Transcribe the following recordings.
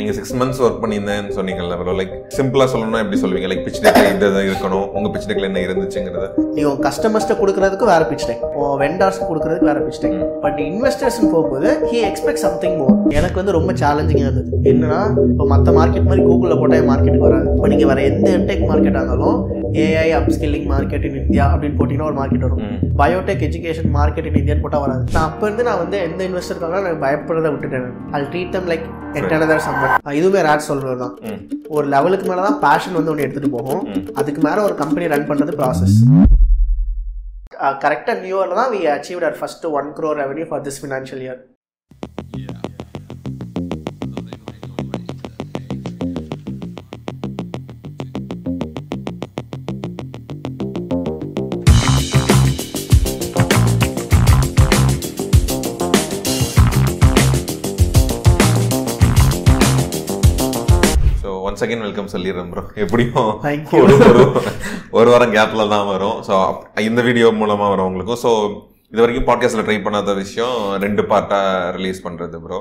நீங்க six months work பண்ணியிருந்தேன்னு சொன்னீங்கல்ல ப்ரோ லைக் சிம்பிளா சொல்லணும்னா எப்படி சொல்லுவீங்க? லைக் பிச் டெக்ல இந்த இது இருக்கணும். உங்க பிச் டெக்ல என்ன இருந்துச்சுங்கிறத. நீ உன் கஸ்டமர்ஸ்ட்டு கொடுக்குறதுக்கு வேற பிச் டெக் உன் வெண்டார்ஸ்க்கு கொடுக்குறதுக்கு வேற பிச் டெக் பட் இன்வெஸ்டர்ஸ்னு போகும்போது ஹி எக்ஸ்பெக்ட் சம்திங் மோர் எனக்கு வந்து ரொம்ப சேலஞ்சிங்காக இருந்தது. என்னன்னா இப்போ மற்ற மார்க்கெட் மாதிரி கூகுளில் போட்டால் மார்க்கெட்டுக்கு வராது. இப்போ நீங்கள் வேற எந்த என்டெக் மார்க்கெட்டாக இருந்தாலும் AI upskilling market in India அப்படின்னு போட்டிங்கன்னா ஒரு மார்க்கெட் வரும். பயோடெக் எஜுகேஷன் மார்க்கெட் இன் இந்தியான்னு போட்டால் வராது. நான் அப்போ இருந்து நான் வந்து எந்த இன்வெஸ்டருக்காக நான் பயப்படுறதை விட்டுட்டேன் அது ட்ரீட் தம் லைக் எட்டனதர் சம்பட் இதுவுமே ரேட் சொல்கிறது தான். ஒரு லெவலுக்கு மேலே தான் பேஷன் வந்து ஒன்று எடுத்துகிட்டு போகும். அதுக்கு மேலே ஒரு கம்பெனி ரன் பண்ணுறது ப்ராசஸ் கரெக்டாக நியூ இயரில் தான் we achieved our first one crore revenue for this financial year once again welcome சொல்லிடுறேன் ப்ரோ எப்படியும் ஒரு ஒரு ஒரு வாரம் கேப்ல தான் வரும். ஸோ இந்த வீடியோ மூலமா வரவங்களுக்கும் ஸோ இது வரைக்கும் பாட்காஸ்ட்ல ட்ரை பண்ணாத விஷயம் ரெண்டு பார்ட்டா ரிலீஸ் பண்றது ப்ரோ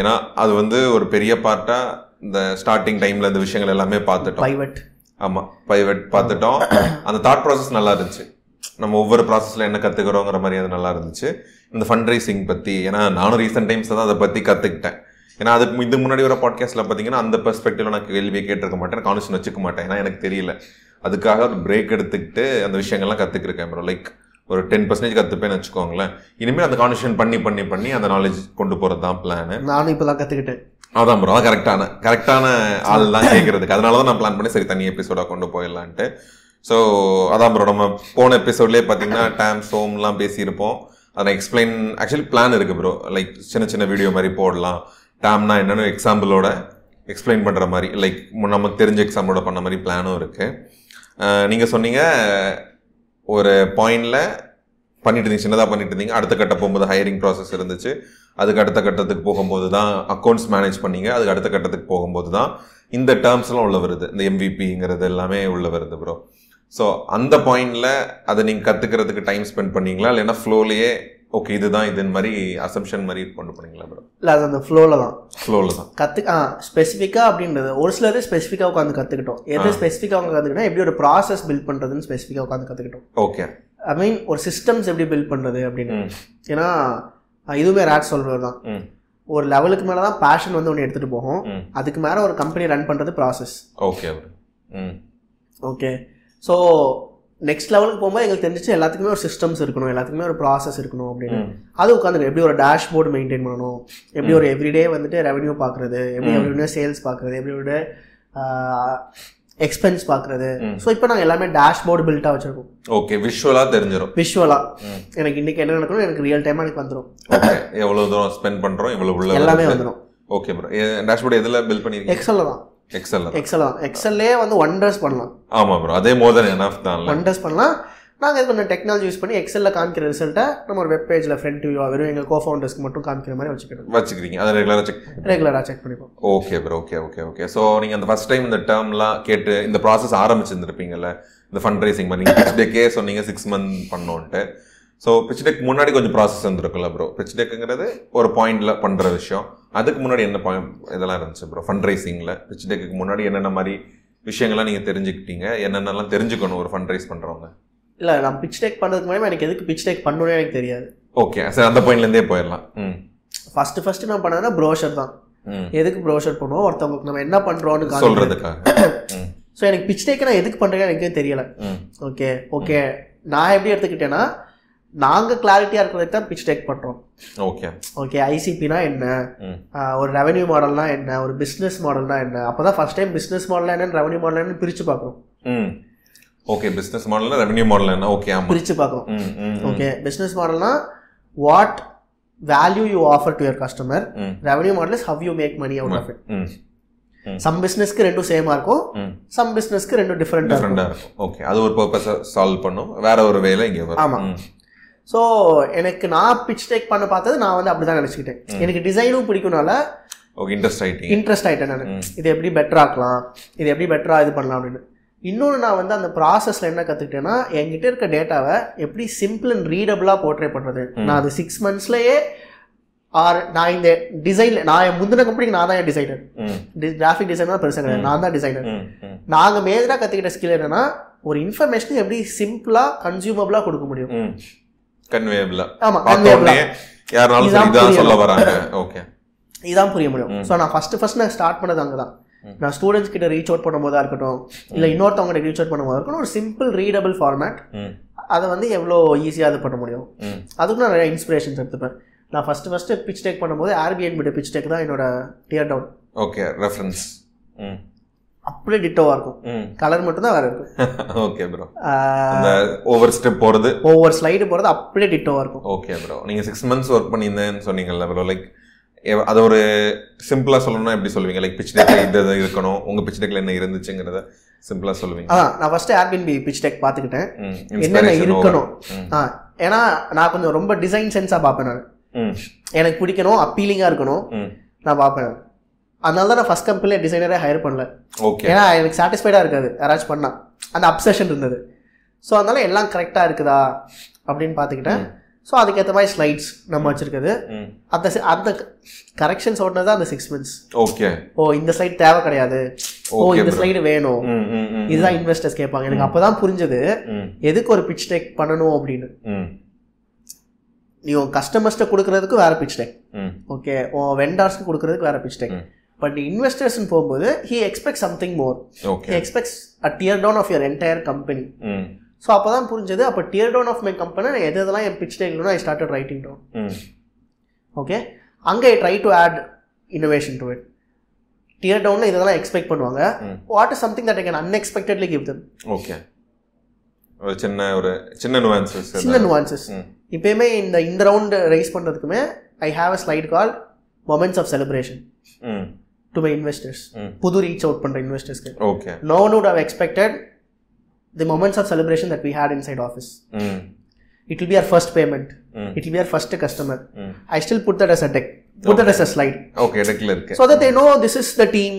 ஏன்னா அது வந்து ஒரு பெரிய பார்ட்டா இந்த ஸ்டார்டிங் டைம்ல இந்த விஷயங்கள் எல்லாமே பார்த்துட்டோம். பைவட் ஆமா பைவட் பார்த்துட்டோம். அந்த தாட் ப்ராசஸ் நல்லா இருந்துச்சு. நம்ம ஒவ்வொரு ப்ராசஸ்ல என்ன கத்துக்கிறோங்கிற மாதிரி அது நல்லா இருந்துச்சு. இந்த ஃபண்ட் ரைசிங் பத்தி ஏன்னா நானும் ரீசெண்ட் டைம்ஸ் தான் அதை பத்தி கத்துக்கிட்டேன். ஏன்னா அதுக்கு இதுக்கு முன்னாடி வர பாட்காஸ்ட்ல பாத்தீங்கன்னா அந்த பெர்ஸ்பெக்டிவ்ல நான் கேள்வியை கேட்டிருக்க மாட்டேன் கான்வர்சேஷன் வச்சுக்க மாட்டேன். ஏன்னா எனக்கு தெரியல. அதுக்காக ஒரு பிரேக் எடுத்துக்கிட்டு அந்த விஷயங்கள்லாம் கத்துக்கிருக்கேன் ப்ரோ லைக் ஒரு டென் பர்சன்டேஜ் கத்துப்பேன்னு வச்சுக்கோங்களேன். இனிமேல் அந்த கான்வர்சேஷன் பண்ணி பண்ணி பண்ணி அந்த நாலேஜ் கொண்டு போறது தான் பிளான் நானும் இப்போ தான் கற்றுக்கிட்டேன் அதான் ப்ரோ அதான் கரெக்டான கரெக்டான ஆள் தான் கேட்கறதுக்கு அதனால தான் நான் பிளான் பண்ணி சரி தனி எபிசோடாக கொண்டு போயிடலான்ட்டு. ஸோ அதான் ப்ரோ நம்ம போன எபிசோட்லேயே பார்த்தீங்கன்னா டேம் சோம்லாம் பேசியிருப்போம். அதை எக்ஸ்பிளைன் ஆக்சுவலி பிளான் இருக்கு ப்ரோ லைக் சின்ன சின்ன வீடியோ மாதிரி போடலாம். டேம்னா என்னென்ன எக்ஸாம்பிளோட எக்ஸ்பிளைன் பண்ணுற மாதிரி லைக் நமக்கு தெரிஞ்ச எக்ஸாம்பிளோட பண்ண மாதிரி பிளானும் இருக்குது நீங்கள் சொன்னீங்க ஒரு பாயிண்டில் பண்ணிட்டு இருந்தீங்க சின்னதாக பண்ணிட்டு இருந்தீங்க அடுத்த கட்ட போகும்போது ஹையரிங் ப்ராசஸ் இருந்துச்சு. அதுக்கு அடுத்த கட்டத்துக்கு போகும்போது தான் அக்கௌண்ட்ஸ் மேனேஜ் பண்ணீங்க அதுக்கு அடுத்த கட்டத்துக்கு போகும்போது தான் இந்த டேர்ம்ஸ்லாம் உள்ள வருது. இந்த எம்விபிங்கிறது எல்லாமே உள்ள வருது ப்ரோ ஸோ அந்த பாயிண்டில் அதை நீங்கள் கற்றுக்கிறதுக்கு டைம் ஸ்பெண்ட் பண்ணீங்களா? இல்லைன்னா ஃப்ளோலேயே ஓகே இதுதான் இதுன்னு மாதிரி அசம்ஷன் மாதிரி கொண்டு போனீங்களா ப்ரோ இல்லை அது அந்த ஃப்ளோவில் தான். ஃப்ளோவில் தான். கற்று ஆ ஸ்பெசிஃபிக்காக அப்படின்றது ஒரு சிலது ஸ்பெசிஃபிக்காக உட்காந்து கற்றுக்கிட்டோம் எது ஸ்பெசிஃபிக்காக உட்காந்து கற்றுக்கிட்டோம் எப்படி ஒரு ப்ராசஸ் பில்ட் பண்ணுறதுன்னு ஸ்பெசிஃபிக்காக உட்காந்து கற்றுக்கிட்டோம் ஓகே ஐ மீன் ஒரு சிஸ்டம்ஸ் எப்படி பில்ட் பண்ணுறது அப்படின்னு. ஏன்னா இதுவுமே ரேட் சொல்கிறது தான். ஒரு லெவலுக்கு மேலே தான் பேஷன் வந்து ஒன்று எடுத்துகிட்டு போகும். அதுக்கு மேலே ஒரு கம்பெனி ரன் பண்ணுறது process okay okay so next லெவலுக்கு போகும்போது எங்களுக்கு தெரிஞ்சிச்சு எல்லாத்துக்குமே ஒரு சிஸ்டம்ஸ் இருக்கணும் எல்லாத்துக்குமே ஒரு ப்ராசஸ் இருக்கணும் அப்படின்னு. அது உட்காந்து எப்படி ஒரு டேஷ்போர்டு மெயின்டைன் பண்ணணும்? எப்படி ஒரு எவ்ரிடே வந்துட்டு ரெவன்யூ பார்க்குறது? எப்படி எவ்ரிடே சேல்ஸ் பார்க்குறது? எப்படி ஒரு எக்ஸ்பென்ஸ் பார்க்குறது. ஸோ இப்போ நாங்கள் எல்லாமே டேஷ்போர்டு பில்ட்டாக வச்சுருக்கோம். ஓகே விஷுவலாக தெரிஞ்சிடும் விஷுவலாக எனக்கு இன்னைக்கு என்ன நடக்கணும் எனக்கு ரியல் டைமாக எனக்கு வந்துடும் ஓகே எவ்வளவு தூரம் ஸ்பெண்ட் பண்றோம் இவ்வளவு உள்ள எல்லாமே வந்துடும் ஓகே ப்ரோ டேஷ்போர்ட் எதுல பில் பண்ணிருக்கீங்க? எக்ஸலில் தான். எக்ஸல்ல எக்ஸல் தான். எக்ஸல்லே வந்து ஒண்டர்ஸ் பண்ணலாம். ஆமா ப்ரோ அதே மோர் தென் எனஃப் தான்ல. ஒண்டர்ஸ் பண்ணலாம். நாங்கள் கொஞ்சம் டெக்னாலஜி யூஸ் பண்ணி எக்ஸலில் காமிக்கிற ரிசல்ட்டை நம்ம ஒரு வெப் பேஜில் ஃப்ரண்ட் வியூ வெறும் எங்கள் கோ ஃபவுண்டர்ஸ்க்கு மட்டும் காமிக்கிற மாதிரி வச்சுக்கிட்டோம் வச்சுக்கிறீங்க அதை ரெகுலரா செக் ரெகுலராக செக் பண்ணிப்போம் okay bro okay okay okay so நீங்க அந்த ஃபர்ஸ்ட் டைம் இந்த டேர்ம்லாம் கேட்டு இந்த ப்ராசஸ் ஆரம்பிச்சிருந்திருப்பீங்கல்ல இந்த ஃபண்ட் ரைசிங் பண்ணி பிச் டெக்கே சொன்னீங்க சிக்ஸ் மந்த் பண்ணோன்ட்டு. ஸோ பிச் டெக் முன்னாடி கொஞ்சம் ப்ராசஸ் இருந்திருக்குல்ல ப்ரோ பிச் டெக்குங்கிறது ஒரு பாயிண்ட்ல பண்ற விஷயம். அதுக்கு முன்னாடி என்ன பாயிண்ட் இதெல்லாம் இருந்துச்சு ப்ரோ ஃபண்ட் ரைசிங்ல பிச் டெக்கு முன்னாடி என்னென்ன மாதிரி விஷயங்கள்லாம் நீங்க தெரிஞ்சுக்கிட்டீங்க. என்னென்னலாம் தெரிஞ்சுக்கணும் ஒரு ஃபண்ட் ரைஸ் பண்றவங்க? இல்லை நான் பிச் டெக் பண்ணுறதுக்கு முன்னாடி எனக்கு எதுக்கு பிச் டெக் பண்ணணும்னு எனக்கு தெரியாது. ஓகே சரி அந்த பாயிண்ட்லேருந்தே போயிடலாம். ம். ஃபஸ்ட்டு ஃபஸ்ட்டு நான் பண்ணதுன்னா ப்ரோஷர் தான். எதுக்கு ப்ரோஷர் பண்ணுவோம்? ஒருத்தவங்களுக்கு நம்ம என்ன பண்ணுறோன்னு ம். ஸோ எனக்கு பிச் டெக் நான் எதுக்கு பண்ணுறேன்னு எனக்கே தெரியல. ஓகே ஓகே நான் எப்படி எடுத்துக்கிட்டேன்னா நாங்கள் கிளாரிட்டியாக இருக்கிறதுக்கு தான் பிச் டெக் பண்ணுறோம் ஓகே ஓகே ஐசிபினா என்ன? ஒரு ரெவன்யூ மாடல்னா என்ன? ஒரு பிஸ்னஸ் மாடல்னா என்ன? அப்போ தான் ஃபஸ்ட் டைம் பிஸ்னஸ் மாடல் என்னன்னு ரெவன்யூ மாடல் என்னன்னு பிரித்து பார்க்குறோம். ம். Okay business model revenue model என்ன ஓகே ஆமா. பிரித்து பார்க்குறோம். Okay business மாடல்னா what value you offer to your customer revenue model is how you make money out of it ம் சம் பிஸ்னஸ்க்கு ரெண்டும் சேமாக இருக்கும். சம் பிஸ்னஸ்க்கு ரெண்டும் டிஃப்ரெண்டாக இருக்கும். ஓகே அது ஒரு பர்பஸை சால்வ் பண்ணும். வேற ஒரு வேலை இங்கே வரும். ஆமா. ஸோ எனக்கு நான் பிச் டேக் பண்ண பார்த்தது நான் வந்து அப்படி தான் நினச்சிக்கிட்டேன் எனக்கு டிசைனும் பிடிக்கும்னால ஓகே இன்ட்ரெஸ்ட் ஆயிட்டீங்க. இன்ட்ரெஸ்ட் ஆகிட்டேன் நான். இது எப்படி பெட்டர் ஆக்கலாம்? இது எப்படி பெட்டராக இது பண்ணலாம் அப்படின்னு. இன்னொன்று நான் வந்து அந்த ப்ராசஸில் என்ன கற்றுக்கிட்டேன்னா என்கிட்ட இருக்க டேட்டாவை எப்படி சிம்பிள் அண்ட் ரீடபிளாக போர்ட்ரே பண்ணுறது நான் அது சிக்ஸ் மந்த்ஸ்லேயே ஆர் நான் இந்த டிசைன் நான் என் முந்தின கம்பெனிக்கு நான் தான் என் டிசைனர் கிராஃபிக் டிசைனர் பெருசாக கிடையாது நான் தான் டிசைனர் நாங்கள் மேஜராக கற்றுக்கிட்ட ஸ்கில் என்னன்னா ஒரு இன்ஃபர்மேஷன் எப்படி சிம்பிளாக கன்சியூமபிளாக கொடுக்க முடியும். கன்வேபிளா உடனே யாருனாலும் சரி இதான் சொல்ல. வராங்க. ஓகே. இதான் புரிய முடியும். ஸோ நான் ஃபஸ்ட்டு ஃபஸ்ட் நான் ஸ்டார்ட் பண்ணது அங்கே தான் நான் ஸ்டூடெண்ட்ஸ் கிட்ட ரீச் அவுட் பண்ணும்போதா இருக்கட்டும் இல்லை இன்னொருத்தவங்க ரீச் அவுட் பண்ணும்போது இருக்கட்டும் ஒரு சிம்பிள் ரீடபிள் ஃபார்மேட் அதை வந்து எவ்வளோ ஈஸியாக அது பண்ண முடியும்? அதுக்கு நான் நிறைய இன்ஸ்பிரேஷன்ஸ் எடுத்துப்பேன். நான் ஃபஸ்ட்டு ஃபஸ்ட்டு பிச் டேக் பண்ணும்போது ஆர்பிஎன்பிட பிச் டேக் தான் என்னோட டியர் டவுன் ஓகே ரெஃபரன்ஸ் அப்படியே டிட்டோவாக இருக்கும். கலர் மட்டும் தான் வேறு இருக்கும். ஓகே ப்ரோ ஓவர் ஸ்டெப் போறது? ஒவ்வொரு ஸ்லைடு போகிறது அப்படியே டிட்டோவாக இருக்கும். ஓகே ப்ரோ நீங்க சிக்ஸ் மந்த்ஸ் ஒர்க் பண்ணியிருந்தேன்னு சொன்னீங்கல்ல ப்ரோ லைக் அது ஒரு சிம்பிளா சொல்லணும்னா எப்படி சொல்லுவீங்க? லைக் பிச் டெக்ல இது இருக்கணும். உங்க பிச் டெக்ல என்ன இருந்துச்சுங்கிறத சிம்பிளா சொல்லுவீங்க. அதான் நான் ஃபஸ்ட்டு ஆர்பிஎன்பி பிச் டேக் பார்த்துக்கிட்டேன். என்னென்ன இருக்கணும்? ஆ ஏன்னா நான் கொஞ்சம் ரொம்ப டிசைன் சென்ஸாக பார்ப்பேன் நான். எனக்கு பிடிக்கணும் அப்பீலிங்காக இருக்கணும். நான் பார்ப்பேன். அதனால தான் நான் ஃபஸ்ட் கம்பெனியில் டிசைனரே ஹையர் பண்ணல. ஓகே ஏன்னா எனக்கு சாட்டிஸ்ஃபைடாக இருக்காது. யாராச்சும் பண்ணா. அந்த அப்சஷன் இருந்தது. ஸோ அதனால எல்லாம் கரெக்டாக இருக்குதா? அப்படின்னு பார்த்துக்கிட்டேன். ஸோ அதுக்கேற்ற மாதிரி ஸ்லைட்ஸ் நம்ம வச்சுருக்குது அந்த அந்த கரெக்ஷன்ஸ் ஓட்டினது தான் அந்த சிக்ஸ் மந்த்ஸ் ஓகே ஓ இந்த ஸ்லைட் தேவை கிடையாது. ஓ இந்த. ஸ்லைடு வேணும். இதுதான் இன்வெஸ்டர்ஸ் கேட்பாங்க. எனக்கு அப்போ தான் புரிஞ்சது. எதுக்கு ஒரு பிச் டெக் பண்ணணும் அப்படின்னு. நீ உன் கஸ்டமர்ஸ்ட்டு கொடுக்கறதுக்கு வேற பிச் டெக் ஓகே உன் வெண்டார்ஸ்க்கு கொடுக்கறதுக்கு வேற பிச் டெக். பட் இன்வெஸ்டர்ஸ்னு போகும்போது he expect something more he expects a tear down of your entire company so அப்போ தான் புரிஞ்சது. அப்போ tear down of my company நான் எது எதெல்லாம் என் pitch டெக்லோ I started writing down okay அங்கே I try to add innovation to it tear டவுனில் இதெல்லாம் எக்ஸ்பெக்ட் பண்ணுவாங்க. What is something that I can unexpectedly give them okay ஒரு சின்ன ஒரு சின்ன nuances சின்ன nuances. ம், இப்பயுமே இந்த இந்த round raise பண்ணுறதுக்குமே I have a slide call moments of celebration to my investors. புது ரீச் அவுட் பண்ணுற இன்வெஸ்டர்ஸ்க்கு okay no one would have expected the moments of celebration that we had inside office. ம், It will be our first payment. Mm. It will be our first customer. ம். I still put that as a deck. Put that as a slide. Okay இடத்துல இருக்கு So that they know this is the team.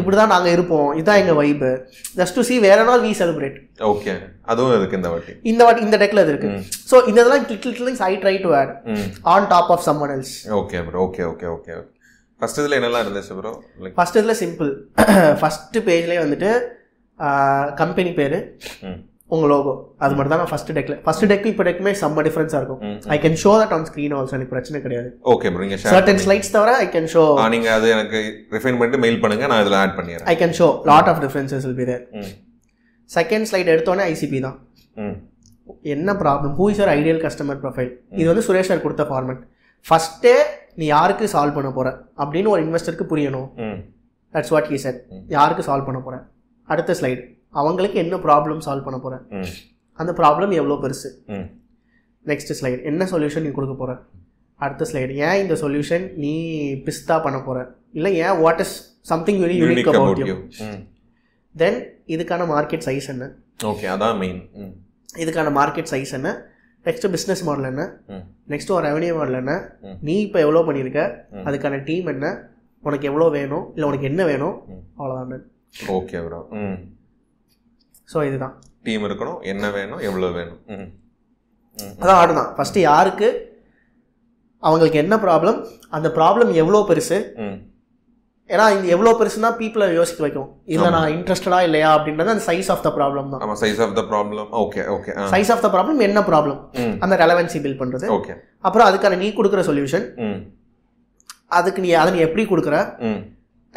இப்படி தான் நாங்கள் இருப்போம் இதுதான் எங்கள் வைப்பு ஜஸ்ட் டு சி வேற நாள் வி செலிப்ரேட் ஓகே அதுவும் இருக்கு இந்த வாட்டி இந்த வாட்டி இந்த டெக்ல இது இருக்கு ஸோ இந்த இதெல்லாம் little things I try to add on top of someone else okay bro okay okay okay okay first இதில் என்னெல்லாம் இருந்துச்சு ப்ரோ ஃபர்ஸ்ட் இதில் சிம்பிள் ஃபர்ஸ்ட் பேஜ்லேயே வந்துட்டு கம்பெனி பேர் உங்கள் லோகோ அது மட்டும் தான் ஃபர்ஸ்ட் டெக்ல ஃபர்ஸ்ட் டெக் இப்போ டெக்குமே செம்ம டிஃபரன்ஸாக இருக்கும். I can show that on screen also எனக்கு பிரச்சனை கிடையாது. ஓகே ப்ரோ நீங்கள் ஷேர் சர்டன் ஸ்லைட்ஸ் தவிர ஐ கேன் ஷோ ஆ நீங்கள் அது எனக்கு ரிஃபைன் பண்ணிட்டு மெயில் பண்ணுங்க நான் இதில் ஆட் பண்ணிடுறேன். I can show lot of differences will be there second slide எடுத்தோடனே ஐசிபி தான். என்ன problem who is your ideal customer profile இது வந்து சுரேஷ் சார் கொடுத்த ஃபார்மேட் ஃபஸ்ட்டே நீ யாருக்கு சால்வ் பண்ண போற? அப்படின்னு ஒரு இன்வெஸ்டருக்கு புரியணும். தட்ஸ் வாட் ஹீ செட் யாருக்கு சால்வ் பண்ண போற? அடுத்த ஸ்லைடு அவங்களுக்கு என்ன ப்ராப்ளம் சால்வ் பண்ண போற? ம். அந்த ப்ராப்ளம் எவ்வளோ பெருசு? நெக்ஸ்ட் ஸ்லைடு என்ன சொல்யூஷன் நீ கொடுக்க போற? அடுத்த ஸ்லைடு ஏன் இந்த சொல்யூஷன் நீ பிஸ்தா பண்ண போற? இல்லை ஏன் what is something very unique about you then இதுக்கான மார்க்கெட் சைஸ் என்ன? ஓகே அதான் மெயின் இதுக்கான மார்க்கெட் சைஸ் என்ன? நெக்ஸ்ட் பிஸ்னஸ் மாடல் என்ன? நெக்ஸ்ட் ஒரு ரெவன்யூ மாடல் என்ன. நீ இப்போ எவ்வளோ பண்ணியிருக்க. அதுக்கான டீம் என்ன? உனக்கு எவ்வளோ வேணும்? இல்லை உனக்கு என்ன வேணும். அவ்வளோதான் ஓகே ப்ரோ ம். ஸோ இதுதான். டீம் இருக்கணும். என்ன வேணும்? எவ்வளோ வேணும்? அதான் ஆடு தான் ஃபஸ்ட்டு யாருக்கு? அவங்களுக்கு என்ன ப்ராப்ளம் அந்த ப்ராப்ளம் எவ்வளோ பெருசு? ஏன்னா இது எவ்வளோ பெருசுனா பீப்புளை யோசிக்க வைக்கும். இல்லை நான் இன்ட்ரெஸ்டடா இல்லையா அப்படின்றது அந்த சைஸ் ஆஃப் த ப்ராப்ளம் தான். Size of the problem okay okay size of the problem என்ன ப்ராப்ளம் அந்த ரெலவன்சி பில் பண்ணுறது ஓகே அப்புறம் அதுக்கான நீ கொடுக்குற சொல்யூஷன் அதுக்கு நீ அதை நீ எப்படி கொடுக்குற?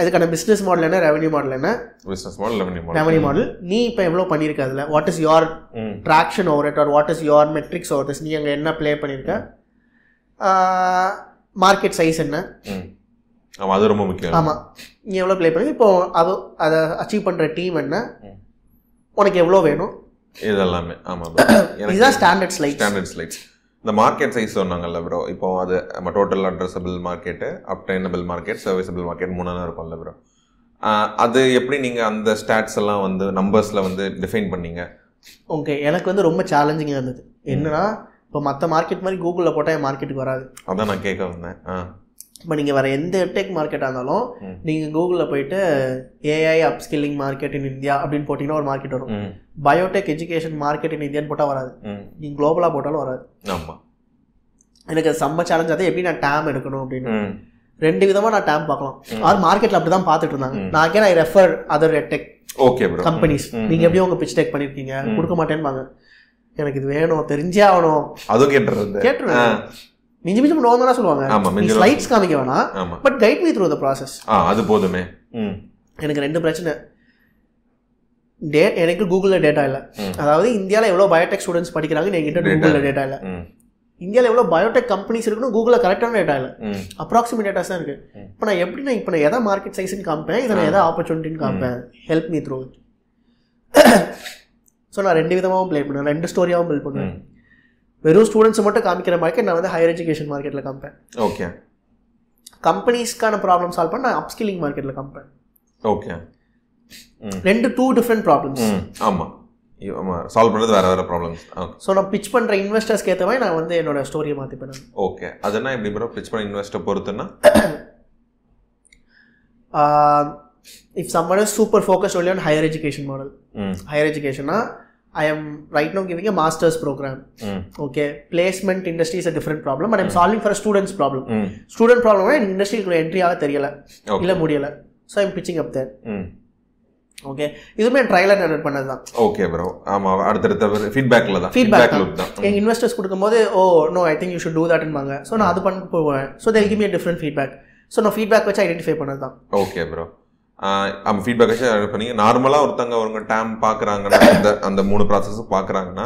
அதுக்கான பிஸ்னஸ் மாடல் என்ன ரெவன்யூ மாடல் என்ன? Business model revenue model revenue model நீ இப்போ எவ்வளோ பண்ணியிருக்க அதில்? What is your traction over it or what is your metrics over this நீ அங்கே என்ன ப்ளே பண்ணியிருக்க? மார்க்கெட் சைஸ் என்ன? ஆமாம் அது ரொம்ப முக்கியம். ஆமாம் நீ எவ்வளோ ப்ளே பண்ணி இப்போ அது அதை அச்சீவ் பண்ணுற டீம் என்ன. உனக்கு எவ்வளோ வேணும்? இது எல்லாமே ஆமாம் இதுதான் ஸ்டாண்டர்ட் ஸ்லைட் ஸ்டாண்டர்ட் ஸ்லைட்ஸ் இந்த மார்க்கெட் சைஸ் சொன்னாங்கல்ல ப்ரோ இப்போ அது நம்ம total addressable market obtainable market serviceable market மூணு இருக்கும்ல ப்ரோ அது எப்படி நீங்கள் அந்த ஸ்டாட்ஸ் எல்லாம் வந்து நம்பர்ஸில் வந்து டிஃபைன் பண்ணீங்க? ஓகே எனக்கு வந்து ரொம்ப சேலஞ்சிங்காக இருந்தது. என்னன்னா இப்போ மற்ற மார்க்கெட் மாதிரி கூகுளில் போட்டால் என் மார்க்கெட்டுக்கு வராது. அதான் நான் கேட்க வந்தேன். ஆ. இப்போ நீங்கள் வேறு எந்த எட்டெக் மார்க்கெட்டாக இருந்தாலும். நீங்கள் கூகுளில் போயிட்டு AI upskilling market in India அப்படின்னு போட்டிங்கன்னா ஒரு மார்க்கெட் வரும். பயோடெக் எஜுகேஷன் மார்க்கெட் இன் இந்தியான்னு போட்டால் வராது. நீங்கள் குளோபலாக போட்டாலும் வராது. ஆமாம் எனக்கு செம்ம சேலஞ்ச் அது எப்படி நான் டேம் எடுக்கணும்? அப்படின்னு. ரெண்டு விதமா நான் டேம் பார்க்கலாம். ஆர் மார்க்கெட்ல அப்படி தான் பார்த்துட்டு இருந்தாங்க. நான் can I refer other deck okay companies ம், நீங்க ம். எப்படி உங்க பிச் டெக் பண்ணிருக்கீங்க? கொடுக்க மாட்டேன்பாங்க. எனக்கு இது வேணும் தெரிஞ்சே ஆகணும். அதுவும் கேட்டுறது கேட்டுருவேன். மிஞ்சி மிஞ்சி நோ தான் சொல்லுவாங்க. ஆமா ஸ்லைட்ஸ் காமிக்க வேணாம் but guide me through the process ஆ அது போதுமே. ம். எனக்கு ரெண்டு பிரச்சனை. டே எனக்கு கூகுளில் டேட்டா இல்லை. அதாவது இந்தியாவில் எவ்வளோ பயோடெக் ஸ்டூடெண்ட்ஸ் படிக்கிறாங்க என்கிட்ட Data. கூகுளில் டேட்டா இல்லை. இந்தியாவில் எவ்வளோ பயோடெக் கம்பெனிஸ் இருக்குன்னு கூகுளில் கரெக்டான டேட்டா இல்லை. அப்ராக்சிமேட் டேட்டாஸ் தான் இருக்கு. ம். இப்போ நான் எப்படி நான் இப்போ நான் எதை மார்க்கெட் சைஸ்னு காமிப்பேன்? இதை நான் எதை ஆப்பர்ச்சுனிட்டின்னு காமிப்பேன்? ஹெல்ப் மீ த்ரூ ஸோ நான் ரெண்டு விதமாகவும் ப்ளே பண்ணுவேன். ரெண்டு ஸ்டோரியாகவும் பில்ட் பண்ணுவேன். வெறும் ஸ்டூடெண்ட்ஸ் மட்டும் காமிக்கிற மார்க்கெட் நான் வந்து ஹையர் எஜுகேஷன் மார்க்கெட்டில் காமிப்பேன். ஓகே கம்பெனிஸ்க்கான ப்ராப்ளம் சால்வ் பண்ண நான் அப்ஸ்கில்லிங் மார்க்கெட்டில் காமிப்பேன். ஓகே ரெண்டு டூ டிஃப்ரெண்ட் ப்ராப்ளம்ஸ் ம். ஆமா. இ- ஆமா. சால்வ் பண்றது வேற வேற ப்ராப்ளம்ஸ் ஸோ நான் பிச் பண்ணுற இன்வெஸ்டர்ஸ்க்கு ஏற்ற மாதிரி நான் வந்து என்னோட ஸ்டோரியை மாற்றிப்பேன் ஓகே அதுனா எப்படி ப்ரோ பிச் பண்ண investor பொறுத்துன்னா? If someone super focus only on higher education model higher எஜுகேஷனா I am right no a masters program placement industry is a different problem I'm solving for students problem ம் student problem எனக்கு இண்டஸ்ட்ரிக்குள்ள entry ஆக தெரியல. இல்லை முடியல. So I'm pitching up there okay இதுவுமே trial and error பண்ணது தான் ஓகே ப்ரோ ஆமா அடுத்தடுத்த ஃபீட்பேக்ல தான். Feedback ஃபீட்பேக் தான். எங்கள் இன்வெஸ்டர்ஸ் கொடுக்கும்போது ஓ no I think you should do தட்ன்பாங்க so நான் அது பண்ணிட்டு போவேன். So they'll give me different feedback so நான் ஃபீட்பேக் வச்சு ஐடென்டிஃபை பண்ணது தான் ஓகே ப்ரோ ஆமாம் ஃபீட்பேக் வச்சு இது பண்ணி நார்மலாக ஒருத்தங்க அவங்க டேம் பார்க்குறாங்கன்னா அந்த அந்த மூணு ப்ராசஸும் பார்க்குறாங்கன்னா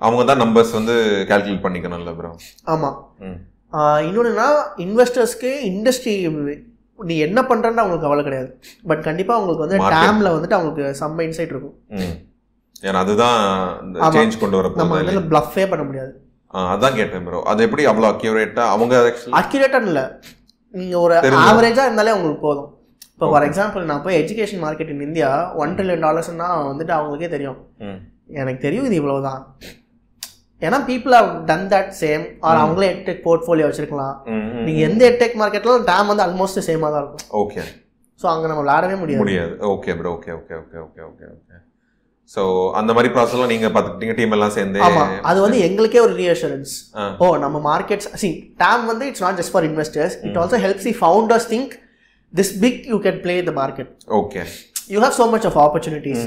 அவங்க தான் நம்பர்ஸ் வந்து கால்குலேட் பண்ணிக்கணும்ல ப்ரோ ஆமாம் இன்னொன்றுனா இன்வெஸ்டர்ஸ்க்கு இண்டஸ்ட்ரி நீ என்ன பண்ணுறன்னு அவங்களுக்கு கவலை கிடையாது. பட் கண்டிப்பாக அவங்களுக்கு வந்து. டேமில் வந்துட்டு அவங்களுக்கு செம்ம இன்சைட் இருக்கும். ஏன்னா அதுதான். சேஞ்ச் கொண்டு வர நம்ம வந்து ப்ளஃபே பண்ண முடியாது. அதான் கேட்டேன் ப்ரோ அது எப்படி அவ்வளோ அக்யூரேட்டா அவங்க அக்யூரேட்டாக இல்லை. நீங்கள் ஒரு. ஆவரேஜாக இருந்தாலே உங்களுக்கு போதும். இப்போ ஃபார் எக்ஸாம்பிள் நான் போய் education market in India one trillion டாலர்ஸ்னா வந்துட்டு அவங்களுக்கே தெரியும். எனக்கு தெரியும் இது இவ்வளோ தான் ஏன்னா people have done that same are அவங்களே எட்டெக் போர்ட்ஃபோலியோ வச்சிருக்கலாம். நீங்கள் எந்த எட்டெக் மார்க்கெட்டிலும் டேம் வந்து ஆல்மோஸ்ட் சேமாக தான் இருக்கும். ஓகே ஸோ அங்கே நம்ம விளையாடவே முடியாது. முடியாது. Okay bro okay okay okay okay okay okay so அந்த மாதிரி ப்ராசஸ்லாம் நீங்க பார்த்துக்கிட்டீங்க டீம் எல்லாம் சேர்ந்து. ஆமா. அது வந்து எங்களுக்கே ஒரு ரீஅஷூரன்ஸ். ஓ நம்ம மார்க்கெட்ஸ் சி டேம் வந்து it's not just for investors it also helps the founders think this big you can play the market okay you have so much of opportunities.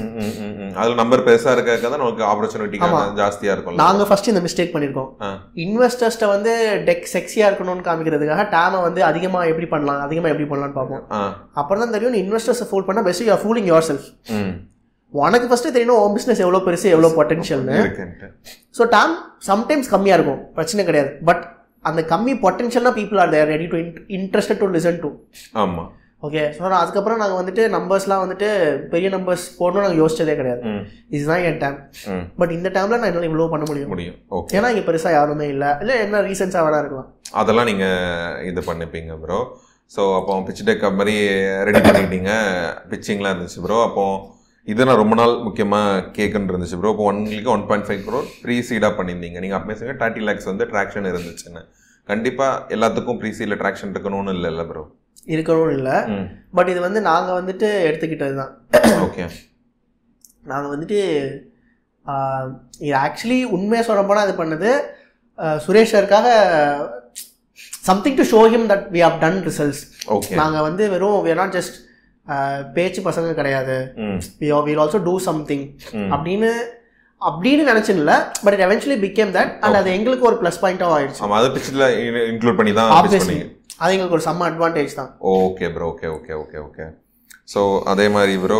அதுல நம்பர் பெருசா இருக்க தான் நமக்கு ஆப்பர்ச்சுனிட்டி ஜாஸ்தியா இருக்கும் நாங்க ஃபர்ஸ்ட் இந்த மிஸ்டேக் பண்ணிருக்கோம். ஆ. இன்வெஸ்டர்ஸ்ட்ட வந்து டெக் செக்ஸியா இருக்கணும்னு காமிக்கிறதுக்காக டேமை வந்து அதிகமா எப்படி பண்ணலாம் அதிகமா எப்படி பண்ணலாம்னு பார்ப்போம். அப்புறம் தான் தெரியும் இன்வெஸ்டர்ஸை ஃபூல் பண்ணா best you fooling yourself உனக்கு ஃபர்ஸ்ட் தெரியணும் உன் பிசினஸ் எவ்வளவு பெருசு எவ்வளவு பொட்டன்ஷியல்னு ஸோ டேம் சம்டைம்ஸ் கம்மியாக இருக்கும் பிரச்சனை கிடையாது. பட் அந்த கம்மி பொட்டன்ஷியல்னா people are there ready to interested to listen to ஆமா. ஓகே ஸோ நான் அதுக்கப்புறம் நாங்கள் வந்துட்டு நம்பர்ஸ்லாம் வந்துட்டு பெரிய நம்பர்ஸ் போடணும் நாங்கள் யோசிச்சதே கிடையாது. இதுதான் என் டேம் பட் இந்த டைமில் நான் என்னால் இவ்வளோ பண்ண முடியும். முடியும். ஓகே ஏன்னா இங்கே பெருசாக யாருமே இல்லை. இல்லை என்ன ரீசன்ஸாக வேணா இருக்கலாம். அதெல்லாம் நீங்க இது பண்ணிப்பீங்க ப்ரோ ஸோ அப்போ பிச் டெக் மாதிரி ரெடி பண்ணிட்டீங்க பிச்சிங்லாம் இருந்துச்சு ப்ரோ அப்போ இது நான் ரொம்ப நாள் முக்கியமாக கேட்குன்னு இருந்துச்சு ப்ரோ இப்போ ஒன்லிக்கு one point five crore pre சீடாக பண்ணியிருந்தீங்க. நீங்கள் அப்போ சொங்க தேர்ட்டி லேக்ஸ் வந்து ட்ராக்ஷன் இருந்துச்சுன்னு. கண்டிப்பாக எல்லாத்துக்கும் ப்ரீ சீடில் ட்ராக்ஷன் இருக்கணும்னு இல்லைல்ல ப்ரோ இருக்கணும்னு இல்லை. பட் இது வந்து நாங்கள் வந்துட்டு எடுத்துக்கிட்டது தான். ஓகே நாங்கள் வந்துட்டு இது ஆக்சுவலி உண்மையாக சொல்ல போனால் இது பண்ணது ஆஹ், Suresh சாருக்காக something to show him that we have done results okay நாங்கள் வந்து வெறும் we are not just ஆஹ், பேச்சு பசங்க கிடையாது. also do something. ம். அப்படின்னு அப்படின்னு நினச்சின்ல but it eventually became that and அது எங்களுக்கு ஒரு ப்ளஸ் பாயிண்ட்டாக ஆயிடுச்சு. ஆமாம் அது பிச்சில் இன்க்ளூட் பண்ணி தான் அது எங்களுக்கு ஒரு செம்ம அட்வான்டேஜ் தான். Okay bro okay okay okay okay so அதே மாதிரி ப்ரோ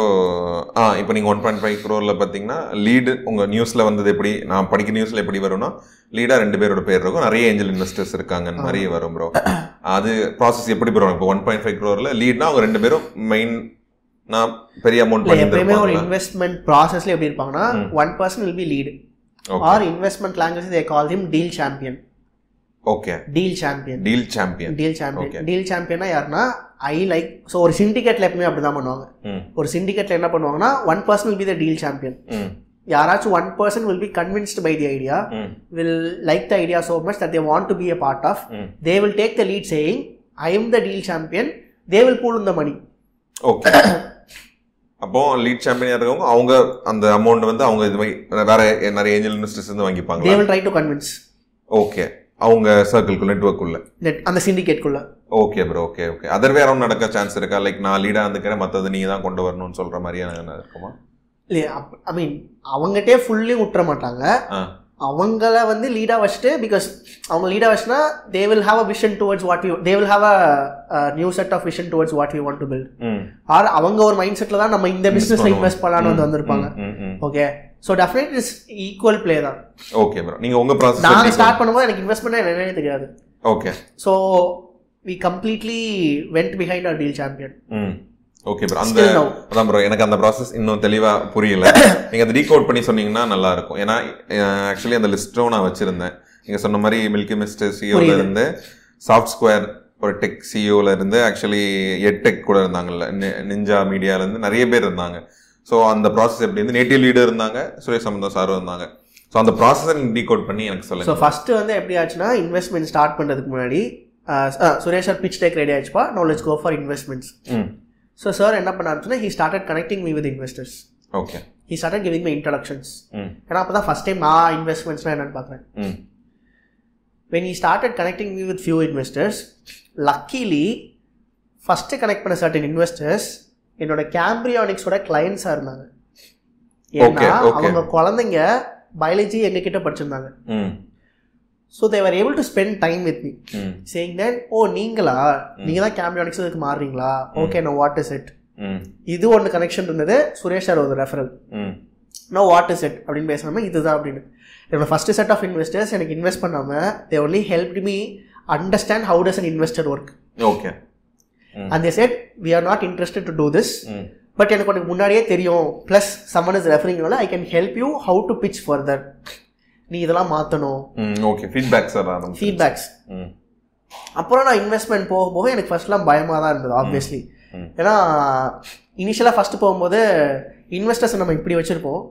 ஆ இப்போ நீங்கள் ஒன் பாயிண்ட் ஃபைவ் க்ரோரில் பார்த்தீங்கன்னா லீடு உங்கள் நியூஸில் வந்தது எப்படி நான் படிக்கிற நியூஸில் எப்படி வரும்னா லீடாக ரெண்டு பேரோட பேர் இருக்கும். நிறைய ஏஞ்சல் இன்வெஸ்டர்ஸ் இருக்காங்கன்னு மாதிரி வரும் ப்ரோ அது ப்ராசஸ் எப்படி ப்ரோ இப்போ ஒன் பாயிண்ட் ஃபைவ் க்ரோரில் லீட்னா அவங்க ரெண்டு பேரும் மெயின் நான் பெரிய அமௌண்ட் எப்பயுமே ஒரு இன்வெஸ்ட்மெண்ட் ப்ராசஸ்ல எப்படி இருப்பாங்கன்னா one person will be lead or investment language they call him deal champion okay deal champion deal champion deal champion deal சாம்பியனா யாருன்னா ஐ லைக் ஸோ ஒரு சிண்டிகேட்ல எப்பவுமே அப்படிதான் பண்ணுவாங்க. ஒரு சிண்டிகேட்ல என்ன பண்ணுவாங்கன்னா one person be the deal champion யாராச்சும் one person will be convinced by the idea ம். will like the idea so much that they want to be a part of. Mm. They will take the lead saying, I am the deal champion. They will pool in the money. Okay அப்போ lead சாம்பியனாக இருக்கவங்க? அவங்க அந்த amount வந்து அவங்க இது மாதிரி வேற நிறைய ஏஞ்சல் இன்வெஸ்டர்ஸ் வந்து They வாங்கிப்பாங்க will try to convince. Okay அவங்க சர்க்கிள்குள்ள நெட்ஒர்க்குள்ள நெட் அந்த சிண்டிகேட்குள்ள okay bro okay okay other வேற நடக்க சான்ஸ் இருக்கா? லைக் நான் லீடா இருந்துக்கிறேன் மற்றது நீங்க தான் கொண்டு வரணும்னு சொல்ற மாதிரியான இருக்குமா? இல்லையா ஐ மீன் அவங்ககிட்டே ஃபுல்லி விட்டுற மாட்டாங்க அவங்கள வந்து லீடா வச்சுட்டு பிகாஸ் அவங்க லீடா வச்சுனா they will have a vision towards what you they will have a new set of vision towards what you want to build or அவங்க ஒரு மைண்ட் செட்ல தான் நம்ம இந்த பண்ணுவோம். இன்வெஸ்ட் பண்ணலாம்னு வந்து வந்திருப்பாங்க. Okay so definite is equal play தான். ஓகே ப்ரோ நீங்க உங்க நான் ப்ராசஸ் ஸ்டார்ட் பண்ணும்போது எனக்கு இன்வெஸ்ட்மெண்ட் என்னன்னே தெரியாது. Okay so we completely went behind our deal champion okay bro அந்த. அதான் ப்ரோ எனக்கு அந்த ப்ராசஸ் இன்னும் தெளிவா புரியல. நீங்க அதை டீகோட் பண்ணி சொன்னீங்கன்னா நல்லா இருக்கும். ஏன்னா ஆக்சுவலி அந்த லிஸ்ட்டும் நான் வச்சிருந்தேன். நீங்க சொன்ன மாதிரி மில்கி மிஸ்டர் புரியுது. இருந்து சாஃப்ட் ஸ்கொயர் ஒரு டெக் சிஓல இருந்து ஆக்சுவலி எட்டெக் கூட இருந்தாங்கல்ல. நிஞ்சா மீடியால இருந்து நிறைய பேர் இருந்தாங்க. ஸோ அந்த ப்ராசஸ் எப்படி வந்து நேட்டிவ் லீடர் இருந்தாங்க சுரேஷ் சம்பந்தம் சாரும் இருந்தாங்க. ஸோ அந்த ப்ராசஸை நீங்க டீகோட் பண்ணி எனக்கு ஸோ சொல்லுங்க ஃபர்ஸ்ட் வந்து எப்படி ஆச்சுன்னா இன்வெஸ்ட்மெண்ட் ஸ்டார்ட் பண்ணுறதுக்கு முன்னாடி Suresh sir pitch deck ready ஆயிடுச்சுப்பா. No let's go for investments so sir என்ன பண்ணாருன்னா he started connecting me with investors okay he started giving my introductions ம் ஏன்னா அப்போ தான் ஃபஸ்ட் டைம் நான் இன்வெஸ்ட்மெண்ட்ஸ்லாம் என்னன்னு பார்க்குறேன் ம் when he started connecting me with few investors luckily first connect பண்ண சர்டன் இன்வெஸ்டர்ஸ் என்னோட கேம்பிரியானிக்ஸோட கிளைண்ட்ஸாக இருந்தாங்க. ஏன்னா. அவங்க குழந்தைங்க பயாலஜி எங்ககிட்ட படிச்சிருந்தாங்க. ம் so they were able to spend time with me saying then oh நீங்களா? நீங்கள் தான் கேம்பியானிக்ஸ் இதுக்கு மாறுறீங்களா? Okay no what is it இது ஒன்று கனெக்ஷன் இருந்தது. சுரேஷ் சார் ஒரு referral no what is it அப்படின்னு பேசாமல் இதுதான் அப்படின்னு. என்னோட ஃபஸ்ட்டு செட் ஆஃப் இன்வெஸ்டர்ஸ் எனக்கு இன்வெஸ்ட் பண்ணாமல் they only help me understand how does an investor work okay and they set we are not interested to do this but எனக்கு உனக்கு முன்னாடியே தெரியும். Plus someone is ரெஃபரிங்னால I can help you how to pitch further நீ இதெல்லாம் மாற்றணும் ம் okay feedbacks ம். அப்புறம் நான் இன்வெஸ்ட்மெண்ட் போக போக எனக்கு ஃபர்ஸ்ட்லாம் பயமாக தான் இருந்தது ஆப்வியஸ்லி. ஏன்னா இனிஷியலாக ஃபஸ்ட்டு போகும்போது இன்வெஸ்டர்ஸ் நம்ம இப்படி வச்சுருப்போம்.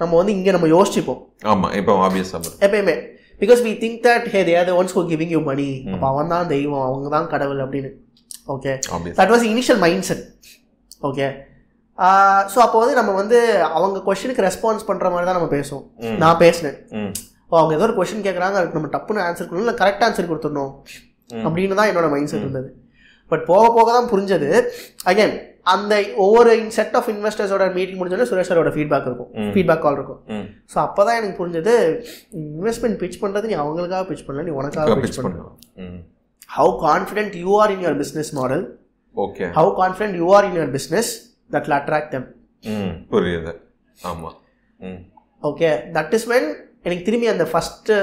நம்ம வந்து இங்கே நம்ம யோசிச்சுப்போம். ஆமா இப்போ ஆப்வியஸ் சார் எப்பயுமே. Because we think that hey there ones who giving you money அப்போ அவன் தான் தெய்வம் அவங்க தான் கடவுள் அப்படின்னு. Okay that was initial mindset okay so அப்போ வந்து நம்ம வந்து அவங்க கொஷனுக்கு ரெஸ்பான்ஸ் பண்ணுற மாதிரி தான் நம்ம பேசுவோம். நான் பேசினேன். அவங்க ஏதோ ஒரு கொஷின் கேட்குறாங்க அதுக்கு நம்ம டப்புன்னு ஆன்சர் பண்ணணும் இல்லை கரெக்ட் ஆன்சர் கொடுத்துடணும். அப்படின்னு தான் என்னோட மைண்ட் செட் இருந்தது. பட் போக போக தான் புரிஞ்சது. அகைன் அந்த ஒவ்வொரு செட் ஆஃப் இன்வெஸ்டர்ஸோட மீட்டிங் முடிஞ்சோடனே சுரேஷரோட ஃபீட்பேக் இருக்கும். ஃபீட்பேக் கால் இருக்கும். ஸோ அப்போ தான் எனக்கு புரிஞ்சது இன்வெஸ்ட்மெண்ட் பிச் பண்ணுறது நீ அவங்களுக்காக பிச் பண்ணல நீ உனக்காக பிச் பிச் பண்ண. பண்ணலாம் ம். How confident you are in your business model okay how confident you are in your business that will attract them. ம் புரியுது. ஆமா. ம். ஓகே தட் இஸ் வென் எனக்கு திரும்பி அந்த ஃபஸ்ட்டு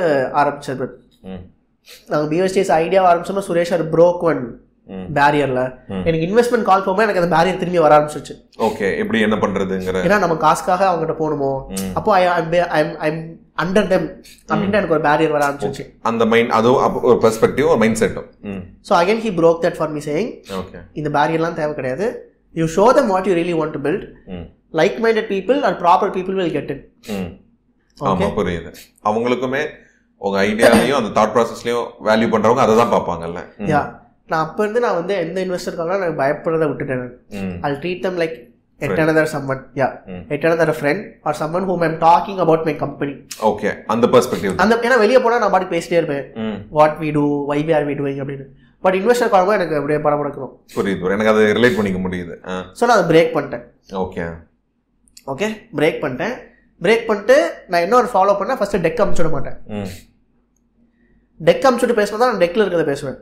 ஆரம்பிச்சது. ம். நாங்கள் பிஎஸ்டிஎஸ் ஐடியா ஆரம்பிச்சோம்னா சுரேஷ் சார் ப்ரோக் ஒன் பேரியரில். எனக்கு இன்வெஸ்ட்மெண்ட் கால் போகும்போது எனக்கு அந்த பேரியர் திரும்பி வர ஆரம்பிச்சிச்சு ஓகே எப்படி என்ன பண்றதுங்கிற ஏன்னா நம்ம காசுக்காக அவங்ககிட்ட போகணுமோ. அப்போ ஐ ஐம் அண்டர் டெம் அப்படின்ட்டு எனக்கு ஒரு பேரியர் வர ஆரம்பிச்சிச்சு அந்த மைண்ட் அப்ப ஒரு பெர்ஸ்பெக்டிவ் ஒரு mind செட்டும் so again he broke that for me saying okay இந்த பேரியர்லாம் தேவை கிடையாது. You show them what you really to build ம். Like minded people are proper people will get it ம் ஆமா புரியுது. அவங்களுக்குமே உங்க ஐடியாலையும் அந்த தாட் ப்ராசஸ்லயும் வேல்யூ பண்றவங்க அதை தான் பார்ப்பாங்கல்ல. ம். யா நான் அப்போ இருந்து நான் வந்து எந்த இன்வெஸ்டருக்காக நான் பயப்படுறதை விட்டுட்டேன் ம். Treat them like yet another someone. Yeah. Mm. Yet another friend or someone whom I'm talking about my company. Okay அந்த பெர்ஸ்பெக்டிவ் அந்த ஏன்னா வெளியே போனால் நான் பாட்டு பேசிட்டே இருப்பேன். ம். What we do why we are we doing அப்படின்னு. பட் இன்வெஸ்டர் காலமாக எனக்கு அப்படியே படம் முடக்கணும் புரியுது. எனக்கு அதை ரிலேட் பண்ணிக்க முடியுது. ஸோ நான் அதை பிரேக் பண்ணிட்டேன். ஓகே ஓகே பிரேக் பண்ணிட்டேன். பிரேக் பண்ணிட்டு நான் இன்னொரு ஃபாலோ பண்ணேன். ஃபஸ்ட்டு டெக் அமுச்சு விட மாட்டேன் டெக் அமுச்சுட்டு பேசினா தான் நான் டெக்கில் இருக்கிறத பேசுவேன்.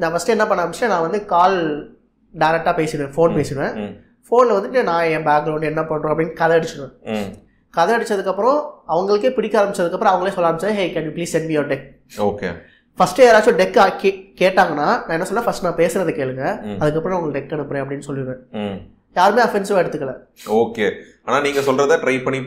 நான் ஃபஸ்ட்டு என்ன பண்ண ஆரம்பிச்சேன் நான் வந்து கால் டேரெக்டாக பேசிடுவேன். ஃபோன் பேசிடுவேன். ஃபோனில் வந்துட்டு நான் என் பேக்ரவுண்ட் என்ன பண்ணுறோம் அப்படின்னு கதை அடிச்சிடுவேன். கதை அடிச்சதுக்கப்புறம் அவங்களுக்கே பிடிக்க ஆரம்பிச்சதுக்கப்புறம் அவங்களே சொல்ல ஆரம்பிச்சேன் hey can you please send me your deck okay first யாராச்சும் டெக் கேட்டாங்கன்னா நான் என்ன சொல்ல ஃபர்ஸ்ட் நான் பேசுறதை கேளுங்க. அதுக்கப்புறம் உங்களுக்கு டெக் அனுப்புறேன் அப்படின்னு சொல்லிடுவேன். யாருமே அஃபென்சிவாக எடுத்துக்கல. ஓகே. ஆனா நீங்க சொல்றத ட்ரை பண்ணி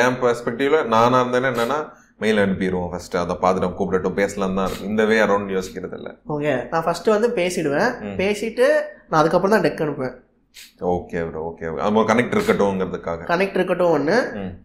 என் பெர்ஸ்பெக்டிவ்ல நானா இருந்தேன்னா என்னன்னா மெயில் அனுப்பிடுவோம் ஃபர்ஸ்ட் அதை பார்த்துட்டு கூப்பிடட்டும் பேசலாம் தான் இருக்கும் இந்த வே அரௌண்ட் யோசிக்கிறது இல்ல ஓகே நான் ஃபர்ஸ்ட் வந்து பேசிடுவேன். பேசிட்டு நான் அதுக்கப்புறம் தான் டெக் அனுப்புவேன். ஓகே ப்ரோ ஓகே ஒரு கனெக்ட் இருக்கட்டும்ங்கிறதுக்காக. கனெக்ட் இருக்கட்டும் ஒன்று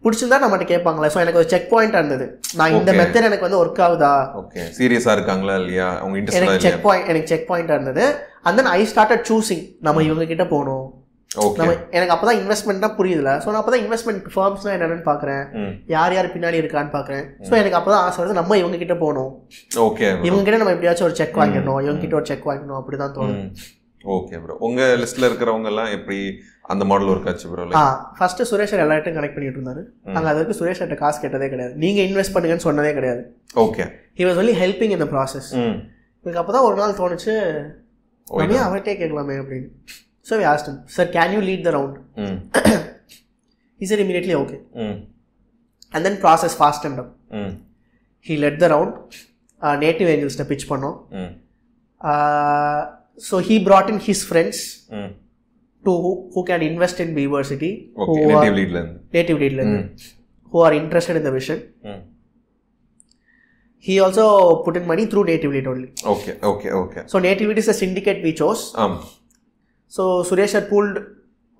பிடிச்சிருந்தா நம்மகிட்ட கேட்பாங்களே? ஸோ எனக்கு ஒரு செக் பாயிண்ட் இருந்தது. நான் இந்த Okay. மெத்தட் எனக்கு வந்து ஒர்க் ஆகுதா? ஓகே சீரியஸா இருக்காங்களா இல்லையா? அவங்க இன்ட்ரெஸ்டா எனக்கு செக் பாயிண்ட் எனக்கு செக் பாயிண்ட் இருந்தது. And then I started choosing நம்ம இவங்க கிட்ட போகணும். ஓகே நம்ம எனக்கு அப்பதான் இன்வெஸ்ட்மெண்ட் தான் புரியுதுல. ஸோ நான் அப்பதான் இன்வெஸ்ட்மெண்ட் ஃபார்ம்ஸ்னா என்னென்னு பார்க்குறேன் ம். யார் யார் பின்னாடி இருக்கான்னு பார்க்குறேன் ஸோ எனக்கு அப்பதான் ஆசை வருது நம்ம இவங்க கிட்ட போகணும். ஓகே இவங்க கிட்ட நம்ம எப்படியாச்சும் ஒரு செக் வாங்கிடணும். இவங்க கிட்ட ஒரு செக் வாங்கிடணும். அப்படிதான் தோணும் ஓகே ப்ரோ உங்க லிஸ்ட்ல இருக்கிறவங்க எல்லாம் எப்படி அந்த மாடல் ஒர்க் ஆச்சு ப்ரோ ஆ ஃபர்ஸ்ட் சுரேஷ் சார் எல்லார்ட்டும் கனெக்ட் பண்ணிட்டு இருந்தாரு. நாங்கள் அது வரைக்கும் சுரேஷ் சார்ட்ட காசு கேட்டதே கிடையாது. நீங்க இன்வெஸ்ட் பண்ணுங்கன்னு சொன்னதே கிடையாது. Okay he was only helping இந்த ப்ராசஸ் ம். எனக்கு அப்போ தான் ஒரு நாள் தோணுச்சு நம்ம ஏன் அவர்கிட்டே கேட்கலாமே அப்படின்னு. So we Aston sir can you lead the round ம். இஸ் இட் இமீடியட்லி ஓகே ம். And then process fast and up ம். He let the round Native ஏஞ்சல்ஸ்ட்டை pitch பண்ணோம். Hmm so he brought in his friends hmm to who can invest in diversity okay Native லீட்ல இருந்து native லீட்லேருந்து ம் who are interested in the vision. ம் He also put in money through Native Lead only. Okay okay okay So Native Lead is the syndicate we chose. ஆம் So Suresh had pulled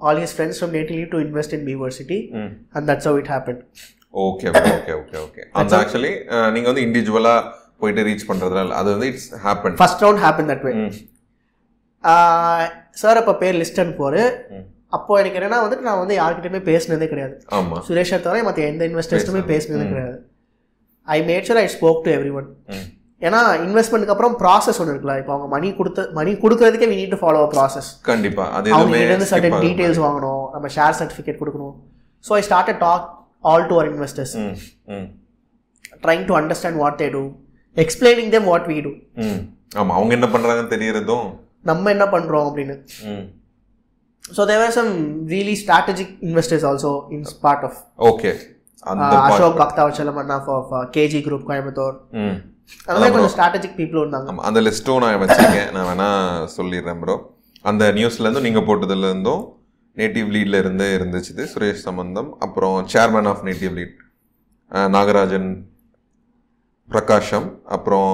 all his friends from Native Lead to invest in Beaversity ம் and that's how it happened. Okay okay okay okay அந்த actually நீங்க வந்து இண்டிவிஜுவலா போயிட்டு reach பண்றதுனால அது வந்து it's happen First round happened that way. sir அப்போ பேர் லிஸ்ட் அனுப்புவார். அப்போ எனக்கு என்னன்னா வந்துட்டு நான் வந்து யார்கிட்டயுமே பேசினதே கிடையாது. சுரேஷை தவிர மற்ற எந்த இன்வெஸ்டர்ஸ்ட்டுமே பேசினதே கிடையாது. I made sure I spoke to every one ஏன்னா இன்வெஸ்ட்மெண்ட்டுக்கு அப்புறம் ப்ராசஸ் ஒன்று இருக்குல்ல. இப்போ அவங்க மணி கொடுத்த money கொடுக்கறதுக்கே we need to follow process கண்டிப்பா. அது அவங்க இருந்து சர்டன். டீடைல்ஸ் வாங்கணும். நம்ம ஷேர் சர்டிஃபிகேட் கொடுக்கணும். So I start talk all to our investors trying to understand what they do explaining them what we do ம். ஆமா. அவங்க என்ன பண்றாங்கன்னு தெரியறதும் நம்ம என்ன பண்ணுறோம் அப்படின்னு. So they were some really strategic investors also in part of okay Ashok Bakthavatchalam Anna of KG group Coimbatore ம். அந்த மாதிரி கொஞ்சம் ஸ்ட்ராட்டஜிக் பீப்புள் இருந்தாங்க. அந்த லிஸ்ட்டும் நான் வச்சிருக்கேன். நான் வேணா சொல்லிடுறேன் ப்ரோ அந்த நியூஸ்ல இருந்தும் நீங்க போட்டதுல இருந்தும் நேட்டிவ் லீட்ல இருந்து இருந்துச்சு சுரேஷ் சம்பந்தம். அப்புறம் chairman of Native Lead Nagarajan Prakasam. அப்புறம்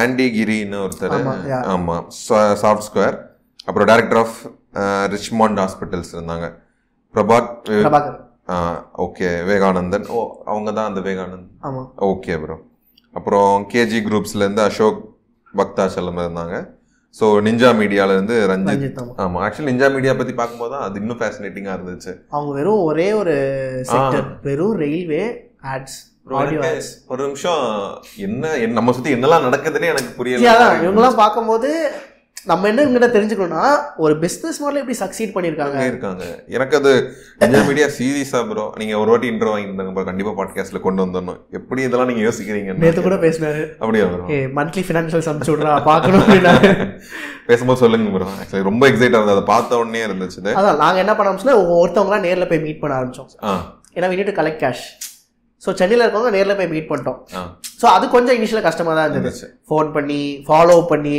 ஆண்டி கிரின்னு ஒருத்தர். ஆமா. ஆமா. சாஃப்ட் ஸ்கொயர் அப்புறம் டைரக்டர் ஆஃப் ரிச்மாண்ட் ஹாஸ்பிட்டல்ஸ் இருந்தாங்க. பிரபாத் ஓகே விவேகானந்தன். ஓ அவங்க தான் அந்த விவேகானந்த் ஆமாம் ஓகே ப்ரோ அப்புறம் கேஜி குரூப்ஸ்லேருந்து அசோக் பக்தாச்சலம் இருந்தாங்க. ஸோ நிஞ்சா மீடியாலேருந்து ரஞ்சித் ரஞ்சித் ஆமாம் ஆமாம் ஆக்சுவலி நிஞ்சா மீடியா பற்றி பார்க்கும்போது தான் அது இன்னும் ஃபேசினேட்டிங்காக இருந்துச்சு. அவங்க வெறும் ஒரே ஒரு செக்டர் வெறும் ரயில்வே ஆட்ஸ் ஒரு நிமிஷம் என்ன நம்ம சுற்றி என்னெல்லாம் நடக்குதுன்னே எனக்கு புரியல. இவங்கெல்லாம் பார்க்கும்போது நம்ம என்ன இவங்ககிட்ட தெரிஞ்சுக்கணும்னா ஒரு பிஸ்னஸ் மாடல் எப்படி சக்சீட் பண்ணியிருக்காங்க. இருக்காங்க எனக்கு அது நிஞ்சா மீடியா சீரியஸா ப்ரோ நீங்க ஒரு வாட்டி இன்டர்வ் வாங்கியிருந்தாங்க bro. கண்டிப்பா பாட்காஸ்ட்ல கொண்டு வந்துடணும். எப்படி இதெல்லாம் நீங்க யோசிக்கிறீங்க நேற்று கூட பேசினாரு. அப்படியா ப்ரோ மந்த்லி ஃபினான்ஷியல்ஸ் அனுப்பிச்சு விட்றா பார்க்கணும் பேசும்போது சொல்லுங்க ப்ரோ ஆக்சுவலி ரொம்ப எக்ஸைட் ஆகுது. அதை பார்த்த உடனே இருந்துச்சு. அதான் நாங்கள் என்ன பண்ண ஆரம்பிச்சோம்னா ஒருத்தவங்களாம் நேரில் போய் மீட் பண்ண ஆரம்பிச்சோம். ஏன்னா to கலெக்ட் கேஷ் ஸோ சென்னையில் இருக்கவங்க நேரில் போய் மீட் பண்ணிட்டோம். ஸோ அது கொஞ்சம் இனிஷியலாக கஷ்டமாக தான் இருந்துச்சு. ஃபோன் பண்ணி ஃபாலோ பண்ணி.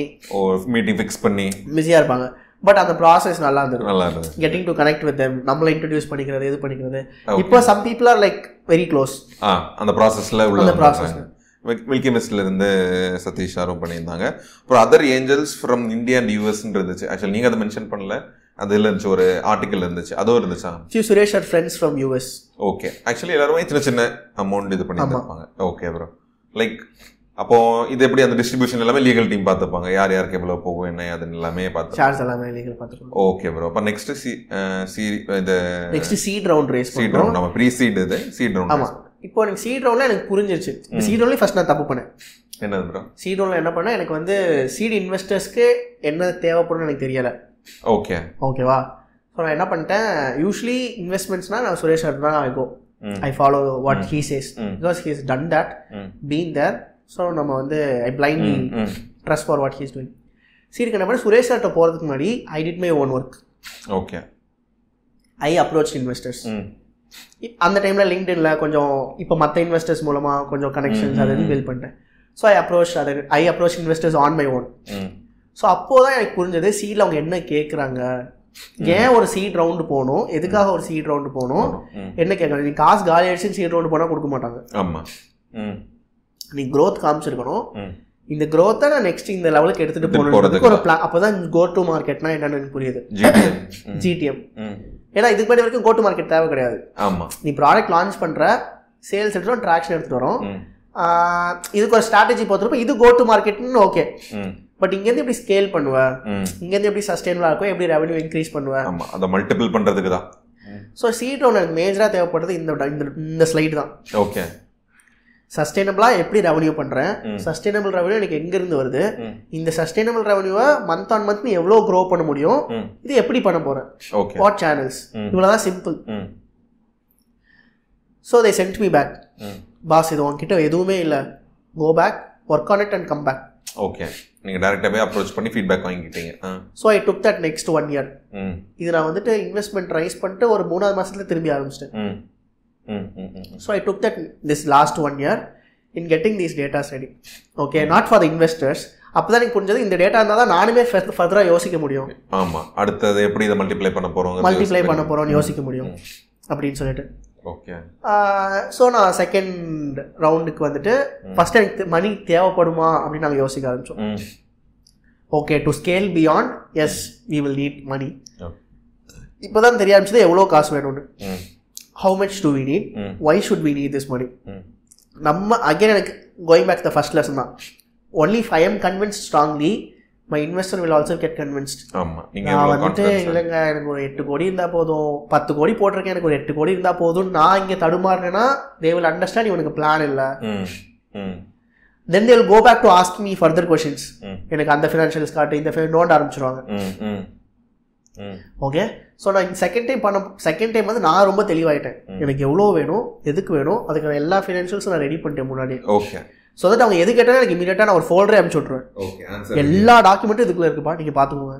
மீட்டிங் ஃபிக்ஸ் பண்ணி. பிஸியாக இருப்பாங்க. பட் அந்த ப்ராசஸ் நல்லா இருந்தது. நல்லா இருந்தது. Getting to connect with them நம்மளை இன்ட்ரடியூஸ் பண்ணிக்கிறது இது பண்ணிக்கிறது. இப்போ some people are like very close ஆ அந்த ப்ராசஸ்ல உள்ள அந்த process. மில்கி மிஸ்ட்ல இருந்து சதீஷ் சாரும் பண்ணியிருந்தாங்க. அப்புறம் other angels from India and US இருந்துச்சு. ஆக்சுவலி நீங்க அதை மென்ஷன் பண்ணல. அதுல இருந்துச்சு ஒரு ஆர்டிக்கல் இருந்துச்சு. அதுவும் இருந்துச்சா? Few Suresh are friends from US okay actually எல்லாருமே சின்ன சின்ன அமௌண்ட் இது பண்ணி இருப்பாங்க. ஓகே ப்ரோ லைக் அப்போ இது எப்படி அந்த டிஸ்ட்ரிபியூஷன் எல்லாமே லீகல் டீம் பார்த்துப்பாங்க? யார் யாருக்கு எவ்வளோ போகும் என்ன அதுன்னு எல்லாமே பார்த்து சார்ஜ் எல்லாமே லீகல் பார்த்துக்கணும் ஓகே ப்ரோ அப்போ நெக்ஸ்ட் சி சி இது next seed round race seed round நம்ம ப்ரீ சீட் இது சீட் ரவுண்ட் ஆமாம் இப்போ எனக்கு சீட் ரவுண்டில் எனக்கு புரிஞ்சிருச்சு. சீட் ரவுண்ட்லேயே ஃபர்ஸ்ட் நான் தப்பு பண்ணேன். என்னது ப்ரோ சீட் ரவுண்டில் என்ன பண்ணேன்? எனக்கு வந்து சீட் இன்வெஸ்டர்ஸ்க்கு என்ன தேவைப்படும்னு எனக்கு தெரியலை. ஓகே ஓகேவா ஸோ நான் என்ன பண்ணிட்டேன்? யூஸ்வலி இன்வெஸ்ட்மெண்ட்ஸ்னால் நான் சுரேஷ் சார் தான் I go hmm. I follow what he says. Because he is done that been there so நம்ம வந்து I blind hmm hmm. Trust for what he's doing சீருக்கு என்ன பண்ணி சுரேஷ் சார்கிட்ட போகிறதுக்கு முன்னாடி I did my own work okay I approach investors அந்த டைமில் லிங்க்டின்ல கொஞ்சம் இப்போ மற்ற இன்வெஸ்டர்ஸ் மூலமாக கொஞ்சம் கனெக்ஷன்ஸ் அதை பில்ட் பண்ணிட்டேன். ஸோ ஐ அப்ரோச் அதை I approach investors on my. Own so அப்போ தான் எனக்கு புரிஞ்சது சீடில் அவங்க என்ன கேட்குறாங்க ஏன் ஒரு சீட் ரவுண்டு போகணும்? எதுக்காக ஒரு சீட் ரவுண்டு போகணும்? என்ன கேட்குறாங்க நீ காசு காலி ஆயிடுச்சு சீட் ரவுண்டு போனால் கொடுக்க மாட்டாங்க. ஆமா. ம். நீ growth காமிச்சிருக்கணும். இந்த growth-அ நான் நெக்ஸ்ட் இந்த லெவலுக்கு எடுத்துகிட்டு எடுத்துட்டு போகணுன்றதுக்கு ஒரு பிளான் அப்போ தான் கோ டு மார்க்கெட்னா என்னன்னு புரியுது. ஜிடிஎம் ஏன்னா இதுக்கு முன்னாடி வரைக்கும் கோ டு மார்க்கெட் தேவை கிடையாது. ஆமா. நீ ப்ராடக்ட் லான்ச் பண்ணுற சேல்ஸ் எடுத்துட்டு ட்ராக்ஷன் எடுத்துட்டு வரோம். இதுக்கு ஒரு ஸ்ட்ராட்டஜி பொறுத்தப்போ இது கோ டு மார்க்கெட்னு ஓகே பட் இங்கேருந்து எப்படி ஸ்கேல் பண்ணுவ? ம். இங்கேருந்து எப்படி சஸ்டைனபிளாக இருக்கும்? எப்படி ரெவன்யூ இன்க்ரீஸ் பண்ணுவ? ஆமா அதை மல்டிபிள் பண்றதுக்கு தான். ஸோ சீட் ஒன்று எனக்கு மேஜராக தேவைப்படுறது இந்த இந்த ஸ்லைடு தான். ஓகே சஸ்டைனபிளாக எப்படி ரெவன்யூ பண்ணுறேன். சஸ்டைனபிள் ரெவன்யூ எனக்கு எங்கேருந்து வருது? இந்த சஸ்டைனபிள் ரெவன்யூவை மந்த் ஆன் மந்த் எவ்வளோ க்ரோ பண்ண முடியும்? இது எப்படி பண்ண போகிறேன் ஓகே வாட் சேனல்ஸ். இவ்வளோதான் simple so they sent me. Back boss இது உன்கிட்ட எதுவுமே இல்லை. Go back work on it and come back okay நீங்க டைரக்டாவே அப்ரோச் பண்ணி feedback வாங்கிக்கிட்டீங்க. So I took that next one year இது நான் வந்துட்டு இன்வெஸ்ட்மெண்ட் ரைஸ் பண்ணிட்டு ஒரு மூணாவது மாசத்துல திரும்பி ஆரம்பிச்சிட்டேன். ம். ம் ம் ம் so I took that this last one year in getting these datas ready okay not for the investors அப்போ தான் எனக்கு புரிஞ்சது இந்த டேட்டா இருந்தால் தான் நானுமே ஃபர்தராக யோசிக்க முடியும். ஆமா. அடுத்தது எப்படி இதை மல்டிப்ளை பண்ண போறோம் மல்டிப்ளை பண்ண போகிறோம்னு யோசிக்க முடியும். அப்படின்னு சொல்லிட்டு. ஓகே ஸோ நான் செகண்ட் ரவுண்டுக்கு வந்துட்டு ஃபர்ஸ்ட் எனக்கு மணி தேவைப்படுமா அப்படின்னு நாங்கள் யோசிக்க ஆரம்பிச்சோம். ம். Okay to scale beyond as we will need money. இப்போ தான் தெரிய ஆரம்பிச்சது எவ்வளோ காசு வேணும்னு. How much do we need why should we need this money நம்ம அகைன் எனக்கு going back the first lesson தான். Only I am convinced strongly my investor will also get convinced ஆமா நீங்க நான் வந்துட்டு இல்லைங்க எனக்கு ஒரு எட்டு கோடி இருந்தால் போதும். பத்து கோடி போட்டிருக்கேன் எனக்கு ஒரு எட்டு கோடி இருந்தால் போதும். நான் இங்கே தடுமாறினேன்னா தே வில் அண்டர்ஸ்டாண்ட் இவனுக்கு பிளான் இல்லை. Then they will go back to ask me further questions எனக்கு அந்த ஃபினான்ஷியல்ஸ் காட்டு இந்த நோண்ட் ஆரம்பிச்சிருவாங்க ஓகே ஸோ நான் செகண்ட் டைம் பண்ண செகண்ட் டைம் வந்து நான் ரொம்ப தெளிவாயிட்டேன். எனக்கு எவ்வளோ வேணும் எதுக்கு வேணும் அதுக்கான எல்லா ஃபினான்ஷியல்ஸும் நான் ரெடி பண்ணிட்டேன் முன்னாடி ஓகே ஸோ தட் அவங்க எது கேட்டாலும் எனக்கு இமீடியட்டாக நான் ஒரு ஃபோல்டரே அனுப்பிச்சு விட்ருவேன் எல்லா டாக்குமெண்ட்டும் இதுக்குள்ள இருக்குப்பா நீங்கள் பார்த்துக்கோங்க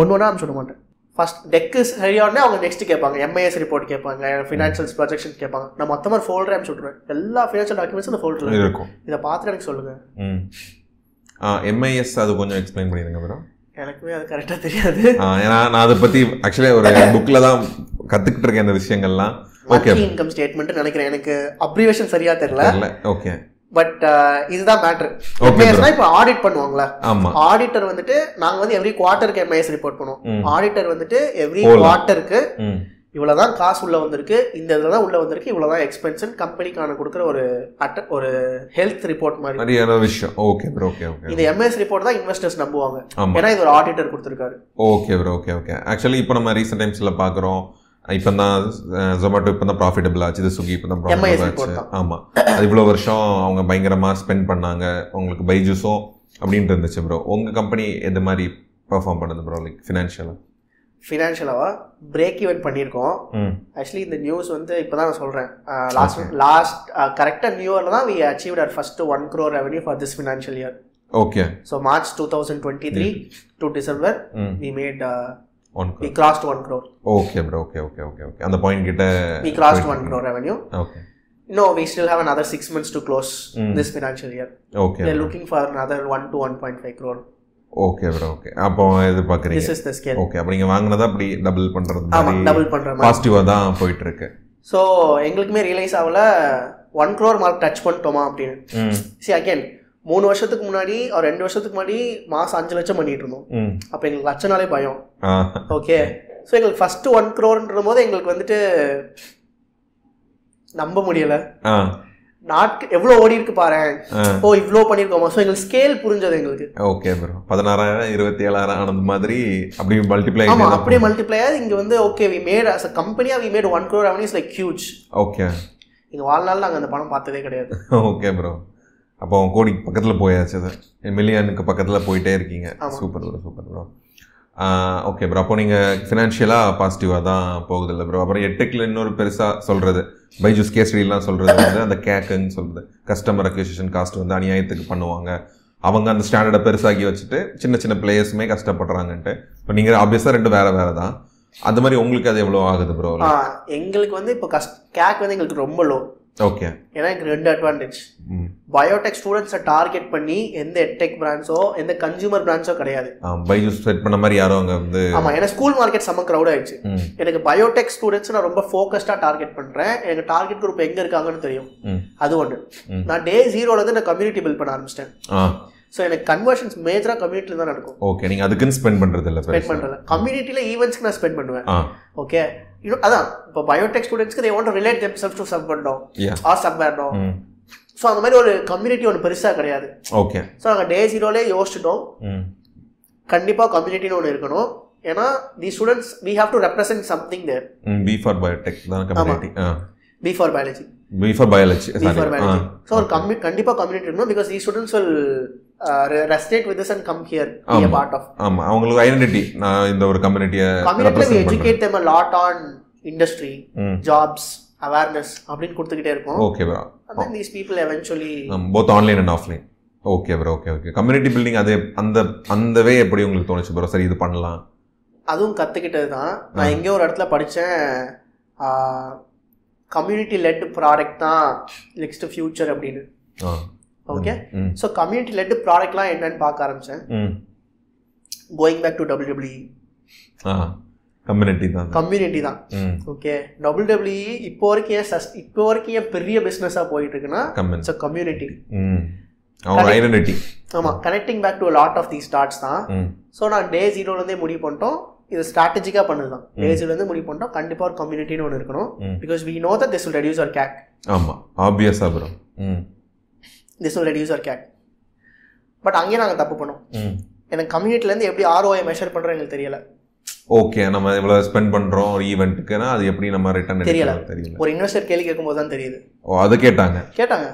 ஒன்று ஒன்றா அனுப்பிச்சு விட மாட்டேன். ஃபர்ஸ்ட் டெக்கு சரியானே அவங்க நெக்ஸ்ட் கேட்பாங்க. எம்ஐஎஸ் ரிப்போர்ட் கேட்பாங்க ஃபினான்ஷியல்ஸ் ப்ரொஜெக்ஷன் கேட்பாங்க. நான் மொத்தமாக ஒரு ஃபோல்டரே அனுப்பிச்சு விட்ருவேன் எல்லா ஃபினான்ஷியல் டாக்குமெண்ட்ஸும் அந்த ஃபோல்டர் இருக்கும். இதை பார்த்துட்டு எனக்கு சொல்லுங்கள் எம்ஐஎஸ் அது கொஞ்சம் எக்ஸ்பிளைன் பண்ணிடுங்க ப்ரோ எனக்குமே அது கரெக்டாக தெரியாது. ஏன்னா நான் அதை பத்தி ஆக்சுவலி ஒரு புக்ல தான் கத்துக்கிட்டு இருக்கேன் இந்த விஷயங்கள்லாம். ஓகே இன்கம் ஸ்டேட்மெண்ட் நினைக்கிறேன். எனக்கு அப்ரிவேஷன் சரியா தெரியல. தெரியல. ஓகே பட் இதுதான் மேட்ரு எம்ஐஎஸ்னா இப்போ ஆடிட் பண்ணுவாங்களா? ஆடிட்டர் வந்துட்டு நாங்க வந்து எவ்ரி குவார்ட்டருக்கு எம்ஐஎஸ் ரிப்போர்ட் பண்ணுவோம். ஆடிட்டர் வந்துட்டு எவ்ரி. குவார்ட்டருக்கு இவ்வளவுதான் காசு உள்ள வந்திருக்கு இந்த இதுல தான் உள்ள வந்திருக்கு இவ்வளவுதான் எக்ஸ்பென்ஸ் கம்பெனிக்கான கொடுக்குற ஒரு அட்ட ஒரு ஹெல்த் ரிப்போர்ட் மாதிரி. நிறைய விஷயம். ஓகே ப்ரோ ஓகே ஓகே இந்த எம்ஐஎஸ் ரிப்போர்ட் தான் இன்வெஸ்டர்ஸ் நம்புவாங்க. ஏன்னா இது ஒரு ஆடிட்டர் கொடுத்துருக்காரு. Okay bro okay okay actually இப்போ நம்ம ரீசெண்ட் டைம்ஸ்ல பார்க்குறோம் இப்போ தான் ஜொமேட்டோ இப்போ தான் ப்ராஃபிட்டபிள் ஆச்சு. இது ஸ்விக்கி இப்போ தான் ப்ராஃபிட்டபிள் ஆச்சு. தான். ஆமா. அது இவ்வளோ வருஷம் அவங்க பயங்கரமா ஸ்பெண்ட் பண்ணாங்க. உங்களுக்கு பைஜூஸும் அப்படின்ட்டு இருந்துச்சு ப்ரோ உங்க கம்பெனி எது மாதிரி பெர்ஃபார்ம் பண்ணுது ப்ரோ லைக் ஃபினான்ஷியலாக ஃபினான்ஷியலாவா பிரேக் ஈவன் பண்ணியிருக்கோம். ஆக்சுவலி இந்த நியூஸ் வந்து இப்போ தான் நான் சொல்கிறேன் லாஸ்ட் லாஸ்ட் கரெக்டாக நியூ இயரில் தான் we achieve our first one crore revenue for this financial year okay so March two thousand twenty three to December we made one we crossed one crore okay bro okay okay okay okay அந்த point கிட்ட we crossed one crore revenue okay we still have another six months to close Mm. this financial year. Okay They're looking for another one to 1.5 crore. Okay bro okay அப்போ எதிர்பார்க்குறீங்க This is the scale. Okay அப்போ நீங்கள் வாங்கினதை அப்படி double பண்ணுறது ஆமா மாதிரி double பண்ற மாதிரி. பாசிட்டிவாக தான் போயிட்டு இருக்கு ஸோ எங்களுக்குமே ரியலைஸ் ஆகல. ஒன் க்ரோர் மார்க் டச் பண்ணிட்டோமா அப்படின்னு. சி அகைன் மூணு வருஷத்துக்கு முன்னாடி ஒரு ரெண்டு வருஷத்துக்கு முன்னாடி மாசம் அஞ்சு லட்சம் பண்ணிட்டு இருந்தோம் அப்போ எங்களுக்கு லட்சம்னாலே பயம். ஓகே. ஸோ எங்களுக்கு ஃபர்ஸ்ட் ஒன் க்ரோர்ன்ற போது எங்களுக்கு வந்துட்டு நம்ப முடியல. நாட்கு எவ்வளோ ஓடி இருக்கு பாரு. ஓ இவ்வளோ பண்ணியிருக்கோமா ஸோ எங்களுக்கு ஸ்கேல் புரிஞ்சது எங்களுக்கு. ஓகே ப்ரோ பதினாறாயிரம் இருபத்தி ஏழாயிரம் ஆனது மாதிரி அப்படி மல்டிப்ளை ஆமா அப்படியே மல்டிப்ளை ஆகுது இங்க வந்து okay we made as a கம்பெனியா we made one crore revenues like huge okay. எங்க வாழ்நாள் நாங்க அந்த பணம் பார்த்ததே கிடையாது. ஓகே ப்ரோ அப்போ கோடி பக்கத்தில் போயாச்சு சார் மில்லியனுக்கு பக்கத்தில் போயிட்டே இருக்கீங்க. Super bro super bro okay bro அப்போ நீங்கள் ஃபினான்ஷியலாக பாசிட்டிவாக தான் போகுது இல்லை ப்ரோ அப்புறம் எட்டுக்கில் இன்னொரு பெருசாக சொல்கிறது பைஜூஸ் கேஸ்ரிலாம் சொல்கிறது வந்து அந்த கேக்குன்னு சொல்கிறது கஸ்டமர் அக்விசிஷன் காஸ்ட் வந்து அநியாயத்துக்கு பண்ணுவாங்க. அவங்க அந்த ஸ்டாண்டர்டை பெருசாக்கி வச்சுட்டு சின்ன சின்ன பிளேயர்ஸுமே கஷ்டப்படுறாங்கன்ட்டு. இப்போ நீங்கள் ஆப்வியஸாக ரெண்டு வேறு வேறு தான். அது மாதிரி உங்களுக்கு அது எவ்வளோ ஆகுது ப்ரோ எங்களுக்கு வந்து இப்போ கஸ்ட் கேக் வந்து எங்களுக்கு ரொம்ப லோ ஓகே ஏன்னா எனக்கு ரெண்டு அட்வான்டேஜ் பயோடெக் ஸ்டூடெண்ட்ஸை டார்கெட் பண்ணி எந்த எட்டெக் பிரான்ச்சோ எந்த கன்சூமர் பிரான்ச்சோ கிடையாது. பைஜூஸ் செட் பண்ண மாதிரி யாரும் அங்கே வந்து ஆமா ஏன்னா ஸ்கூல் மார்க்கெட் செம்ம க்ரௌட் ஆயிடுச்சு. எனக்கு பயோடெக் ஸ்டூடெண்ட்ஸ் நான் ரொம்ப ஃபோக்கஸ்டாக டார்கெட் பண்றேன். எனக்கு டார்கெட் குரூப் எங்க இருக்காங்கன்னு தெரியும். அது ஒன்று. நான் டே ஜீரோல இருந்து நான் கம்யூனிட்டி பில்ட் பண்ண ஆரம்பிச்சிட்டேன். ஸோ எனக்கு கன்வர்ஷன்ஸ் மேஜரா கம்யூனிட்டில தான் நடக்கும். ஓகே நீங்க அதுக்குன்னு ஸ்பெண்ட் பண்றது இல்ல ஸ்பெண்ட் பண்றேன் கம்யூனிட்டியில ஈவெண்ட்ஸ்க்கு நான் ஸ்பெண்ட் பண்ணுவேன். ஓகே இன்னும் அதான் இப்போ பயோடெக் ஸ்டூடெண்ட்ஸ்க்கு they want relate them self to some பண்ணோம் or somewhere no hmm so அந்த மாதிரி ஒரு கம்யூனிட்டி ஒன்று பெருசாக கிடையாது. ஓகே ஸோ நாங்கள் டே ஜீரோலே யோசிச்சிட்டோம். ம் கண்டிப்பாக கம்யூனிட்டின்னு ஒன்று இருக்கணும். ஏன்னா the students we have to represent something there B for biotech தான் community B for biology B for biology B for biology so ஒரு கம்யூ கண்டிப்பாக கம்யூனிட்டி இருக்கணும் because the students will restate with and come here B. Part of ஆமா அவங்களுக்கு identity நான் இந்த ஒரு கம்யூனிட்டியை பண்றேன். Educate them lot on industry jobs awareness அப்படின்னு கொடுத்துக்கிட்டே இருக்கோம். Okay bro these people eventually both online and offline okay bro okay okay community building அது அந்த அந்த வே எப்படி உங்களுக்கு தோணுச்சு ப்ரோ சரி இது பண்ணலாம். அதுவும் கற்றுக்கிட்டது தான் நான் எங்கேயோ ஒரு இடத்துல படித்தேன் கம்யூனிட்டி லெட் ப்ராடக்ட் தான் நெக்ஸ்ட் ஃபியூச்சர் அப்படின்னு. ஓகே ஸோ கம்யூனிட்டி லெட் ப்ராடக்ட்லாம் என்னன்னு பார்க்க ஆரம்பித்தேன் ம். Going back to W W community தான். கம்யூனிட்டி தான். ஓகே டபிள்யூடபிள்யூ இப்போ வரைக்கும் ஏன் இப்போ வரைக்கும் ஏன் பெரிய பிஸ்னஸாக போயிட்டு இருக்குன்னா இட்ஸ் கம்யூனிட்டி ஐடென்டிட்டி ஆமாம் connecting back to lot of the starts தான். ஸோ நான் டே ஜீரோலேருந்தே முடிவு பண்ணிட்டோம். இது ஸ்ட்ராட்டஜிக்காக பண்ணது தான் டே ஜீரோலேருந்து முடிவு பண்ணிட்டோம். கண்டிப்பாக ஒரு கம்யூனிட்டின்னு ஒன்று இருக்கணும். Because we know that this will reduce our cake ஆமா. ஆப்வியஸா ப்ரோ ம். This will reduce our cake but அங்கேயே நாங்கள் தப்பு பண்ணோம். ம். எனக்கு கம்யூனிட்டிலேருந்து எப்படி ஆர்ஓஐ மெஷர் பண்ணுறோம் எங்களுக்கு தெரியல. ஓகே நம்ம இவ்வளவு ஸ்பெண்ட் பண்றோம் ஒரு ஈவெண்ட்டுக்குன்னா அது எப்படி நம்ம ரிட்டர்ன் தெரியல. தெரியல. ஒரு இன்வெஸ்டர் கேள்வி கேட்கும்போது தான் தெரியுது. ஓ அது கேட்டாங்க. கேட்டாங்க.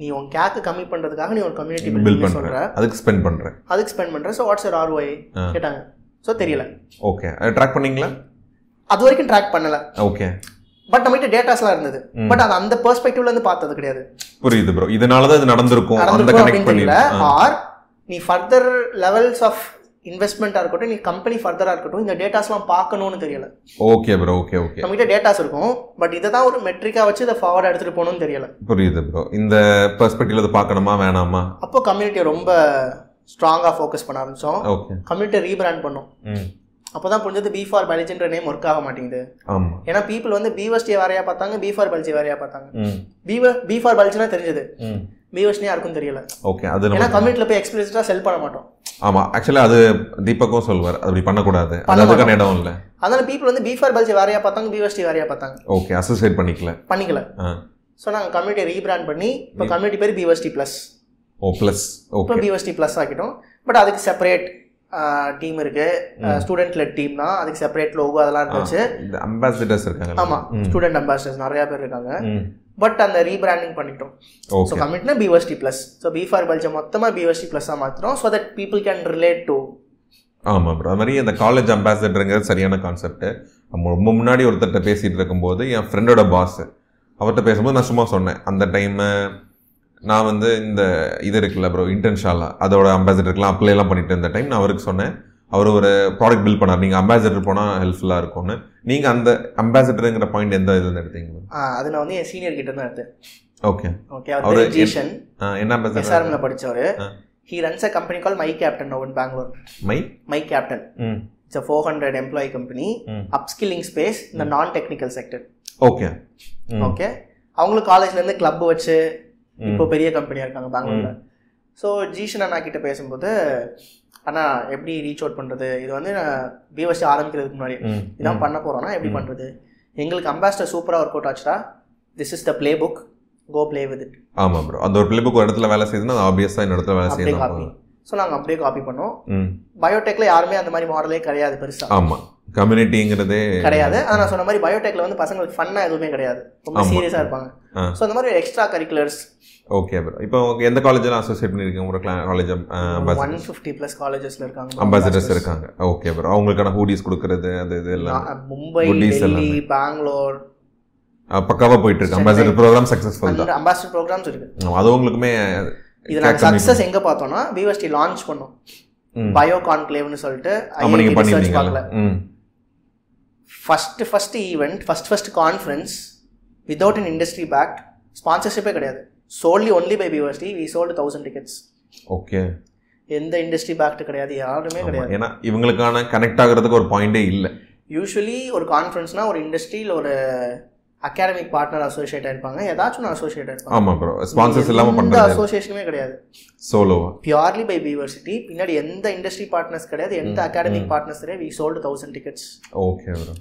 நீ உன் கேக்கு கம்மி பண்ணுறதுக்காக நீ ஒரு கம்யூனிட்டி பில் சொல்கிற அதுக்கு ஸ்பெண்ட் பண்றேன். அதுக்கு ஸ்பெண்ட் பண்ணுற ஸோ வாட்ஸ் ஆர் ஆர்ஓஐ. கேட்டாங்க. ஸோ தெரியல. ஓகே ட்ராக் பண்ணீங்களா? அது வரைக்கும் ட்ராக் பண்ணல. ஓகே பட் நம்மகிட்ட டேட்டாஸ்லாம் இருந்தது. பட் அது அந்த பெர்ஸ்பெக்டிவ்ல இருந்து பார்த்தது கிடையாது. புரியுது ப்ரோ இதனால தான் இது நடந்திருக்கும். அந்த கனெக்ட் அப்படின்னு பண்ணி தெரியல ஆர் நீ ஃபர்தர் லெவல்ஸ் ஆஃப் இன்வெஸ்ட்மெண்ட்டாக இருக்கட்டும் நீ கம்பெனி ஃபர்தராக இருக்கட்டும் இந்த டேட்டாஸ்லாம் பார்க்கணும்னு தெரியல. ஓகே ப்ரோ ஓகே ஓகே நம்மகிட்ட டேட்டாஸ் இருக்கும். பட் இதை தான் ஒரு மெட்ரிக்காக வச்சு இதை ஃபார்வர்ட் எடுத்துகிட்டு போகணும்னு தெரியல. புரியுது ப்ரோ இந்த பெர்ஸ்பெக்டிவ்ல இது பார்க்கணுமா வேணாமா? அப்போ கம்யூனிட்டியை ரொம்ப ஸ்ட்ராங்காக ஃபோக்கஸ் பண்ண ஆரம்பித்தோம் கம்யூனிட்டியை ரீபிராண்ட் பண்ணோம். அப்போ தான் புரிஞ்சது பி ஃபார் பயாலஜின்ற நேம் ஒர்க் ஆக மாட்டேங்குது. ஆமா. ஏன்னா பீப்புள் வந்து பிவஸ்டியை வேறையா பார்த்தாங்க பி ஃபார் பயாலஜி வேறையா பார்த்தாங்க. பி ஃபார் பயாலஜினா தெரிஞ்சது. ம். பிவஸ்டினே யாருக்கும் தெரியல. ஓகே அது ஏன்னா கம்யூனிட்டியில் போய் எக்ஸ்பிரஸ்டாக செல் பண்ண மாட்டோம். ஆமா ஆக்சுவலா அது தீபக்கும் சொல்வார் அப்படி பண்ணக்கூடாது. அது பண்ண அதுக்கான இடம் இல்ல. அதனால பீப்புள் வந்து பி ஃபார் பயாலஜி வேறையா பார்த்தாங்க பிவஸ்டி வேறையா பார்த்தாங்க. ஓகே அசோசியேட் பண்ணிக்கல. பண்ணிக்கல. ஸோ நாங்கள் கம்யூனிட்டியை ரீபிராண்ட் பண்ணி இப்போ கம்யூனிட்டி பேர் பிவஸ்டி ப்ளஸ் ஓ ப்ளஸ் இப்போ ஓகே பிவஸ்டி ப்ளஸ் ஆக்கிட்டோம். பட் அதுக்கு செப்பரேட் டீம் இருக்கு. ஸ்டூடெண்ட் லெட் டீம் தான். அதுக்கு செப்பரேட் லோகோ அதெல்லாம் இருந்துச்சு. இந்த அம்பாசிடர்ஸ் இருக்காங்க ஆமா ஸ்டூடெண்ட் அம்பாசிடர்ஸ் நிறைய பேர் இருக்காங்க. பட் அந்த ரீபிராண்டிங் பண்ணிட்டோம். ஸோ கமிட்னா பிவஸ்டி ப்ளஸ் ஸோ பி ஃபார் பல்ஜை மொத்தமாக பிவஸ்டி ப்ளஸ்ஸாக மாற்றுறோம் so that people can relate to ஆமா ப்ரோ அது மாதிரி அந்த காலேஜ் அம்பாசிடருங்கிறது சரியான கான்செப்ட் நம்ம ரொம்ப முன்னாடி ஒருத்தர்கிட்ட பேசிட்டு இருக்கும்போது என் ஃப்ரெண்டோட பாஸ் அவர்கிட்ட பேசும்போது நான் சும்மா சொன்னேன். அந்த டைம் நான் வந்து இந்த இது இருக்குல்ல ப்ரோ இன்டர்ன்ஷாலா அதோட அம்பாசிடருக்குலாம் அப்ளை எல்லாம் பண்ணிட்டு இருந்த டைம் நான் அவருக்கு சொன்னேன். அவர் ஒரு ப்ராடக்ட் பில்ட் பண்ணார். நீங்கள் அம்பாசிடர் போனால் ஹெல்ப்ஃபுல்லாக இருக்கும்னு. நீங்கள் அந்த அம்பாசிடருங்கிற பாயிண்ட் எந்த இதுல எடுத்தீங்க அது நான் வந்து என் சீனியர் கிட்ட தான் எடுத்தேன். ஓகே ஓகே அவரு ஜீஷன் என்ன எஸ்ஆர்எம்ல படிச்சவர். ஆ. He runs a company call my captain in Bangalore my my captain it's a four hundred employee company. Upskilling space இந்த நான் டெக்னிக்கல் செக்டர் ஓகே ஓகே அவங்களும் காலேஜ்ல இருந்து கிளப் வச்சு இப்போ பெரிய கம்பெனியா இருக்காங்க பெங்களூர்ல ஸோ ஜீஷன் அண்ணா கிட்ட பேசும்போது அண்ணா எப்படி ரீச் அவுட் பண்றது? இது வந்து பிஎஸ்சி ஆரம்பிக்கிறதுக்கு முன்னாடி இதான் பண்ண போறோம்னா எப்படி பண்றது? எங்களுக்கு அம்பாஸ்டர் சூப்பரா work out ஆச்சுடா. This is the play book go play with it ஆமா ப்ரோ அந்த ஒரு பிள்ளைக்கு ஒரு இடத்துல வேலை செய்யுதுன்னா ஆப்வியஸாக இந்த இடத்துல வேலை செய்யணும் ஸோ நாங்கள் அப்படியே காப்பி பண்ணோம். பயோடெக்ல யாருமே அந்த மாதிரி மாடலே கிடையாது பெருசா. ஆமா. கம்யூனிட்டிங்கிறதே கிடையாது. ஆனால் நான் சொன்ன மாதிரி பயோடெக்ல வந்து பசங்களுக்கு ஃபன்னா எதுவுமே கிடையாது. ரொம்ப. சீரியஸா இருப்பாங்க. ஸோ அந்த மாதிரி எக்ஸ்ட்ரா கரிக்குலர்ஸ் ஓகே ப்ரோ இப்போ எந்த காலேஜில் அசோசியேட் பண்ணியிருக்கீங்க ஒரு காலேஜ் ஒன் ஃபிஃப்டி ப்ளஸ் காலேஜஸ்ல இருக்காங்க. அம்பாசிடர்ஸ் இருக்காங்க. ஓகே ப்ரோ அவங்களுக்கான ஹூடிஸ் கொடுக்கறது அது இது எல்லாம். மும்பை டெல்லி பெங்களூர். அஹ், பக்காவா போயிட்டு இருக்கு அம்பாசிடர் ப்ரோக்ராம் சக்ஸஸ்ஃபுல் தான். அம்பாசிடர் ப்ரோக்ராம்ஸ் இருக்கு. அது உங்களுக்குமே இது நாங்கள் சக்ஸஸ் எங்க பார்த்தோம்னா பிஎஸ்டி லான்ச் பண்ணோம். பயோ கான்க்ளேவ்னு சொல்லிட்டு நீங்க ரிசர்ச் பார்க்கல. ம் first first event first first conference without in industry backed ஸ்பான்சர்ஷிப்பே கிடையாது. So only only by BST we sold thousand tickets okay எந்த இண்டஸ்ட்ரி பேக்ட் கிடையாது யாருமே கிடையாது. ஏன்னா இவங்களுக்கான கனெக்ட் ஆகுறதுக்கு ஒரு பாயிண்டே இல்லை. யூஸ்வலி ஒரு கான்ஃபரன்ஸ்னா ஒரு இண்டஸ்ட்ரியில் ஒரு அகாடமிக் பார்ட்னர் அசோசியேட் ஆயிருப்பாங்க ஏதாச்சும் ஒன்று அசோசியேட் ஆயிருப்பாங்க ஆமா ப்ரோ ஸ்பான்சர்ஸ் இல்லாம பண்றது அசோசியேஷனுமே கிடையாது. சோலோவா பியூர்லி பை பியூவர்சிட்டி பின்னாடி எந்த இண்டஸ்ட்ரி பார்ட்னர்ஸ் கிடையாது. எந்த அகாடமிக் பார்ட்னர்ஸ் கிடையாது. We sold thousand tickets okay bro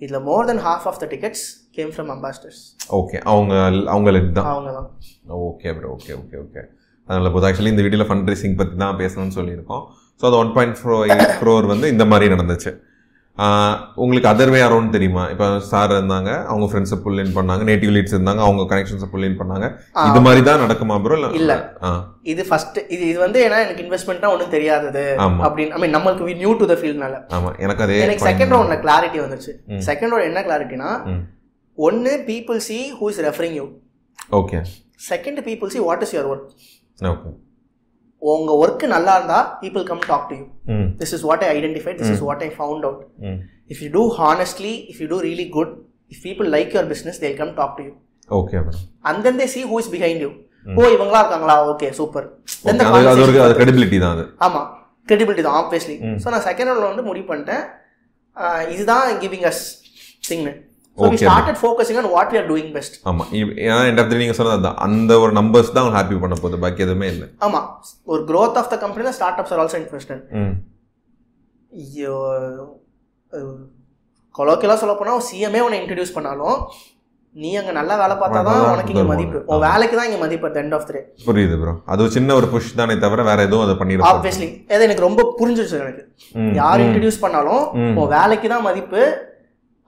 இதில் more then half of the tickets came from ambassadors okay அவங்க அவங்க lead தான்? அவங்க தான். Okay bro okay okay okay அதனால் போது ஆக்சுவலி இந்த வீடியோவில் ஃபண்ட் ரைசிங் பற்றி தான் பேசணும்னு சொல்லியிருக்கோம். ஸோ அது one point four eight crore வந்து இந்த மாதிரி நடந்துச்சு. உங்களுக்கு அதர் வே அரௌண்ட் தெரியுமா? இப்போ சார் இருந்தாங்க அவங்க ஃப்ரெண்ட்ஸை புல் இன் பண்ணாங்க நேட்டிவ் லீட்ஸ் இருந்தாங்க அவங்க கனெக்ஷன்ஸை புல் இன் பண்ணாங்க. இது மாதிரி தான் நடக்குமா ப்ரோ இல்ல. இல்லை. இது ஃபர்ஸ்ட் இது இது வந்து ஏன்னா எனக்கு இன்வெஸ்ட்மெண்ட்னா ஒன்றும் தெரியாதது. ஆமா. அப்படின்னு ஐ மீன் நம்மளுக்கு நியூ டு த ஃபீல்ட்னால ஆமாம் எனக்கு அதே எனக்கு செகண்ட் ரவுண்ட்ல கிளாரிட்டி வந்துச்சு. செகண்ட் ரவுண்ட் என்ன கிளாரிட்டினா ஒன்னு people see who is referring you okay second people see what is your work okay உங்க ஒர்க் நல்லா இருந்தா people come talk to you this is what I identified this is what I found out if you do honestly if you do really good if people like your business they'll come talk to you okay and then they see who is behind you oh இவங்களா இருக்காங்களா? Okay super அது அது ஒரு credibility தான் அது. ஆமா credibility தான் obviously so நான் செகண்ட் ரவுண்ட்ல வந்து முடிவு பண்ணிட்டேன். இதுதான் giving as திங்னு so. Started focusing on what we are doing best ஆமாம் ஏன்னா என் இடத்துல நீங்கள் சொன்னது அதான். அந்த ஒரு நம்பர்ஸ் தான் ஹாப்பி பண்ண போகுது. பாக்கி எதுவுமே இல்லை. ஆமா. ஒரு growth ஆஃப் த கம்பெனி தான் start ups are also invested ம் கொலோக்கியலாக சொல்ல போனால் சிஎம்ஏ உன்னை இன்ட்ரடியூஸ் பண்ணாலும் நீ அங்கே நல்லா வேலை பார்த்தா தான் உனக்கு இங்கே. மதிப்பு. உன் வேலைக்கு தான் இங்கே மதிப்பு அட் எண்ட் ஆஃப் த்ரே புரியுது ப்ரோ அது சின்ன ஒரு புஷ் தானே தவிர வேற எதுவும் அதை பண்ணிருப்போம் ஆப்வியஸ்லி அது எனக்கு ரொம்ப புரிஞ்சிருச்சு எனக்கு. யார். இன்ட்ரடியூஸ் பண்ணாலும். உன் வேலைக்கு தான் மதிப்பு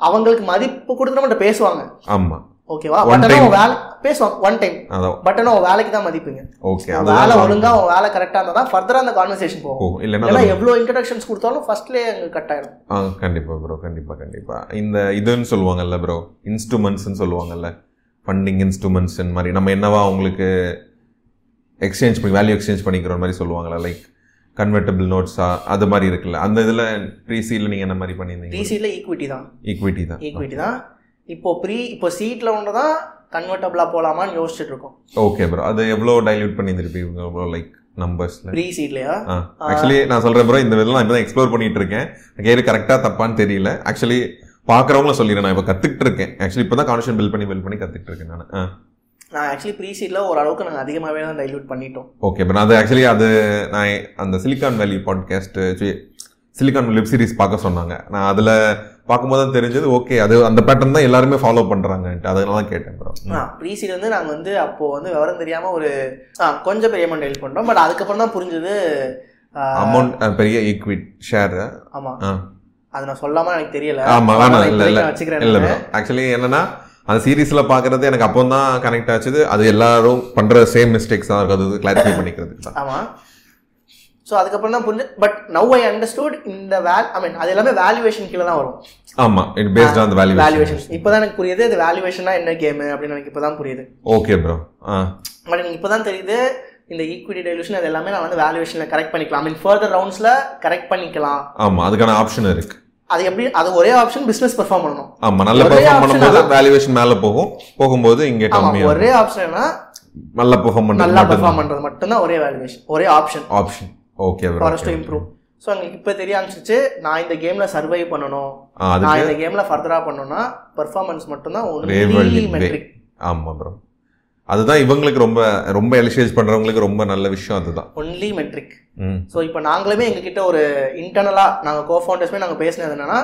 அவங்களுக்கு மதிப்பு கொடுத்து நம்மகிட்ட பேசுவாங்க. ஆமா. ஓகேவா பட் ஆனால் வேலை பேசுவாங்க ஒன் டைம் பட் ஆனால் உன் வேலைக்கு தான் மதிப்புங்க. ஓகே வேலை நான் ஒழுங்கா உன் வேலை கரெக்டாக இருந்தால் தான் ஃபர்தராக அந்த கான்வர்சேஷன் போகும். இல்லைன்னா எவ்வளோ இன்ட்ரடக்ஷன்ஸ் கொடுத்தாலும் ஃபர்ஸ்ட்லேயே அங்கே கட் ஆயிடும். ஆ கண்டிப்பா ப்ரோ கண்டிப்பா கண்டிப்பா. இந்த இதுன்னு சொல்லுவாங்கல்ல ப்ரோ இன்ஸ்ட்ருமெண்ட்ஸ்னு சொல்லுவாங்கல்ல. ஃபண்டிங் இன்ஸ்ட்ருமெண்ட்ஸ் மாதிரி. நம்ம என்னவா அவங்களுக்கு எக்ஸ்சேஞ்ச் பண்ணி வேல்யூ எக்ஸ்சேஞ்ச் பண்ணிக்கிற மாதிரி சொல்லுவாங்கல்ல லைக் கன்வெர்ட்டபிள் நோட்ஸா அது மாதிரி இருக்குல்ல. அந்த இதில் ப்ரீசியில் நீங்கள் என்ன மாதிரி பண்ணியிருந்தீங்க? டிசியில் ஈக்விட்டி தான். ஈக்விட்டி தான். ஈக்விட்டி தான். இப்போ ப்ரீ இப்போ சீட்டில் ஒன்று தான் கன்வெர்ட்டபிளாக போகலாமான்னு யோசிச்சுட்டு இருக்கோம் ஓகே ப்ரோ அது எவ்வளோ டைல்யூட் பண்ணியிருப்பீங்க ப்ரோ லைக் நம்பர்ஸில் ப்ரீ சீட்லையா ஆக்சுவலி நான் சொல்கிறேன் ப்ரோ இந்த இதெல்லாம் இப்போ தான் எக்ஸ்ப்ளோர் பண்ணிட்டு இருக்கேன் கேரு கரெக்டாக தப்பான்னு தெரியல. ஆக்சுவலி பார்க்குறவங்களும் சொல்லிடுறேன் நான் இப்போ கற்றுக்கிட்டு இருக்கேன் ஆக்சுவலி இப்போ தான் கான்ஷன் பில் பண்ணி பில் பண்ணி கற்றுக்கிட்டு இருக்கேன் நான் நான் ஆக்சுவலி ப்ரீ சீட்டில் ஓரளவுக்கு நாங்கள் அதிகமாகவே தான் டைல்யூட் பண்ணிட்டோம். ஓகே பட் அது ஆக்சுவலி அது நான் அந்த சிலிக்கான் வேலி பாட்காஸ்ட்டு சிலிக்கான் வெப் சீரிஸ் பார்க்க சொன்னாங்க. நான் அதில் பார்க்கும்போது தான் தெரிஞ்சது ஓகே அது அந்த பேட்டர்ன் தான் எல்லாருமே ஃபாலோ பண்ணுறாங்கன்ட்டு அதனால தான் கேட்டேன் ப்ரோ ஆ ப்ரீ சீட் வந்து நாங்கள் வந்து அப்போது வந்து விவரம் தெரியாமல் ஒரு ஆ கொஞ்சம் பெரிய அமௌண்ட் டைல் பண்ணுறோம் பட் அதுக்கப்புறம் தான் புரிஞ்சது அமௌண்ட் பெரிய ஈக்விட் ஷேர் ஆமாம் அது நான் சொல்லாமல் எனக்கு தெரியல. ஆமாம் வேணாம் இல்லை இல்லை. வச்சுக்கிறேன் இல்லை ஆக்சுவலி என்னன்னா அந்த சீரீஸில் பார்க்குறது எனக்கு அப்போ தான் கனெக்ட் ஆச்சுது. அது எல்லாரும் பண்ணுற சேம் மிஸ்டேக்ஸ் தான் இருக்குது. அது கிளாரிஃபை பண்ணிக்கிறதுக்கு தான். ஆமாம் ஸோ அதுக்கப்புறம் தான் புரிஞ்சு பட் நவ் ஐ அண்டர்ஸ்டுட் இந்த வேல் ஐ மீன் அது எல்லாமே வேல்யூவேஷன் கீழே தான் வரும். ஆமாம் it based on value valuation இப்போ தான் எனக்கு புரியுது இது வேல்யூவேஷனா என்ன கேமு அப்படின்னு எனக்கு இப்போ தான் புரியுது. Okay bro ah. பட் எனக்கு இப்போ தான் தெரியுது இந்த ஈக்விட்டி டைலூஷன் அது எல்லாமே நான் வந்து வேல்யூவேஷனில் கரெக்ட் பண்ணிக்கலாம். ஐ மீன் ஃபர்தர் ரவுண்ட்ஸில் கரெக்ட் பண்ணிக்கலாம். ஆமாம் அதுக்கான ஆப்ஷன் இருக்கு. அது எப்படி அது ஒரே ஆப்ஷன் பிஸ்னஸ் பெர்ஃபார்ம் பண்ணணும். ஆமா நல்ல ஒரே பெர்ஃபார்ம் பண்ணும்போது வேல்யூவேஷன் மேல போகும். போகும்போது இங்க ஆமா கம்மியா ஒரே ஆப்ஷன் என்ன நல்ல பெர்ஃபார்ம் நல்லா பண்றது பெர்ஃபார்ம் பண்ணுறது மட்டும்தான் ஒரே வேல்யூவேஷன் ஒரே option option okay bro for to improve so எங்களுக்கு இப்போ தெரிய ஆரம்பிச்சிச்சு நான் இந்த கேமில் சர்வை பண்ணணும். அதுக்கு நான் இந்த கேமில் ஃபர்தராக பண்ணணும்னா பெர்ஃபார்மன்ஸ் மட்டும்தான் Ravel ஒன்லி way. மெட்ரிக் ஆமா ப்ரோ அதுதான் இவங்களுக்கு ரொம்ப ரொம்ப எலிஷேஜ் பண்றவங்களுக்கு ரொம்ப நல்ல விஷயம் அதுதான். ஒன்லி மெட்ரிக் ம். ஸோ இப்போ நாங்களுமே எங்ககிட்ட ஒரு இன்டர்னலாக நாங்கள் கோ ஃபவுண்டர்ஸ்மே நாங்கள் பேசினது என்னன்னா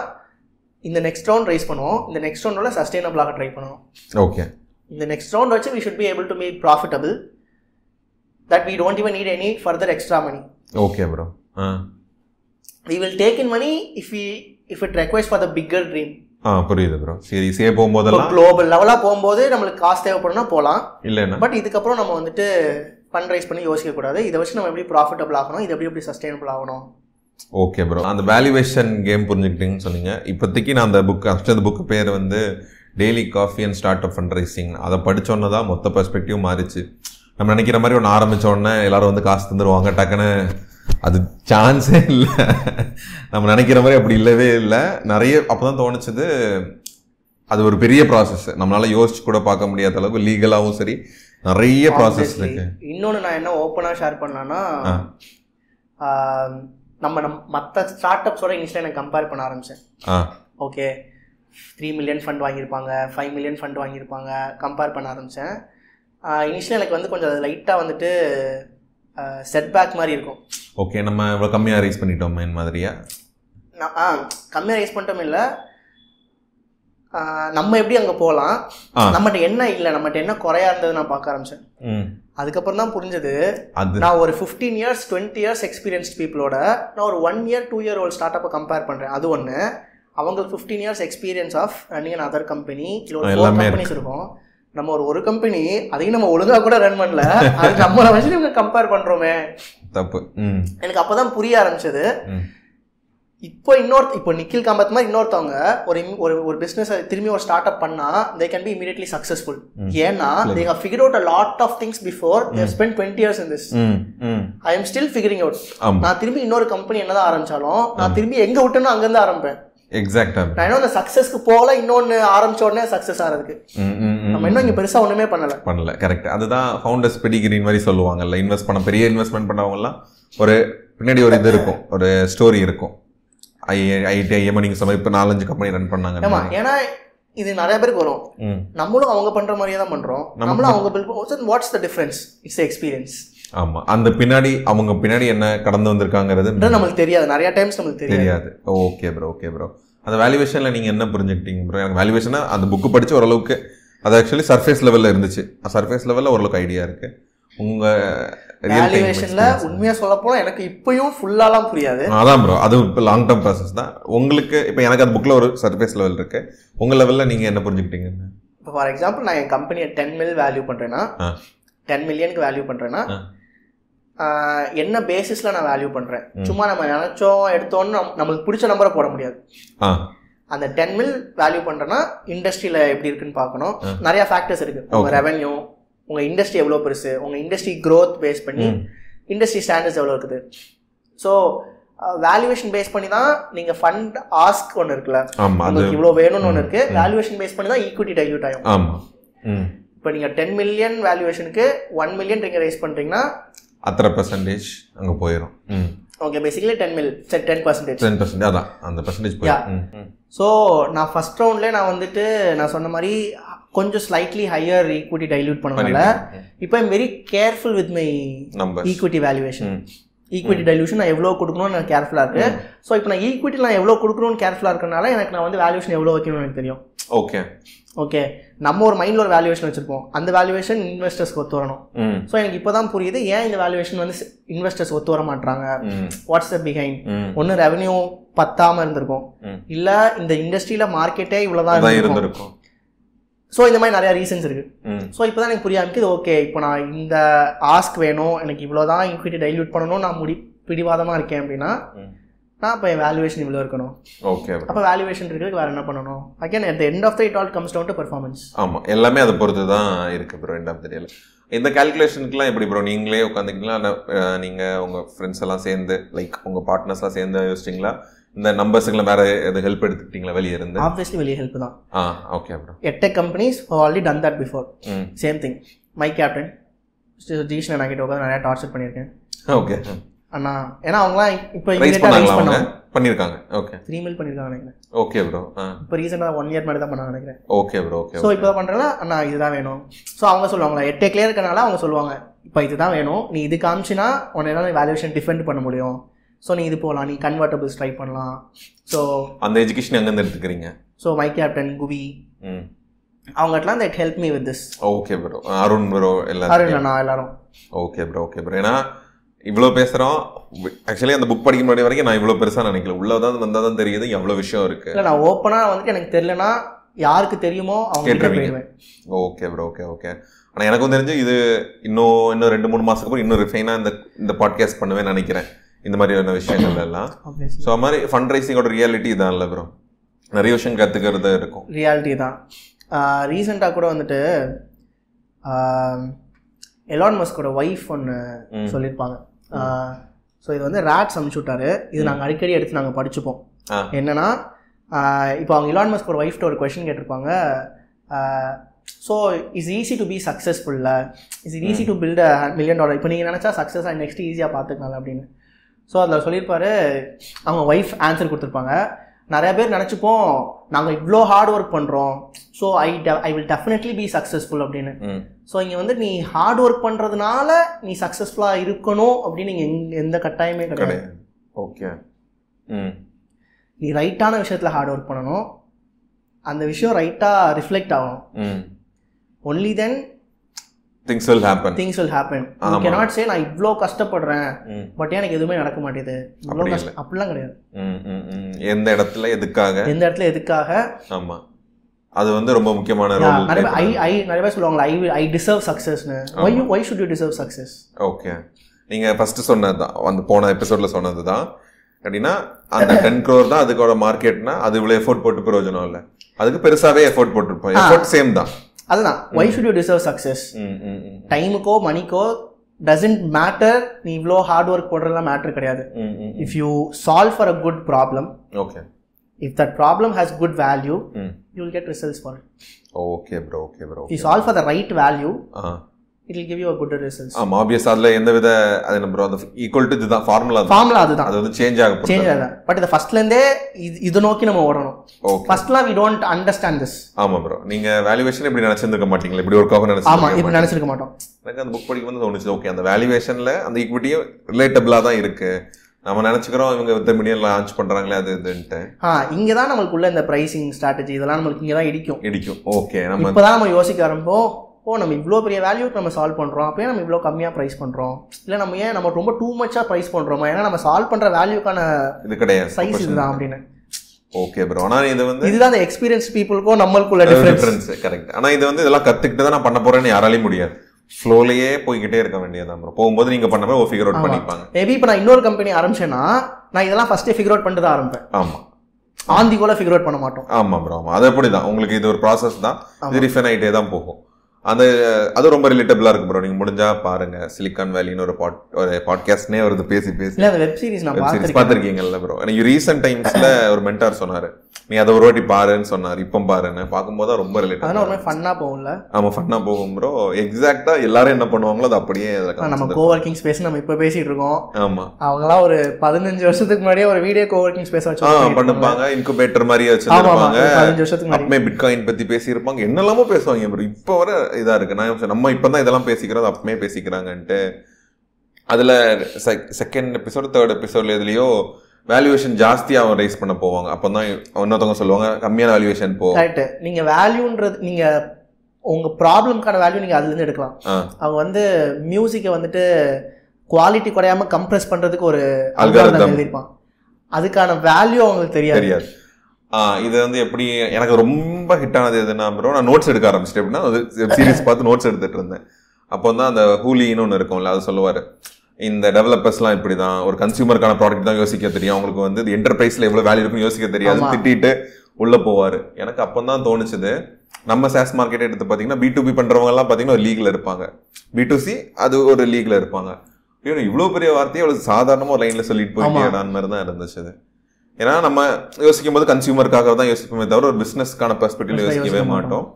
இந்த நெக்ஸ்ட் ரவுண்ட் ரைஸ் பண்ணுவோம். இந்த நெக்ஸ்ட் ரவுண்டோட சஸ்டைனபிளாக ட்ரை பண்ணுவோம். ஓகே இந்த நெக்ஸ்ட் ரவுண்ட் வச்சு we should be able to make profitable that we don't even need any further extra money okay bro we will take in money if we if it requires for the bigger dream ah புரியுது bro சரி சே இப்போ போகும்போதெல்லாம் global லெவலாக போகும்போது நம்மளுக்கு காசு தேவைப்படும்னா போகலாம். இல்லைன்னா பட் இதுக்கப்புறம் நம்ம வந்துட்டு ஃபண்ட் ரைஸ் பண்ணி யோசிக்கக்கூடாது இதை வச்சு நம்ம எப்படி ப்ராஃபிட்டபிள் ஆகணும்? இது எப்படி எப்படி சஸ்டைனபிள் ஆகணும்? ஓகே ப்ரோ அந்த வேல்யூவேஷன் கேம் புரிஞ்சுக்கிட்டீங்கன்னு சொன்னீங்க. இப்போதைக்கு நான் அந்த புக் அந்த புக்கு பேர் வந்து daily coffee and start up fund raising அதை படிச்சோன்னே தான் மொத்த பெர்ஸ்பெக்டிவ் மாறிச்சு. நம்ம நினைக்கிற மாதிரி ஒன்று ஆரம்பிச்ச உடனே எல்லாரும் வந்து காசு தந்துருவாங்க டக்குன்னு அது சான்ஸே இல்லை. நம்ம நினைக்கிற மாதிரி அப்படி இல்லவே இல்லை. நிறைய அப்போ தான் தோணுச்சுது. அது ஒரு பெரிய ப்ராசஸ் நம்மளால யோசிச்சு கூட பார்க்க முடியாத அளவுக்கு லீகலாகவும் சரி நிறைய ப்ராசஸ் இருக்கு. இன்னொன்று நான் என்ன ஓப்பனாக ஷேர். ஆஹ், நம்ம நம் மற்ற ஸ்டார்ட் அப்ஸோட இனிஷியலாக எனக்கு கம்பேர் பண்ண ஆரம்பித்தேன் ஆ. ஓகே த்ரீ மில்லியன் ஃபண்ட் வாங்கியிருப்பாங்க ஃபைவ் மில்லியன் ஃபண்ட் வாங்கியிருப்பாங்க கம்பேர் பண்ண ஆரம்பித்தேன் இனிஷியலாக எனக்கு வந்து கொஞ்சம் லைட்டாக வந்துட்டு செட்பேக் மாதிரி இருக்கும். ஓகே நம்ம இவ்வளோ கம்மியாக ரைஸ் பண்ணிட்டோமே மாதிரியா? நான் ஆ கம்மியாக ரைஸ் பண்ணிட்டோம் இல்லை. நம்ம எப்படி அங்கே போகலாம். நம்மகிட்ட என்ன இல்லை நம்மகிட்ட என்ன குறையா இருந்தது நான் பார்க்க ஆரம்பிச்சேன். அதுக்கப்புறம் தான் புரிஞ்சது. நான் ஒரு fifteen years twenty years experienced பீப்புளோட நான் ஒரு one year two year old start அப்பை கம்பேர் பண்ணுறேன் அது ஒன்று அவங்களுக்கு fifteen years experience of running other company இல்லை ஒரு ஃபோர் கம்பெனிஸ் இருக்கும். நம்ம ஒரு ஒரு கம்பெனி அதையும் நம்ம ஒழுங்காக கூட ரன் பண்ணல. அது நம்மளை வச்சு இவங்க கம்பேர் பண்ணுறோமே தப்பு. எனக்கு அப்போ தான் புரிய ஆரம்பிச்சது. இப்போ இன்னொரு இப்போ நிக்கில் காம்பத் மாதிரி இன்னொருத்தவங்க ஒரு ஒரு ஒரு பிஸ்னஸ் திரும்பி ஒரு ஸ்டார்ட் அப் பண்ணா they can be immediately successful ஏன்னா they have figure out a lot of things before they spend twenty years in this I am still figuring out நான் திரும்பி இன்னொரு கம்பெனி என்னதான் ஆரம்பிச்சாலும் நான் திரும்பி எங்க விட்டேனோ அங்கேருந்து ஆரம்பிப்பேன். எக்ஸாக்டா நான் இன்னும் அந்த சக்ஸஸ்க்கு போகல இன்னொன்று ஆரம்பிச்ச உடனே ம் ம் நம்ம இன்னும் இங்கே பெருசா ஒண்ணுமே பண்ணல. பண்ணல கரெக்ட் அதுதான் ஃபவுண்டர்ஸ் பெடிகிரின் மாதிரி சொல்லுவாங்கல்ல இன்வெஸ்ட் பண்ண பெரிய இன்வெஸ்ட்மெண்ட் பண்ணவங்கலாம் ஒரு பின்னாடி ஒரு இது இருக்கும் ஒரு ஸ்டோரி இருக்கும். ஐ ஐடி ஐஎம் நீங்கள் சொன்ன இப்போ நாலஞ்சு கம்பெனி ரன் பண்ணாங்க ஆமா ஏன்னா இது நிறைய பேருக்கு வரும். நம்மளும் அவங்க பண்ற மாதிரியே தான் பண்றோம். நம்மளும் அவங்க bill what's the difference it's experience ஆமா. அந்த பின்னாடி அவங்க பின்னாடி என்ன கடந்து வந்திருக்காங்கிறது நம்மளுக்கு தெரியாது. நிறைய டைம்ஸ் நம்மளுக்கு தெரியாது. ஓகே ப்ரோ ஓகே ப்ரோ அந்த வேல்யூவேஷனில் நீங்கள் என்ன புரிஞ்சுக்கிட்டீங்க ப்ரோ எனக்கு வேல்யூவேஷனா அந்த புக்கு படிச்சு ஓரளவுக்கு அது ஆக்சுவலி சர்ஃபேஸ் லெவலில் இருந்துச்சு. சர்ஃபேஸ் லெவலில் ஓரளவுக்கு ஐடியா இருக்கு. உங்கள் வேல்யூவேஷன்ல உண்மையா சொல்ல போனா எனக்கு இப்பயும் ஃபுல்லாலாம் புரியாது. அதான் ப்ரோ அது இப்போ லாங் டேர்ம் ப்ராசஸ் தான். உங்களுக்கு இப்போ எனக்கு அந்த புக்கில் ஒரு சர்ஃபேஸ் லெவல் இருக்கு. உங்கள் லெவலில் நீங்கள் என்ன புரிஞ்சுக்கிட்டீங்க? இப்போ ஃபார் எக்ஸாம்பிள் நான் என் கம்பெனியை டென் மில் வேல்யூ பண்றேன்னா. டென் மில்லியனுக்கு வேல்யூ பண்றேன்னா என்ன பேசிஸ்ல நான் வேல்யூ பண்றேன்? சும்மா நம்ம நினைச்சோம் எடுத்தோன்னு நம்- நம்மளுக்கு பிடிச்ச நம்பரை போட முடியாது. அந்த டென் மில் வேல்யூ பண்றேன்னா இண்டஸ்ட்ரியில எப்படி இருக்குன்னு பார்க்கணும். நிறைய ஃபேக்டர்ஸ் இருக்கு. உங்க ரெவென்யூ உங்க இண்டஸ்ட்ரி எவ்வளவு பெருசு உங்க இண்டஸ்ட்ரி growth பேஸ் பண்ணி. இண்டஸ்ட்ரி ஸ்டாண்டர்ட்ஸ் எவ்வளோ இருக்குது. ஸோ வேல்யூவேஷன் பேஸ் பண்ணி தான் நீங்க ஃபண்ட் ஆஸ்க் ஒன்று இருக்குல்ல? உங்களுக்கு இவ்வளோ வேணும்னு ஒன்று இருக்கு. வேல்யூவேஷன் பேஸ் பண்ணி தான் ஈக்விட்டி டைல்யூட் ஆகும். இப்போ நீங்க டென் மில்லியன் வேல்யூவேஷனுக்கு ஒன் மில்லியன் நீங்க ரைஸ் பண்றீங்கன்னா அத்தனை பர்சன்டேஜ் அங்கே போயிடும் ம். ஓகே பேசிக்கலி டென் மில் சரி டென் பர்சன்டேஜ் டென் பர்சன்டேஜ் அதான் அந்த பர்சன்டேஜ் போயிடும் ஸோ நான் ஃபர்ஸ்ட் ரவுண்ட்லேயே நான் வந்துட்டு நான் சொன்ன மாதிரி கொஞ்சம் ஸ்லைட்லி ஹையர் ஈக்விட்டி டைல்யூட் பண்ணனால இப்போ I'm very careful with my number equity valuation equity dilution நான் எவ்வளோ கொடுக்கணும்னு நான் கேர்ஃபுல்லாக இருக்கு. ஸோ இப்போ நான் ஈக்விட்டி நான் எவ்வளோ கொடுக்கணும்னு கேர்ஃபுல்லாக இருக்கனால எனக்கு நான் வந்து வேல்யூஷன் எவ்வளோ வைக்கணும்னு எனக்கு தெரியும். ஓகே ஓகே நம்ம ஒரு மைண்டில் ஒரு வேல்யூவேஷன் வச்சிருப்போம். அந்த வேல்யூவேஷன் இன்வெஸ்டர்ஸ்க்கு ஒத்து வரணும். ஸோ எனக்கு இப்போ தான் புரியுது ஏன் இந்த வேல்யூவேஷன் வந்து இன்வெஸ்டர்ஸ் ஒத்து வர மாட்டாங்க ம். வாட்ஸ் த பிஹைண்ட் ஒன்று ரெவன்யூ பத்தாம இருந்திருக்கும். இல்ல இந்த இண்டஸ்ட்ரியில மார்க்கெட்டே இவ்வளவுதான் இருந்திருக்கும். ஸோ இந்த மாதிரி நிறைய ரீசன்ஸ் இருக்கு. ம். ஸோ இப்போ தான் எனக்கு புரிய ஆரம்பிக்குது ஓகே இப்போ நான் இந்த ஆஸ்க் வேணும் எனக்கு இவ்வளோதான் ஈக்விட்டி டைல்யூட் பண்ணணும் நான் முடி பிடிவாதமா இருக்கேன் அப்படின்னா. நான் இப்போ என் வேல்யூவேஷன் இவ்வளோ இருக்கணும். ஓகே அப்போ வேல்யூவேஷன் இருக்கிறதுக்கு வேற என்ன பண்ணணும்? Again at the end of the it all comes down to performance. ஆமாம் எல்லாமே அதை பொறுத்து தான் இருக்கு ப்ரோ எண்ட் ஆஃப் த டேல இந்த கால்குலேஷனுக்குலாம் எப்படி ப்ரோ நீங்களே உட்காந்துக்கிங்களா நீங்கள் உங்கள் ஃப்ரெண்ட்ஸ் எல்லாம் சேர்ந்து லைக் உங்கள் பார்ட்னர்ஸ்லாம் சேர்ந்து யோசிச்சிங்களா? இந்த நம்பர்ஸுக்குலாம் வேற எது ஹெல்ப் எடுத்துக்கிட்டீங்களா வெளியே இருந்து? ஆப்வியஸ்லி வெளியே ஹெல்ப் தான். ஆ okay bro edtech companies already done that before same thing my captain Zeesh நான் கிட்ட உட்காந்து நிறைய டார்ச்சர் பண்ணியிருக்கேன். ஓகே அண்ணா ஏன்னா அவங்களாம் இப்போ ரைஸ் பண்ணுவாங்க பண்ணியிருக்காங்க. ஓகே த்ரீ மில் பண்ணியிருக்காங்க நினைக்கிறேன். ஓகே ப்ரோ இப்போ ரீசெண்டாக ஒன் இயர் மாதிரி தான் பண்ணாங்க நினைக்கிறேன். ஓகே ப்ரோ ஓகே ஸோ இப்போ பண்ணுறல அண்ணா இதுதான் வேணும். ஸோ அவங்க சொல்லுவாங்களா எட்டே கிளியர் இருக்கனால அவங்க சொல்லுவாங்க இப்போ இதுதான் வேணும். நீ இது காமிச்சினா உன்னால வேல்யூவேஷன் டிஃபெண்ட் பண்ண முடியும். ஸோ நீ இது போகலாம் நீ கன்வெர்டபிள்ஸ் ட்ரை பண்ணலாம். ஸோ அந்த எஜுகேஷன் எங்கேருந்து எடுத்துக்கிறீங்க? ஸோ மை கேப்டன் குவி ம். அவங்கட்டலாம் that help me with this okay bro Arun bro எல்லாம் அருண் அண்ணா எல்லாரும். ஓகே ப்ரோ ஓகே ப்ரோ ஏன்னா இவ்வளோ பேசுகிறோம் ஆக்சுவலி அந்த புக் படிக்க முன்னாடி வரைக்கும் நான் இவ்வளோ பெருசாக நினைக்கல. உள்ளதான் வந்தால் தான் தெரியுது. எவ்வளோ விஷயம் இருக்கு. இல்லை நான் ஓப்பனாக வந்துட்டு எனக்கு தெரியலனா யாருக்கு தெரியுமோ அவங்க ஓகே ப்ரோ ஓகே ஓகே ஆனால் எனக்கும் தெரிஞ்சு இது இன்னும் இன்னும் ரெண்டு மூணு மாதத்துக்கு அப்புறம் இன்னும் ரிஃபைனாக இந்த இந்த பாட்காஸ்ட் பண்ணுவேன்னு நினைக்கிறேன். இந்த மாதிரியான விஷயங்கள் எல்லாம் ஸோ அது மாதிரி ஃபண்ட் ரைசிங்கோட ரியாலிட்டி இதான் இல்லை ப்ரோ நிறைய விஷயம் கற்றுக்கிறது இருக்கும். ரியாலிட்டி தான். ரீசெண்டாக கூட வந்துட்டு எலான் மஸ்கோட ஒய்ஃப் ஒன்று. சொல்லியிருப்பாங்க ஸோ இது வந்து ரேட்ஸ் அனுப்பிச்சு விட்டாரு. இது நாங்கள் அடிக்கடி எடுத்து நாங்கள் படிச்சுப்போம். என்னன்னா இப்போ அவங்க இலான் மஸ்கோட ஒய்ஃப்ட்ட ஒரு கொஷின் கேட்டிருப்பாங்க. So is easy to be சக்ஸஸ்ஃபுல்ல is easy to build a million dollar இப்போ நீங்கள் நினச்சா சக்ஸஸ் நெக்ஸ்ட் ஈஸியாக பார்த்துக்கலாம் அப்படின்னு. ஸோ அதில் சொல்லியிருப்பாரு அவங்க ஒய்ஃப் ஆன்சர் கொடுத்துருப்பாங்க. நிறைய பேர் நினச்சிப்போம் நாங்கள் இவ்வளோ ஹார்ட் ஒர்க் பண்ணுறோம் so I I will definitely be successful அப்படின்னு. ஸோ இங்கே வந்து நீ ஹார்ட் ஒர்க் பண்ணுறதுனால நீ சக்ஸஸ்ஃபுல்லாக இருக்கணும் அப்படின்னு நீங்கள் எந்த கட்டாயமே கிடையாது. ஓகே ம். நீ ரைட்டான விஷயத்தில் ஹார்ட் ஒர்க் பண்ணணும். அந்த விஷயம் ரைட்டாக ரிஃப்ளெக்ட் ஆகணும். ம். Only then things will happen things will happen you. Cannot say நான் இவ்வளோ கஷ்டப்படுறேன். பட் எனக்கு எதுவுமே நடக்க மாட்டேது? இவ்வளோ கஷ்டம் அப்படிலாம் கிடையாது. எந்த இடத்துல எதுக்காக? எந்த இடத்துல எதுக்காக? ஆமா. அது வந்து ரொம்ப முக்கியமான ரோல் நிறைய ஐ ஐ நிறைய பேர் சொல்லுவாங்களா I I deserve சக்ஸஸ்னு why you why should you deserve success okay நீங்க ஃபர்ஸ்ட் சொன்னது தான். அந்த போன எபிசோட்ல சொன்னது தான். அப்படின்னா அந்த டென் க்ரோர் தான் அதுக்கோட மார்க்கெட்னா அது இவ்வளவு எஃபோர்ட் போட்டு பிரயோஜனம் இல்லை. அதுக்கு பெருசாவே எஃபோர்ட் போட்டிருப்போம். எஃபோர்ட் சேம் தான். அதுதான். Why should you deserve success ம், ம், ம். டைமுக்கோ மணிக்கோ டசன்ட் மேட்டர் நீ இவ்வளோ ஹார்ட் ஒர்க் போடுறதுலாம் மேட்டர் கிடையாது. ம், ம், ம். If you solve for a good problem okay if that problem has good value hmm. You will get results for it okay bro okay bro you solve for the right value ah it will give you a good results ஆமா obvious அதுல எந்த வித அது bro அந்த equal to இதுதான் formula formula அதுதான். அது வந்து சேஞ்ச் ஆக சேஞ்ச் ஆகுது. பட் இதை ஃபர்ஸ்ட்லேருந்தே இது இது நோக்கி நம்ம ஓடணும். ஓகே ஃபர்ஸ்ட்லாம் வி டோன்ட் அண்டர்ஸ்டாண்ட் திஸ் ஆமா ப்ரோ நீங்க வேல்யூவேஷன் இப்படி நினைச்சிருக்க மாட்டீங்களா? இப்படி ஒரு ஆகும் ஆமா நினைச்சிருக்க இப்படி நினைச்சிருக்க மாட்டோம். எனக்கு அந்த புக் படிக்கும் போது தோணுச்சு ஓகே அந்த வேல்யூவேஷன்ல அந்த ஈக்விட்டியும் ரிலேட்டபிளா தான் இருக்கு. நம்ம நினைச்சுக்கிறோம் இவங்க வித்த மில்லியன் லான்ச் பண்றாங்களே அது இதுன்ட்டு. ஆ இங்கே தான் நம்மளுக்குள்ள இந்த ப்ரைசிங் ஸ்ட்ராட்டஜி இதெல்லாம் நம்மளுக்கு இங்கே தான் இடிக்கும். இடிக்கும். ஓகே நம்ம இப்போ தான் நம்ம யோசிக்க ஆரம்பிப்போம் ஓ நம்ம இவ்வளோ பெரிய வேல்யூக்கு நம்ம சால்வ் பண்ணுறோம் அப்போ ஏன் நம்ம இவ்வளோ கம்மியாக ப்ரைஸ் பண்ணுறோம் இல்லை நம்ம ஏன் நம்ம ரொம்ப டூ மச்சாக ப்ரைஸ் பண்ணுறோமா ஏன்னா நம்ம சால்வ் பண்ணுற வேல்யூக்கான இது கிடையாது. சைஸ் இதுதான் அப்படின்னு. ஓகே ப்ரோ ஆனா இது வந்து இதுதான் அந்த எக்ஸ்பீரியன்ஸ் பீப்புளுக்கும் நம்மளுக்குள்ள டிஃபரன்ஸ் கரெக்ட் ஆனா இது வந்து இதெல்லாம் கத்துக்கிட்டு தான் நான் பண்ண போறேன்னு யாராலையும் முடியாது. ஃப்ளோலயே போய்கிட்டே இருக்க வேண்டியதுதான் ப்ரோ போகும்போது நீங்க பண்ண மாதிரி ஃபிகர் அவுட் பண்ணிப்பாங்க. மேபி இப்போ நான் இன்னொரு கம்பெனி ஆரம்பிச்சேன்னா நான் இதெல்லாம் ஃபஸ்ட்டே ஃபிகர் அவுட் பண்ணிட்டு தான் ஆரம்பிப்பேன். ஆமா. ஆந்தி கூட ஃபிகர் அவுட் பண்ண மாட்டோம். ஆமா ப்ரோ ஆமா. அது அப்படிதான் உங்களுக்கு இது ஒரு ப்ராசஸ் தான். இது ரிஃபைன் ஆகிட்டே தான் போகும். அந்த அது ரொம்ப ரிலேட்டபிளா இருக்கு ப்ரோ நீங்க முடிஞ்சா பாருங்க. சிலிக்கான் வேலின்னு ஒரு பாட் ஒரு பாட்காஸ்ட்னே வருது. பேசி பேசி. இல்லை அந்த வெப் சீரிஸ் நான் பார்த்துருக்கீங்கல்ல ப்ரோ எனக்கு ரீசெண்ட் டைம்ஸ்ல ஒரு மென்டார் சொன்னாரு. நீ அதை ஒரு வாட்டி பாருன்னு சொன்னார். இப்போ பாருன்னு. பார்க்கும்போது தான் ரொம்ப ஒரு மாதிரி ஃபன்னாக போகும்ல? ஆமா ஃபன்னா போகும் ப்ரோ எக்ஸாக்டா எல்லாரும் என்ன பண்ணுவாங்களோ அது அப்படியே நம்ம. கோவர்க்கிங் ஸ்பேஸ் நம்ம இப்போ பேசிட்டு இருக்கோம். ஆமா. அவங்களாம் ஒரு பதினஞ்சு வருஷத்துக்கு முன்னாடியே ஒரு வீடியோ கோவர்க்கிங் ஸ்பேஸ் வச்சு. பண்ணுப்பாங்க இன்குபேட்டர் மாதிரி ஆமா ஆமா வச்சிருப்பாங்க பதினஞ்சு வருஷத்துக்கு அப்பமே பிட்காயின் பத்தி பேசியிருப்பாங்க. என்னெல்லாமோ பேசுவாங்க ப்ரோ இப்போ வர இதா இருக்கு. நான் நம்ம இப்பதான் இதெல்லாம் பேசிக்கிறோம் அப்பமே பேசிக்கிறாங்கன்ட்டு. அதுல செகண்ட் எபிசோடு தேர்ட் எபிசோட்ல எதுலயோ வேல்யூவேஷன் ஜாஸ்தியா அவன் ரைஸ் பண்ண போவாங்க. அப்பதான் இன்னொருத்தவங்க சொல்லுவாங்க கம்மியான வேல்யூவேஷன் போ. கரெக்ட் நீங்க வேல்யூன்றது நீங்க உங்க ப்ராப்ளம்க்கான வேல்யூ நீங்க அதுல இருந்து எடுக்கலாம் அவங்க வந்து மியூசிக்கை வந்துட்டு குவாலிட்டி குறையாம கம்ப்ரெஸ் பண்றதுக்கு ஒரு algorithm. எழுதியிருப்பான். அதுக்கான வேல்யூ அவங்களுக்கு தெரியாது. தெரியாது. இது வந்து எப்படி எனக்கு ரொம்ப ஹிட் ஆனது எதுனா ப்ரோ நான் நோட்ஸ் எடுக்க ஆரம்பிச்சிட்டேன் அப்படின்னா சீரிஸ் பார்த்து நோட்ஸ் எடுத்துட்டு இருந்தேன். அப்போ தான் அந்த ஹூலின்னு ஒன்று இருக்கும்ல அது சொல்லுவார். இந்த டெவலப்பர்ஸ்லாம் இப்படி தான் ஒரு கன்சியூமருக்கான ப்ராடக்ட் தான் யோசிக்க தெரியும். அவங்களுக்கு வந்து என்டர்பிரைஸ்ல எவ்வளோ வேல்யூ இருக்குன்னு யோசிக்க தெரியாது. திட்டிட்டு உள்ள போவார். எனக்கு அப்போ தான் தோணுச்சுது. நம்ம சேஸ் மார்க்கெட் எடுத்து பார்த்தீங்கன்னா பி டு பி பண்ணுறவங்க எல்லாம் பார்த்தீங்கன்னா ஒரு லீக்ல இருப்பாங்க. பி டு சி அது ஒரு லீக்ல இருப்பாங்க. ஐயோ இவ்வளோ பெரிய வார்த்தையை அவ்வளோ சாதாரணமாக ஒரு லைன்ல சொல்லிட்டு போயிட்டேடான் மாதிரி தான் இருந்துச்சு அது ஏன்னா நம்ம யோசிக்கும் போது கன்சியூமருக்காக தான் யோசிப்போமே தவிர ஒரு பிசினஸ்க்கான பெர்ஸ்பெக்டிவ்ல யோசிக்கவே யோசிக்க மாட்டோம்.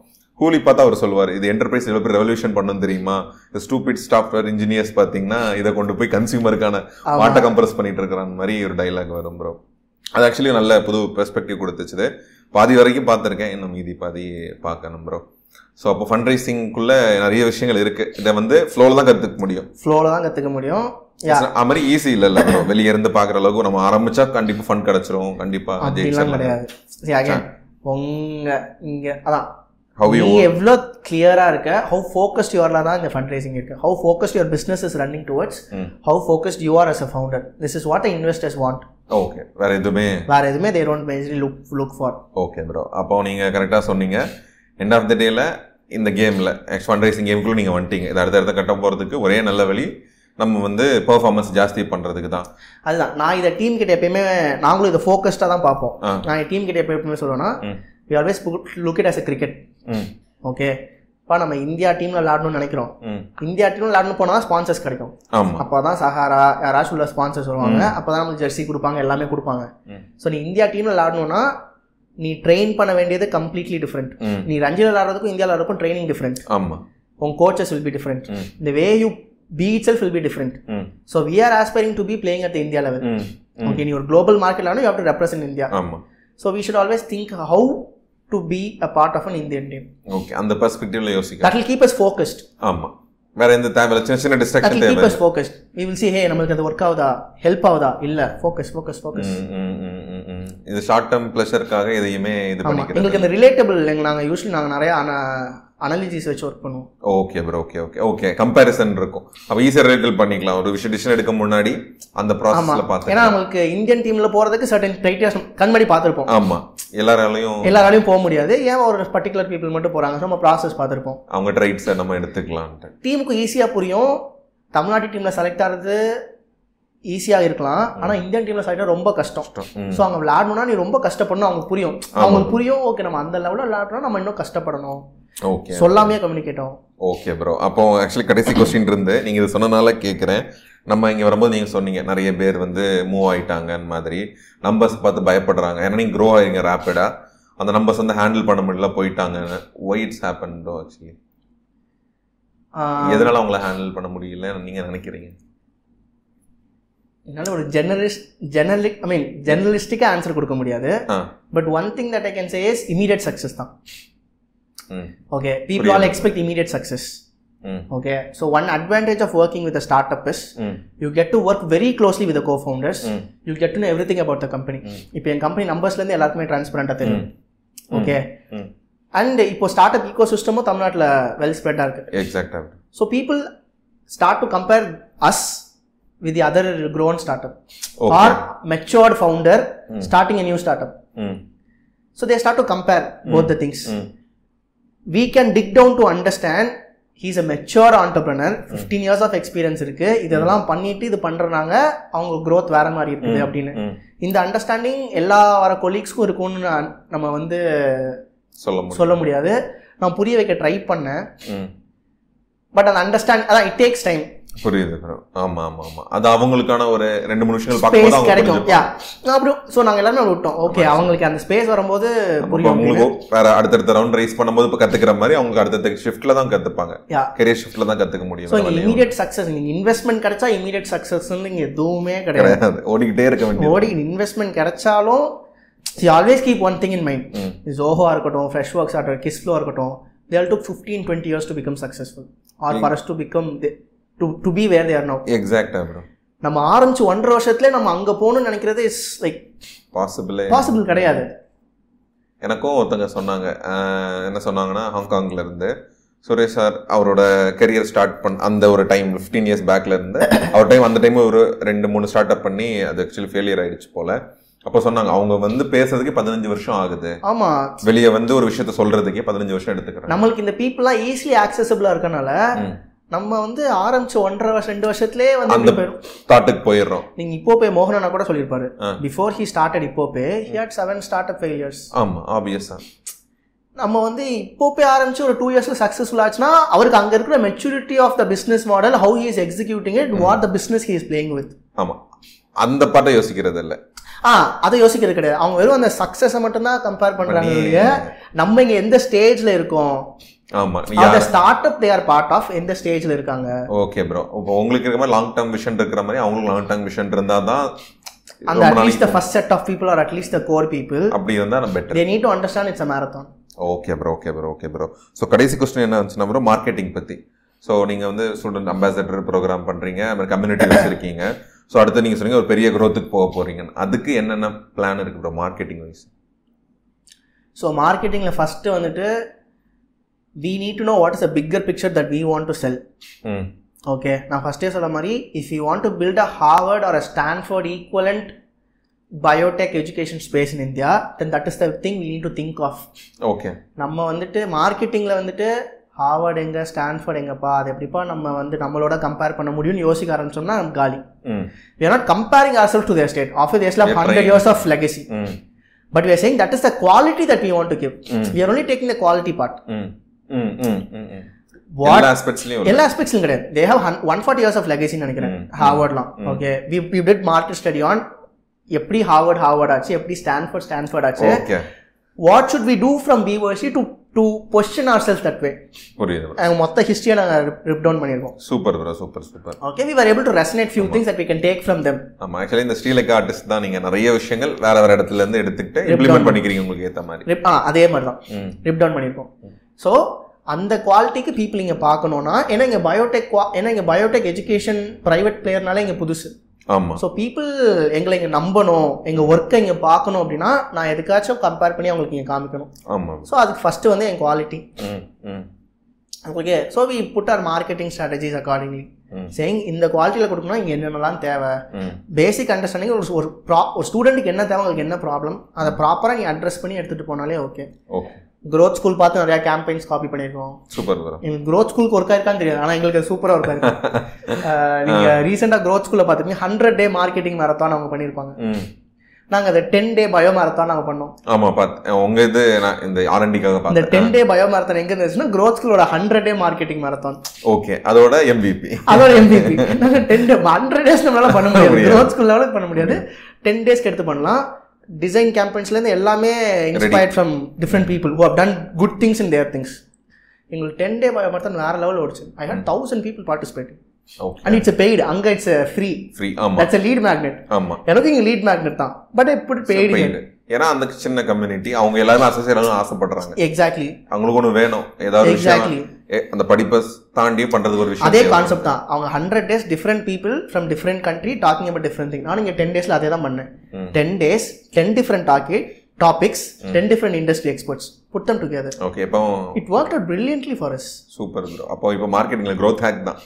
கூலி பார்த்தா அவர் சொல்லுவார் இது என்டர்பிரைஸ் எவ்வளோ பெரிய ரெவல்யூஷன் பண்ணும் தெரியுமா? ஸ்டூபிட் சாஃப்ட்வேர் இன்ஜினியர்ஸ் பார்த்தீங்கன்னா இதை கொண்டு போய் கன்சியூமருக்கான ஆமா. வாட்டை கம்ப்ரஸ் பண்ணிட்டு இருக்கிற மாதிரி ஒரு டைலாக் வரும் ப்ரோ அது ஆக்சுவலி நல்ல புது பெர்ஸ்பெக்டிவ் கொடுத்துச்சு பாதி வரைக்கும் பார்த்துருக்கேன் இன்னும் மீதி பாதி பார்க்கணும் ப்ரோ ஸோ அப்போ ஃபண்ட் ரைசிங்குள்ள நிறைய விஷயங்கள் இருக்கு. இதை வந்து ஃப்ளோவில் தான் கற்றுக்க முடியும். ஃப்ளோல தான் கத்துக்க முடியும். அது மாதிரி ஈஸி இல்ல ப்ரோ வெளிய இருந்து பாக்குற அளவுக்கு நம்ம ஆரம்பிச்சா கண்டிப்பா ஃபண்ட் கிடைச்சிரும் கண்டிப்பா அப்படிலாம் ஜெயிச்சிடலாம். கிடையாது. See, again, உங்க இங்க அதான். ஹவ் நீ எவ்வளோ கிளியரா இருக்க ஹவு ஃபோக்கஸ்ட் யூர்ல தான் இந்த ஃபண்ட் ரைசிங் இருக்கு how focused your business is running towards. How focused you are as a founder this is what investors want okay வேற எதுவுமே வேற எதுவுமே they don't basically look look for okay bro அப்போ நீங்க கரெக்டா சொன்னீங்க. எண்ட் ஆஃப் த டேல இந்த கேம்ல ஃபண்ட் ரைசிங் கேமுக்குள்ள நீங்க வந்துட்டீங்க. இது அடுத்த அடுத்த கட்டம் போறதுக்கு ஒரே நல்ல வழி நம்ம வந்து பெர்ஃபார்மன்ஸ் ஜாஸ்தி பண்றதுக்கு தான். அதுதான். நான் இதை டீம் கிட்ட எப்பயுமே நாங்களும் இதை ஃபோக்கஸ்டாக தான் பார்ப்போம். நான் என் டீம் கிட்ட எப்போ எப்பவுமே சொல்லுவேன்னா ம். We always look it as a cricket okay இப்போ நம்ம இந்தியா டீமில் விளாடணும்னு நினைக்கிறோம். இந்தியா டீமில் விளாடணும் தான் ஸ்பான்சர்ஸ் கிடைக்கும். ஆமா. அப்போ தான் சஹாரா யாராச்சும் உள்ள ஸ்பான்சர்ஸ் வருவாங்க. அப்போ தான் நமக்கு ஜெர்சி கொடுப்பாங்க எல்லாமே கொடுப்பாங்க. ஸோ நீ இந்தியா டீமில் விளாடணும்னா நீ ட்ரெயின் பண்ண வேண்டியது கம்ப்ளீட்லி டிஃப்ரெண்ட் நீ ரஞ்சியில் விளாட்றதுக்கும் இந்தியாவில் விளாட்றதுக்கும் ட்ரைனிங் டிஃப்ரெண்ட் ஆமா. உன் கோச்சஸ் வில் பி டிஃப்ரெண்ட். இந்த way you be itself will be different so we are aspiring to be playing at India level okay நீ ஒரு global market you have to represent India ஆமா. So we should always think how to be a part of an Indian team okay அந்த பெர்ஸ்பெக்டிவ்ல யோசிக்க that will keep us focused ஆமா. வேற எந்த தேவையில்ல. சின்ன சின்ன டிஸ்ட்ராக்ஷன் தேவை keep us focused we will see ஹே நம்மளுக்கு அது ஒர்க் ஆகுதா? ஹெல்ப் ஆகுதா? இல்ல ஃபோக்கஸ் ஃபோக்கஸ் ஃபோக்கஸ். இது ஷார்ட் டேர்ம் ப்ளஷருக்காக எதையுமே இது ஆமா. பண்ணிக்கிறது எங்களுக்கு இந்த ரிலேட்டபிள் நாங்கள் யூஸ்வலி நாங்கள் நிறைய அனாலிசிஸ் வச்சு ஒர்க் பண்ணுவோம். Okay bro okay okay okay comparison இருக்கும். அப்ப ஈஸியாக ரிலேட்டிவ் பண்ணிக்கலாம். ஒரு விஷயம் டிசிஷன் எடுக்க முன்னாடி அந்த ப்ராசஸ்ல பார்த்து ஏன்னா நம்மளுக்கு இந்தியன் டீம்ல போறதுக்கு சர்டன் கிரைட்டீரியாஸ் கண்மணி பார்த்துருப்போம். ஆமா. எல்லாராலையும் எல்லாராலையும் போக முடியாது. ஏன் ஒரு பர்டிகுலர் பீப்புள் மட்டும் போறாங்க? நம்ம ப்ராசஸ் பார்த்துருப்போம். அவங்க ட்ரைட்ஸை நம்ம எடுத்துக்கலான்ட்டு டீமுக்கு ஈஸியா புரியும். தமிழ்நாட்டு டீம்ல செலக்ட் ஆகிறது ஈஸியா இருக்கலாம். ஆனா இந்தியன் டீம்ல செலக்ட் ரொம்ப கஷ்டம். ஸோ அவங்க விளையாடணும்னா நீ ரொம்ப கஷ்டப்படணும். அவங்களுக்கு புரியும். அவங்களுக்கு புரியும். ஓகே நம்ம அந்த லெவலில் விளையாடுறோம். நம்ம இன்னும் கஷ்டப்படணும். ஓகே சொல்லாமே கம்யூனிகேட் ஆகும் ஓகே ப்ரோ அப்போ ஆக்சுவலி கடைசி கொஸ்டின் இருந்து நீங்க இது சொன்னனால கேட்குறேன் நம்ம இங்க வரும்போது நீங்க சொன்னீங்க நிறைய பேர் வந்து மூவ் ஆயிட்டாங்கன்னு மாதிரி. நம்பர்ஸ் பார்த்து பயப்படுறாங்க. ஏன்னா நீங்க க்ரோ ஆயிருங்க ரேப்பிடா அந்த நம்பர்ஸ் வந்து ஹேண்டில் பண்ண முடியல போயிட்டாங்கன்னு. Why it's happen bro actually எதனால அவங்கள ஹேண்டில் பண்ண முடியல நீங்க நினைக்கிறீங்க? என்னால ஒரு ஜெனரலிஸ்ட் ஜெனரலிக் ஐ மீன் ஜெனரலிஸ்டிக்காக ஆன்சர் கொடுக்க முடியாது. But one thing that I can say is immediate success தான். Okay people all expect immediate success okay so one advantage of working with startup is you get to work very closely with co founders you get to everything about the company இப்போ என் company நம்பர்ஸ்லேருந்து எல்லாருக்குமே டிரான்ஸ்பரண்டாக தெரியும். Okay and இப்போ startup ஈகோ சிஸ்டமும் தமிழ்நாட்டில் வெல் ஸ்ப்ரெட்டாக இருக்கு. எக்ஸாக்டாக so people start to compare us with grown startup okay or matured founder starting a new startup hmm so they start to compare both the things hmm we can dig down to understand he's a mature entrepreneur 15 years of experience இருக்கு. இதெல்லாம் பண்ணிட்டு இது பண்றனாங்க அவங்க growth வேற மாதிரி இருக்குது அப்படின்னு. ம் இந்த அண்டர்ஸ்டாண்டிங் எல்லா வர கொலீக்ஸ்க்கும் இருக்கும்னு நம்ம வந்து சொல்ல முடியாது. நான் புரிய வைக்க ட்ரை பண்ணேன். பட் அந்த அண்டர்ஸ்டாண்ட் அதான் இட் டேக்ஸ் டைம் புரியுது ப்ரோ ஆமா ஆமா ஆமா. அது அவங்களுக்கான ஒரு ரெண்டு மூணு விஷயங்கள் பார்க்கும்போது அவங்க கிடைக்கும். யா அப்படி ஸோ நாங்கள் எல்லாருமே அப்படி விட்டோம். ஓகே அவங்களுக்கு அந்த ஸ்பேஸ் வரும்போது புரியும் அவங்களுக்கும் வேற அடுத்தடுத்த ரவுண்ட் ரைஸ் பண்ணும்போது இப்போ கத்துக்கிற மாதிரி அவங்களுக்கு அடுத்தடுத்த ஷிஃப்ட்ல தான் கத்துப்பாங்க. கெரியர் ஷிஃப்ட்ல தான் கத்துக்க முடியும். ஸோ இமீடியட் சக்ஸஸ் நீங்கள் இன்வெஸ்ட்மெண்ட் கிடைச்சா இமீடியட் சக்ஸஸ்ன்னு இங்கே எதுவுமே கிடையாது. ஓடிக்கிட்டே இருக்க வேண்டியது. ஓடி இன்வெஸ்ட்மெண்ட் கிடைச்சாலும் see always keep one thing in mind. ஜோஹோவாக இருக்கட்டும் ஃப்ரெஷ் ஒர்க்ஸ் ஆகட்டும் கிஸ்ஃப்ளோ இருக்கட்டும் they'll took fifteen twenty years to become successful or for us to become to to be where there no எக்ஸாக்டா ப்ரோ நம்ம ஆரம்பிச்சு ஒன்றரை வருஷத்துல நம்ம அங்கே போகணும்னு நினைக்கிறது இஸ் லைக் பாசிபிளே பாசிபிள் கிடையாது. எனக்கும் ஒருத்தங்க சொன்னாங்க. என்ன சொன்னாங்கன்னா ஹாங்காங்ல இருந்து சுரேஷ் சார் அவரோட கெரியர் ஸ்டார்ட் பண்ண அந்த ஒரு டைம் 15 இயர்ஸ் பேக்ல இருந்து அவர் டைம் அந்த டைம் ஒரு ரெண்டு மூணு ஸ்டார்ட் அப் பண்ணி அது ஆக்சுவலி ஃபெயிலியர் ஆயிடுச்சு போல. அப்போ சொன்னாங்க அவங்க வந்து பேசுறதுக்கு பதினஞ்சு வருஷம் ஆகுது. ஆமா. வெளியே வந்து ஒரு விஷயத்த சொல்றதுக்கே பதினஞ்சு வருஷம் எடுத்துக்கிறாங்க. நம்மளுக்கு இந்த பீப்புளெலாம் ஈஸிலி ஆக்சசபிளாக இருக்கனால. நம்ம வந்து ஆரம்பிச்சு ஒன்றரை வருஷம் ரெண்டு வருஷத்துலேயே வந்து அந்த தாட்டுக்கு போயிடுறோம். நீங்க இப்போ போய் மோகனனா கூட சொல்லியிருப்பாரு. பிஃபோர் ஹி ஸ்டார்டட் இப்போ பே he had seven startup failures ஆமா ஆப்வியஸா நம்ம வந்து இப்போ போய் ஆரம்பிச்சு ஒரு டூ இயர்ஸ்ல சக்ஸஸ்ஃபுல் ஆச்சுன்னா அவருக்கு அங்க இருக்கிற maturity of the business model how he is executing it what the business he is playing with ஆமா. அந்த பாட்டை யோசிக்கிறது இல்ல ஆ அதை யோசிக்கிறது கிடையாது. அவங்க வெறும் அந்த சக்ஸஸை மட்டும்தான் கம்பேர் பண்றாங்க பண்ணி- ஒழிய, நம்ம இங்க எந்த ஸ்டேஜ்ல இருக்கோம்? ஆமா. அந்த startup they are part of எந்த ஸ்டேஜ்ல இருக்காங்க? ஓகே ப்ரோ இப்போ உங்களுக்கு இருக்கிற மாதிரி லாங் டேர்ம் விஷன் இருக்கிற மாதிரி அவங்களுக்கு லாங் டேர்ம் விஷன் இருந்தா தான் அந்த at least the first set of people or at least the core people அப்படி இருந்தா நம்ம better they need to understand it's a marathon okay bro okay bro okay bro so கடைசி question என்ன இருந்துச்சுன்னா bro marketing பற்றி so நீங்கள் வந்து student ambassador program பண்ணுறீங்க அப்புறம் கம்யூனிட்டி வச்சுருக்கீங்க. ஸோ அடுத்து நீங்கள் சொன்னீங்க ஒரு பெரிய growth-க்கு போக போகிறீங்கன்னு அதுக்கு என்னென்ன பிளான் இருக்குது ப்ரோ மார்க்கெட்டிங் வைஸ் ஸோ மார்க்கெட்டிங்கில் ஃபஸ்ட்டு வந்துட்டு we need to know what is a bigger picture that we want to sell okay நான் ஃபஸ்ட்டே சொன்ன மாதிரி if you want to build a Harvard or a Stanford equivalent biotech education space in India then that is the thing we need to think of okay நம்ம வந்துட்டு மார்க்கெட்டிங்கில் வந்துட்டு Harvard எங்க Stanford எங்கப்பா? அது எப்படிப்பா நம்ம வந்து நம்மளோட கம்பேர் பண்ண முடியும்னு யோசிக்க ஆரம்பிச்சோம்னா நம்ம காலி. ம். We are not comparing ourselves to their state. After they still have They're 100 trying. years of legacy. ம். But we are saying that is the quality that we want to give. We are only taking the quality part. ம். ம் ம் ம் ம். What? எல்லா ஆஸ்பெக்ட்ஸ்லையும் கிடையாது. They have one forty years of லெகசின்னு நினைக்கிறேன். ஹார்வர்ட்லாம் okay we we did market study on எப்படி ஹார்வர்ட் ஹார்வர்ட் ஆச்சு எப்படி ஸ்டான்ஃபோர்ட் ஸ்டான்ஃபோர்ட் ஆச்சு. What should we do from பிவர்சி to to position or sales that way புரியுது. ப்ரோ மொத்த ஹிஸ்ட்ரியை நாங்கள் ரிப் டவுன் பண்ணியிருக்கோம் super bro super super okay we are able to resonate few things that we can take from them ஆமா actually இந்த Sri Lanka artist தான் நீங்க நிறைய விஷயங்கள் வேற வேற இடத்துல இருந்து எடுத்துக்கிட்டு இம்ப்ளிமெண்ட் பண்ணிக்கிறீங்க உங்களுக்கு ஏத்த மாதிரி. ரிப் ஆ அதே மாதிரி தான் ரிப் டவுன் பண்ணியிருக்கோம் ஸோ அந்த குவாலிட்டிக்கு பீப்புள் இங்கே பார்க்கணுன்னா ஏன்னா இங்கே பயோடெக் ஏன்னா இங்கே பயோடெக் எஜுகேஷன் ப்ரைவேட் பிளேயர்னால இங்கே புதுசு. ஆமா. ஸோ பீப்புள் எங்களை இங்கே நம்பணும் எங்கள் ஒர்க்கை இங்கே பார்க்கணும் அப்படின்னா நான் எதுக்காச்சும் கம்பேர் பண்ணி அவங்களுக்கு இங்கே காமிக்கணும். ஆமா. ஸோ அதுக்கு ஃபஸ்ட்டு வந்து என் quality okay so we put our marketing strategies accordingly hmm. Saying இந்த குவாலிட்டியில் கொடுக்கணும் இங்கே என்னென்னலாம் தேவை? பேசிக் அண்டர்ஸ்டாண்டிங் ஒரு ஒரு ப்ரா ஒரு ஸ்டூடெண்ட்டுக்கு என்ன தேவை உங்களுக்கு என்ன ப்ராப்ளம் அதை ப்ராப்பராக நீ அட்ரஸ் பண்ணி எடுத்துகிட்டு போனாலே ஓகே ஓகே growth ஸ்கூல் பார்த்து நிறையா கேம்பெயின்ஸ் காப்பி பண்ணியிருக்கோம். சூப்பர் ப்ரோ எங்களுக்கு growth ஸ்கூலுக்கு ஒர்க் ஆயிருக்கான்னு தெரியாது ஆனால் எங்களுக்கு சூப்பராக ஒர்க் ஆயிருக்கு நீங்கள் ரீசெண்டாக growth ஸ்கூலில் பார்த்துருப்பீங்க ஹண்ட்ரட் டே மார்க்கெட்டிங் மேரத்தான் அவங்க பண்ணியிருப்பாங்க. ம். நாங்கள் அதை டென் டே பயோ மேரத்தான் நாங்கள் பண்ணோம். ஆமா பாத்து உங்க இது இந்த ஆர்என்டிக்காக இந்த டென் டே பயோ மேரத்தான் எங்கே இருந்துச்சுன்னா growth ஸ்கூலோட hundred day marketing marathon okay அதோட எம்பிபி அதோட எம்பிபி நாங்கள் டென் டே ஹண்ட்ரட் டேஸ் நம்மளால பண்ண முடியாது. growth ஸ்கூல் லெவலுக்கு பண்ண முடியாது. டென் டேஸ்க்கு எடுத்து பண்ணலாம். டிசைன் கேம்பெயின்ஸ்லேருந்து எல்லாமே inspired from different people who have done good things in their things எங்களுக்கு டென் டே மேரத்தான் வேற லெவல் ஓடிச்சு. I had thousand people participate and it's paid அங்கே இட்ஸ் ஃப்ரீ ஃப்ரீ ஆமா. தட்ஸ் லீட் மேக்னெட் ஆமா. எனக்கு இங்கே லீட் மேக்னெட் தான். But இப்படி பெய்டு ஏன்னா அந்த சின்ன கம்யூனிட்டி அவங்க எல்லாரும் ஆகணும்னு ஆசைப்படுறாங்க. எக்ஸாக்ட்லி அவங்களுக்கு ஒன்று வேணும். ஏதாவது எக்ஸாக்ட்லி அந்த படிப்பை தாண்டி பண்றதுக்கு ஒரு விஷயம் அதே. கான்செப்ட் தான். அவங்க hundred days different people from different country talking about different thing நான் இங்கே டென் டேஸில் அதே தான் பண்ணேன். Ten days ten different targeted topics ten different industry experts put them together okay இப்போ it work out brilliantly for us super bro அப்போ இப்போ மார்க்கெட்டிங்ல growth hack தான்.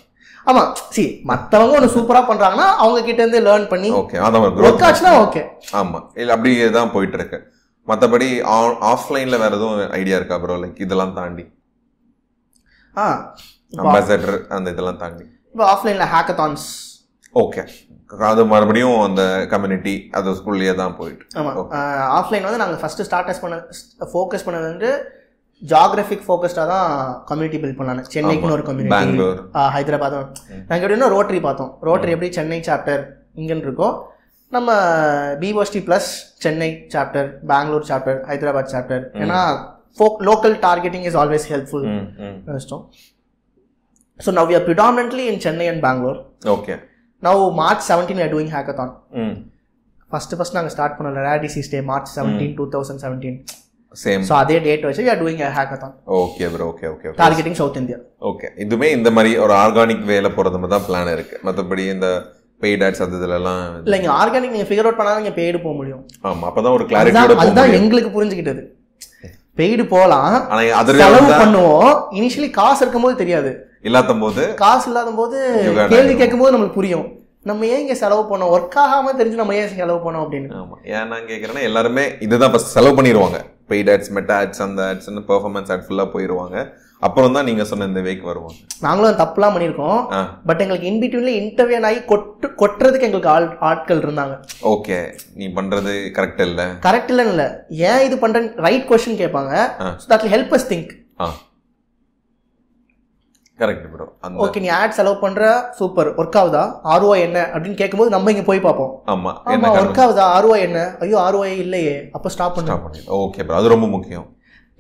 ஆமாம் சி மற்றவங்க ஒன்று சூப்பராக பண்ணுறாங்கன்னா அவங்க கிட்ட இருந்து லேர்ன் பண்ணி ஓகே அதான் ஒர்க் ஆச்சுன்னா ஓகே ஆமா. இல்ல அப்படியே தான் போயிட்டு இருக்கு. மத்தபடி ஆஃப்லைன்ல வேற எதுவும் ஐடியா இருக்கா ப்ரோ லைக் இதெல்லாம் தாண்டி. அம்பாசடர் அந்த இதெல்லாம் தாண்டி. இப்போ ஆஃப்லைனில் ஹேக்கத்தான்ஸ் ஓகே அது மறுபடியும் அந்த கம்யூனிட்டி அது ஸ்கூல்லயே தான் போயிட்டு. ஆமாம் ஆஃப்லைன் வந்து நாங்கள் ஃபஸ்ட்டு ஸ்டார்டஸ் பண்ண ஃபோக்கஸ் பண்ணது வந்து ஜாகிரபிக் ஃபோக்கஸ்டாக தான் கம்யூனிட்டி பில்ட் பண்ணாங்க. சென்னைக்குன்னு ஒரு கம்யூனிட்டி பெங்களூர். ஹைதராபாத். நாங்கள் எப்படின்னா ரோட்டரி பார்த்தோம். ரோட்டரி எப்படி சென்னை சாப்டர் இங்கன்னு இருக்கோ நம்ம பிஓஸ்டி plus Chennai chapter Bangalore chapter Hyderabad chapter ஏன்னா folk local targeting is always helpful hmm hmm இஷ்டம் so now you predominantly in Chennai and Bangalore okay now March seventeen are doing hackathon hmm first first நாங்கள் start பண்ணல. ரேடிசிஸ் day March seventeen two thousand seventeen same so அதே date வச்சு are doing hackathon okay bro okay okay targeting South India okay இதுமே இந்த மாதிரி ஒரு organic வேல போறது மாதிரி தான் பிளான் இருக்கு. மத்தபடி இந்த பெய்ட் ஆட்ஸ் அது இதுலலாம் இல்லை இங்கே ஆர்கானிக் நீங்கள் ஃபிகர் அவுட் பண்ணால் நீங்கள் பெய்டு போக முடியும். ஆமா அப்பதான் ஒரு அதுதான் கிளாரிட்டியோட போக அதுதான் எங்களுக்கு புரிஞ்சுக்கிட்டது. பெய்டு போகலாம். செலவு பண்ணுவோம். இனிஷியலி காசு இருக்கும்போது தெரியாது. இல்லாத போது காசு இல்லாத போது கேள்வி கேட்கும்போது நம்மளுக்கு புரியும். நம்ம ஏன் இங்கே செலவு பண்ணோம்? ஒர்க் ஆகாம தெரிஞ்சு நம்ம ஏன் செலவு பண்ணோம் அப்படின்னு. ஆமா. ஏன் நான் கேக்குறேன்னா எல்லாருமே இதுதான் ஃபர்ஸ்ட் செலவு பண்ணிடுவாங்க பெய்ட் ஆட்ஸ் மெட்டா ஆட்ஸ் அந்த ஆட்ஸ் பெர்ஃபார்மன்ஸ் ஆட் ஃபுல்லா போயிருவாங்க. அப்புறம் தான் நீங்க சொன்ன இந்த வேக்கு வருவாங்க. நாங்களும் தப்புலாம் பண்ணியிருக்கோம். பட் எங்களுக்கு இன்பிட்வீன்ல இன்டர்வியூன் ஆகி கொட்டு கொட்டுறதுக்கு எங்களுக்கு ஆள் ஆட்கள் இருந்தாங்க. ஓகே நீ பண்றது கரெக்ட் இல்ல? கரெக்ட் இல்லைன்னு இல்லை. ஏன் இது பண்றேன் ரைட் கொஸ்டின் கேட்பாங்க. So that help us think ah. Correct bro okay நீ ஆட் செலவு பண்ற சூப்பர் ஒர்க் ஆகுதா? ஆர்ஓஐ என்ன? அப்படின்னு கேட்கும்போது நம்ம இங்க போய் பார்ப்போம். ஆமா. ஆமா என்ன ஒர்க் ஆகுதா? ஆர்ஓஐ என்ன? ஐயோ ஆர்ஓஐ இல்லையே. அப்போ ஸ்டாப் பண்ணு ஓகே ப்ரோ அது ரொம்ப முக்கியம்.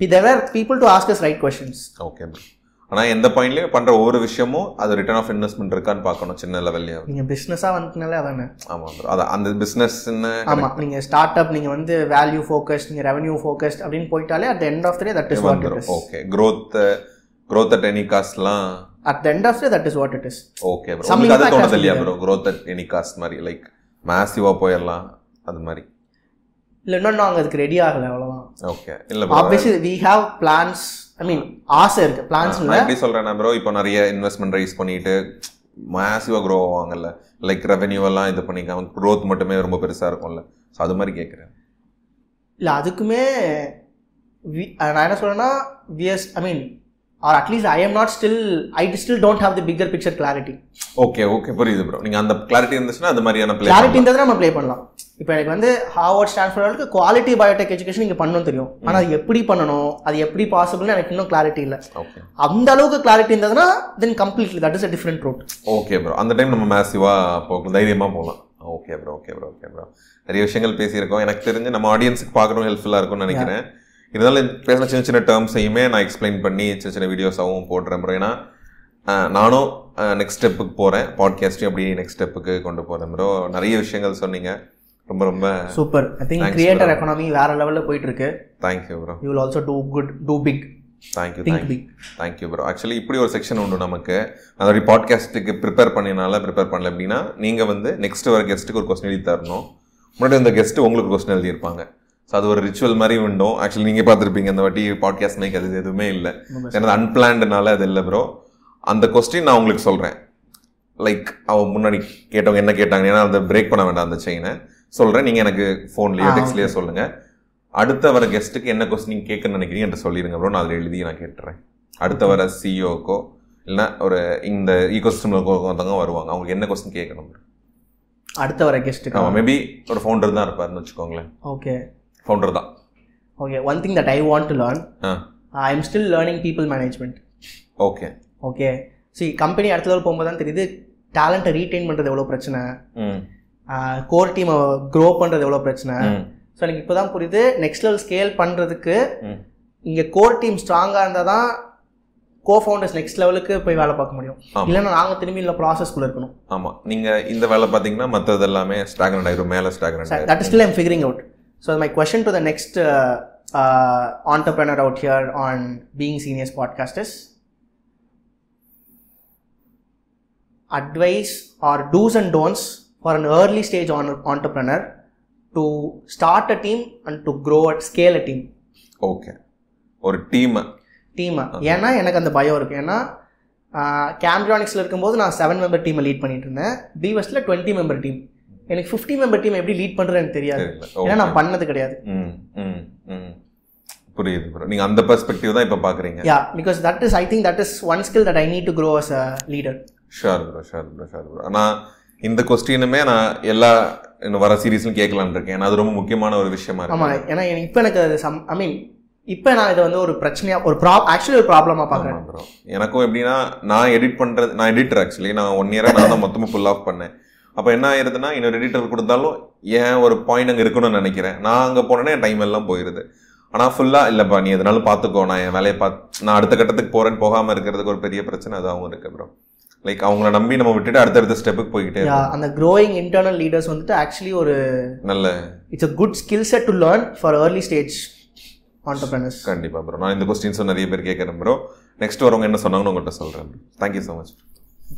There are people to ask us right questions okay bro ஆனா எந்த பாயிண்ட்லயும் பண்ற ஒவ்வொரு விஷயமும் அது ரிட்டர்ன் ஆஃப் இன்வெஸ்ட்மெண்ட் இருக்கான்னு பார்க்கணும் சின்ன லெவல்லையே நீங்க பிசினஸா வந்துனாலே அதானே? ஆமா ப்ரோ அது அந்த பிசினஸ்ன்னு ஆமா நீங்க ஸ்டார்ட் அப் நீங்க வந்து வேல்யூ ஃபோக்கஸ்ட் நீங்க ரெவன்யூ ஃபோக்கஸ்ட் அப்படின்னு போயிட்டாலே at end of the day that is what it is okay growth growth at any காஸ்ட்லாம் at the end of day that is what it is okay bro உங்களுக்கு அது தோணுது இல்லையா there. Bro growth at any cost மாதிரி like மேசிவா போயிடலாம் அது மாதிரி. இல்லை இன்னும் நாங்கள் அதுக்கு ரெடி ஆகலை அவ்வளோதான் ஓகே இல்ல obviously we have plans I mean ஆசை இருக்கு. பிளான்ஸ் நான் எப்படி சொல்றேன்னா ப்ரோ இப்போ நிறைய இன்வெஸ்ட்மெண்ட் ரைஸ் பண்ணிட்டு மேசிவா க்ரோ ஆவாங்கல்ல. லைக் ரெவென்யூ எல்லாம் இது பண்ணிக்காம growth மட்டுமே ரொம்ப பெருசா இருக்கும்ல. ஸோ அது மாதிரி கேட்குறேன் இல்லை அதுக்குமே நான் என்ன சொல்றேன்னா VS I mean or at least I am not still I still don't have the bigger picture clarity okay okay புரியுது ப்ரோ நீங்க அந்த கிளாரிட்டி இருந்துச்சுன்னா அது மாதிரியான கிளாரிட்டி இருந்தால் நம்ம ப்ளே பண்ணலாம். இப்போ எனக்கு வந்து ஹார்வர்ட் ஸ்டான்ஃபோர்டுக்கு குவாலிட்டி பயோடெக் எஜுகேஷன் இங்கே பண்ணணும் தெரியும். ஆனால் அது எப்படி பண்ணணும்? அது எப்படி பாசிபிள்னு எனக்கு இன்னும் கிளாரிட்டி இல்லை. ஓகே அந்த அளவுக்கு கிளாரிட்டி இருந்ததுன்னா then completely that is a different route okay bro அந்த டைம் நம்ம மேசிவா போகலாம் தைரியமா போகலாம். Okay bro okay bro okay bro நிறைய விஷயங்கள் பேசியிருக்கோம். எனக்கு தெரிஞ்சு நம்ம ஆடியன்ஸுக்கு பார்க்கணும் ஹெல்ப்ஃபுல்லாக இருக்கும்னு நினைக்கிறேன். இருந்தாலும் பேசின சின்ன சின்ன டேர்ம்ஸையுமே நான் எக்ஸ்பிளைன் பண்ணி சின்ன சின்ன வீடியோஸாகவும் போடுறேன் ப்ரோ ஏன்னா நானும் நெக்ஸ்ட் ஸ்டெப்புக்கு போகிறேன் பாட்காஸ்ட்டையும் அப்படி நெக்ஸ்ட் ஸ்டெப்புக்கு கொண்டு போகிறேன் ப்ரோ நிறைய விஷயங்கள் சொன்னீங்க. ரொம்ப ரொம்ப super I think creator. Economy வேற லெவலில் போயிட்டு இருக்கு thank you bro you will also do good do big thank you think thank you big thank you bro actually இப்படி ஒரு செக்ஷன் உண்டு நமக்கு. அதோட பாட்காஸ்ட்டுக்கு ப்ரிப்பேர் பண்ணினால ப்ரிப்பேர் பண்ணல அப்படின்னா நீங்கள் வந்து நெக்ஸ்ட் வர கெஸ்ட்டுக்கு ஒரு கொஸ்டின் எழுதி தரணும். முன்னாடி இந்த கெஸ்ட் உங்களுக்கு கொஸ்டின் எழுதியிருப்பாங்க. ஸோ அது ஒரு ரிச்சுவல் மாதிரி உண்டும். ஆக்சுவலி நீங்கள் பார்த்துருப்பீங்க இந்த வாட்டி பாட்காஸ்ட் மைக் அது எதுவுமே இல்லை. எனக்கு அன்பிளான்டுனால அது இல்லை ப்ரோ அந்த கொஸ்டின் நான் உங்களுக்கு சொல்கிறேன் லைக் அவ முன்னாடி கேட்டவங்க என்ன கேட்டாங்க? ஏன்னா அதை பிரேக் பண்ண வேண்டாம் அந்த செயினை சொல்கிறேன் நீங்கள் எனக்கு ஃபோன்லேயோ டெக்ஸ்ட்லேயோ சொல்லுங்கள் அடுத்த வர கெஸ்ட்டுக்கு என்ன கொஸ்டின் கேட்கணும்னு நினைக்கிறீங்க என்று சொல்லிடுங்க ப்ரோ நான் அதில் எழுதி நான் கேட்டுறேன். அடுத்த வர சிஇஓக்கோ இல்லைன்னா ஒரு இந்த ஈகோசிஸ்டமில் ஒருத்தவங்க வருவாங்க. அவங்களுக்கு என்ன கொஸ்டின் கேட்கணும்? அடுத்த வர கெஸ்ட்டுக்கு ஆமாம் மேபி ஒரு ஃபவுண்டர் தான் இருப்பாருன்னு வச்சுக்கோங்களேன். ஓகே ஃபவுண்டர் தான். Okay one thing that I want to learn I am still learning people management okay okay see company அடுத்த level போகும்போது தான் தெரியுது டேலண்ட்டை ரீட்டைன் பண்ணுறது எவ்வளோ பிரச்சனை. ம். கோர் டீமை க்ரோ பண்ணுறது எவ்வளோ பிரச்சனை? ஸோ எனக்கு இப்போ தான் புரியுது நெக்ஸ்ட் லெவல் ஸ்கேல் பண்ணுறதுக்கு இங்கே கோர் டீம் ஸ்ட்ராங்காக இருந்தால் தான் கோ ஃபவுண்டர்ஸ் நெக்ஸ்ட் லெவலுக்கு போய் வேலை பார்க்க முடியும். இல்லைன்னா நாங்கள் திரும்பி இல்லை ப்ராசஸ்க்குள்ளே இருக்கணும். ஆமாம் நீங்கள் இந்த வேலை பார்த்தீங்கன்னா மற்றது எல்லாமே ஸ்டாக்னட் ஆயிரும் மேலே stagnant that is still I'm figuring out so my question to the next out here on being seniors podcast is advice or do's and don'ts for an early stage entrepreneur to start a team and to grow at scale a team. Okay ஒரு team டீமை ஏன்னா எனக்கு அந்த பயம் இருக்கு. ஏன்னா கேம்ப்ரானிக்ஸில் இருக்கும்போது நான் செவன் மெம்பர் டீமை லீட் பண்ணிட்டு இருந்தேன். பிவெஸ்ட்டில் டுவெண்ட்டி மெம்பர் டீம் எனக்கு ஃபிஃப்டி மெம்பர் டீம் எப்படி லீட் பண்ணுறேன்னு எனக்கு தெரியாது. ஏன்னா நான் பண்ணது கிடையாது. புரியுது ப்ரோ நீங்கள் அந்த பெர்ஸ்பெக்டிவ் தான் இப்போ பார்க்குறீங்க Yeah, because that is, I think that is one skill that I need to grow as a leader. Sure bro sure bro sure bro ஆனால் இந்த கொஸ்டினுமே நான் எல்லா இன்னும் வர சீரீஸ்லையும் கேட்கலான்னு இருக்கேன் ஏன்னா அது ரொம்ப முக்கியமான ஒரு விஷயமா இருக்கு. ஏன்னா இப்போ எனக்கு அது சம் ஐ மீன் இப்போ நான் இதை வந்து ஒரு பிரச்சனையா ஒரு ப்ராப் ஆக்சுவலி ஒரு ப்ராப்ளமாக பார்க்குறேன். ப்ரோ எனக்கும் எப்படின்னா நான் எடிட் பண்றது நான் எடிட்டர் ஆக்சுவலி நான் ஒன் இயரா நான் தான் மொத்தமாக ஃபுல் ஆஃப் பண்ணேன். அப்போ என்ன ஆயிருதுன்னா இன்னொரு எடிட்டர் கொடுத்தாலும் ஏன் ஒரு பாயிண்ட் அங்கே இருக்கணும்னு நினைக்கிறேன். நான் அங்கே போனேன்னா என் டைம் எல்லாம் போயிருது. ஆனால் ஃபுல்லாக இல்லைப்பா நீ எதனாலும் பார்த்துக்கோ. நான் என் வேலையை பார்த்து நான் அடுத்த கட்டத்துக்கு போகிறேன்னு போகாமல் இருக்கிறதுக்கு ஒரு பெரிய பிரச்சனை அதாகவும் இருக்கு ப்ரோ லைக் அவங்கள நம்பி நம்ம விட்டுட்டு அடுத்தடுத்த ஸ்டெப்புக்கு போய்கிட்டே. அந்த க்ரோயிங் இன்டர்னல் லீடர்ஸ் வந்துட்டு ஆக்சுவலி ஒரு நல்ல it's a good skill set to learn for early stage entrepreneurs. கண்டிப்பாக ப்ரோ நான் இந்த கொஸ்டின்ஸும் நிறைய பேர் கேட்குறேன் ப்ரோ நெக்ஸ்ட் வரவங்க என்ன சொன்னாங்கன்னு உங்கள்கிட்ட சொல்கிறேன் தேங்க்யூ ஸோ மச்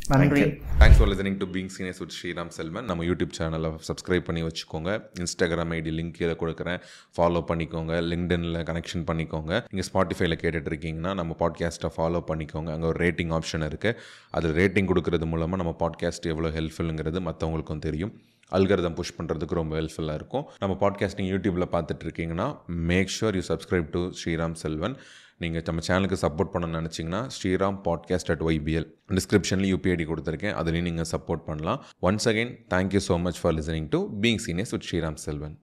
நன்றி. Thanks for listening to being seniors with Sriram Selvan நம்ம யூடியூப் சேனலை சப்ஸ்கிரைப் பண்ணி வச்சுக்கோங்க. இன்ஸ்டாகிராம் ஐடி லிங்க் கீழே கொடுக்குறேன். ஃபாலோ பண்ணிக்கோங்க. லிங்க்டனில் கனெக்ஷன் பண்ணிக்கோங்க. நீங்கள் ஸ்பாட்டிஃபைல கேட்டுட்டு இருக்கீங்கன்னா நம்ம பாட்காஸ்ட்டை ஃபாலோ பண்ணிக்கோங்க. அங்கே ஒரு ரேட்டிங் ஆப்ஷன் இருக்குது அது ரேட்டிங் கொடுக்கறது மூலமாக நம்ம பாட்காஸ்ட் எவ்வளோ ஹெல்ப்ஃபுல்லுங்கிறது மற்றவங்களுக்கும் தெரியும். அல்கரதம் புஷ் பண்ணுறதுக்கு ரொம்ப ஹெல்ப்ஃபுல்லாக இருக்கும். நம்ம பாட்காஸ்டிங் யூடியூப்பில் பார்த்துட்டு இருக்கீங்கன்னா make sure you subscribe to Sriram Selvan நீங்கள் நம்ம சேனலுக்கு சப்போர்ட் பண்ண நினச்சிங்கன்னா ஸ்ரீராம் பாட்காஸ்ட் அட் ஒய்பிஎல் டிஸ்கிரிப்ஷனில் யூபிஐடி கொடுத்துருக்கேன். அதுலேயும் நீங்கள் சப்போர்ட் பண்ணலாம். Once again thank you so much for listening to being seniors with Sriram Selvan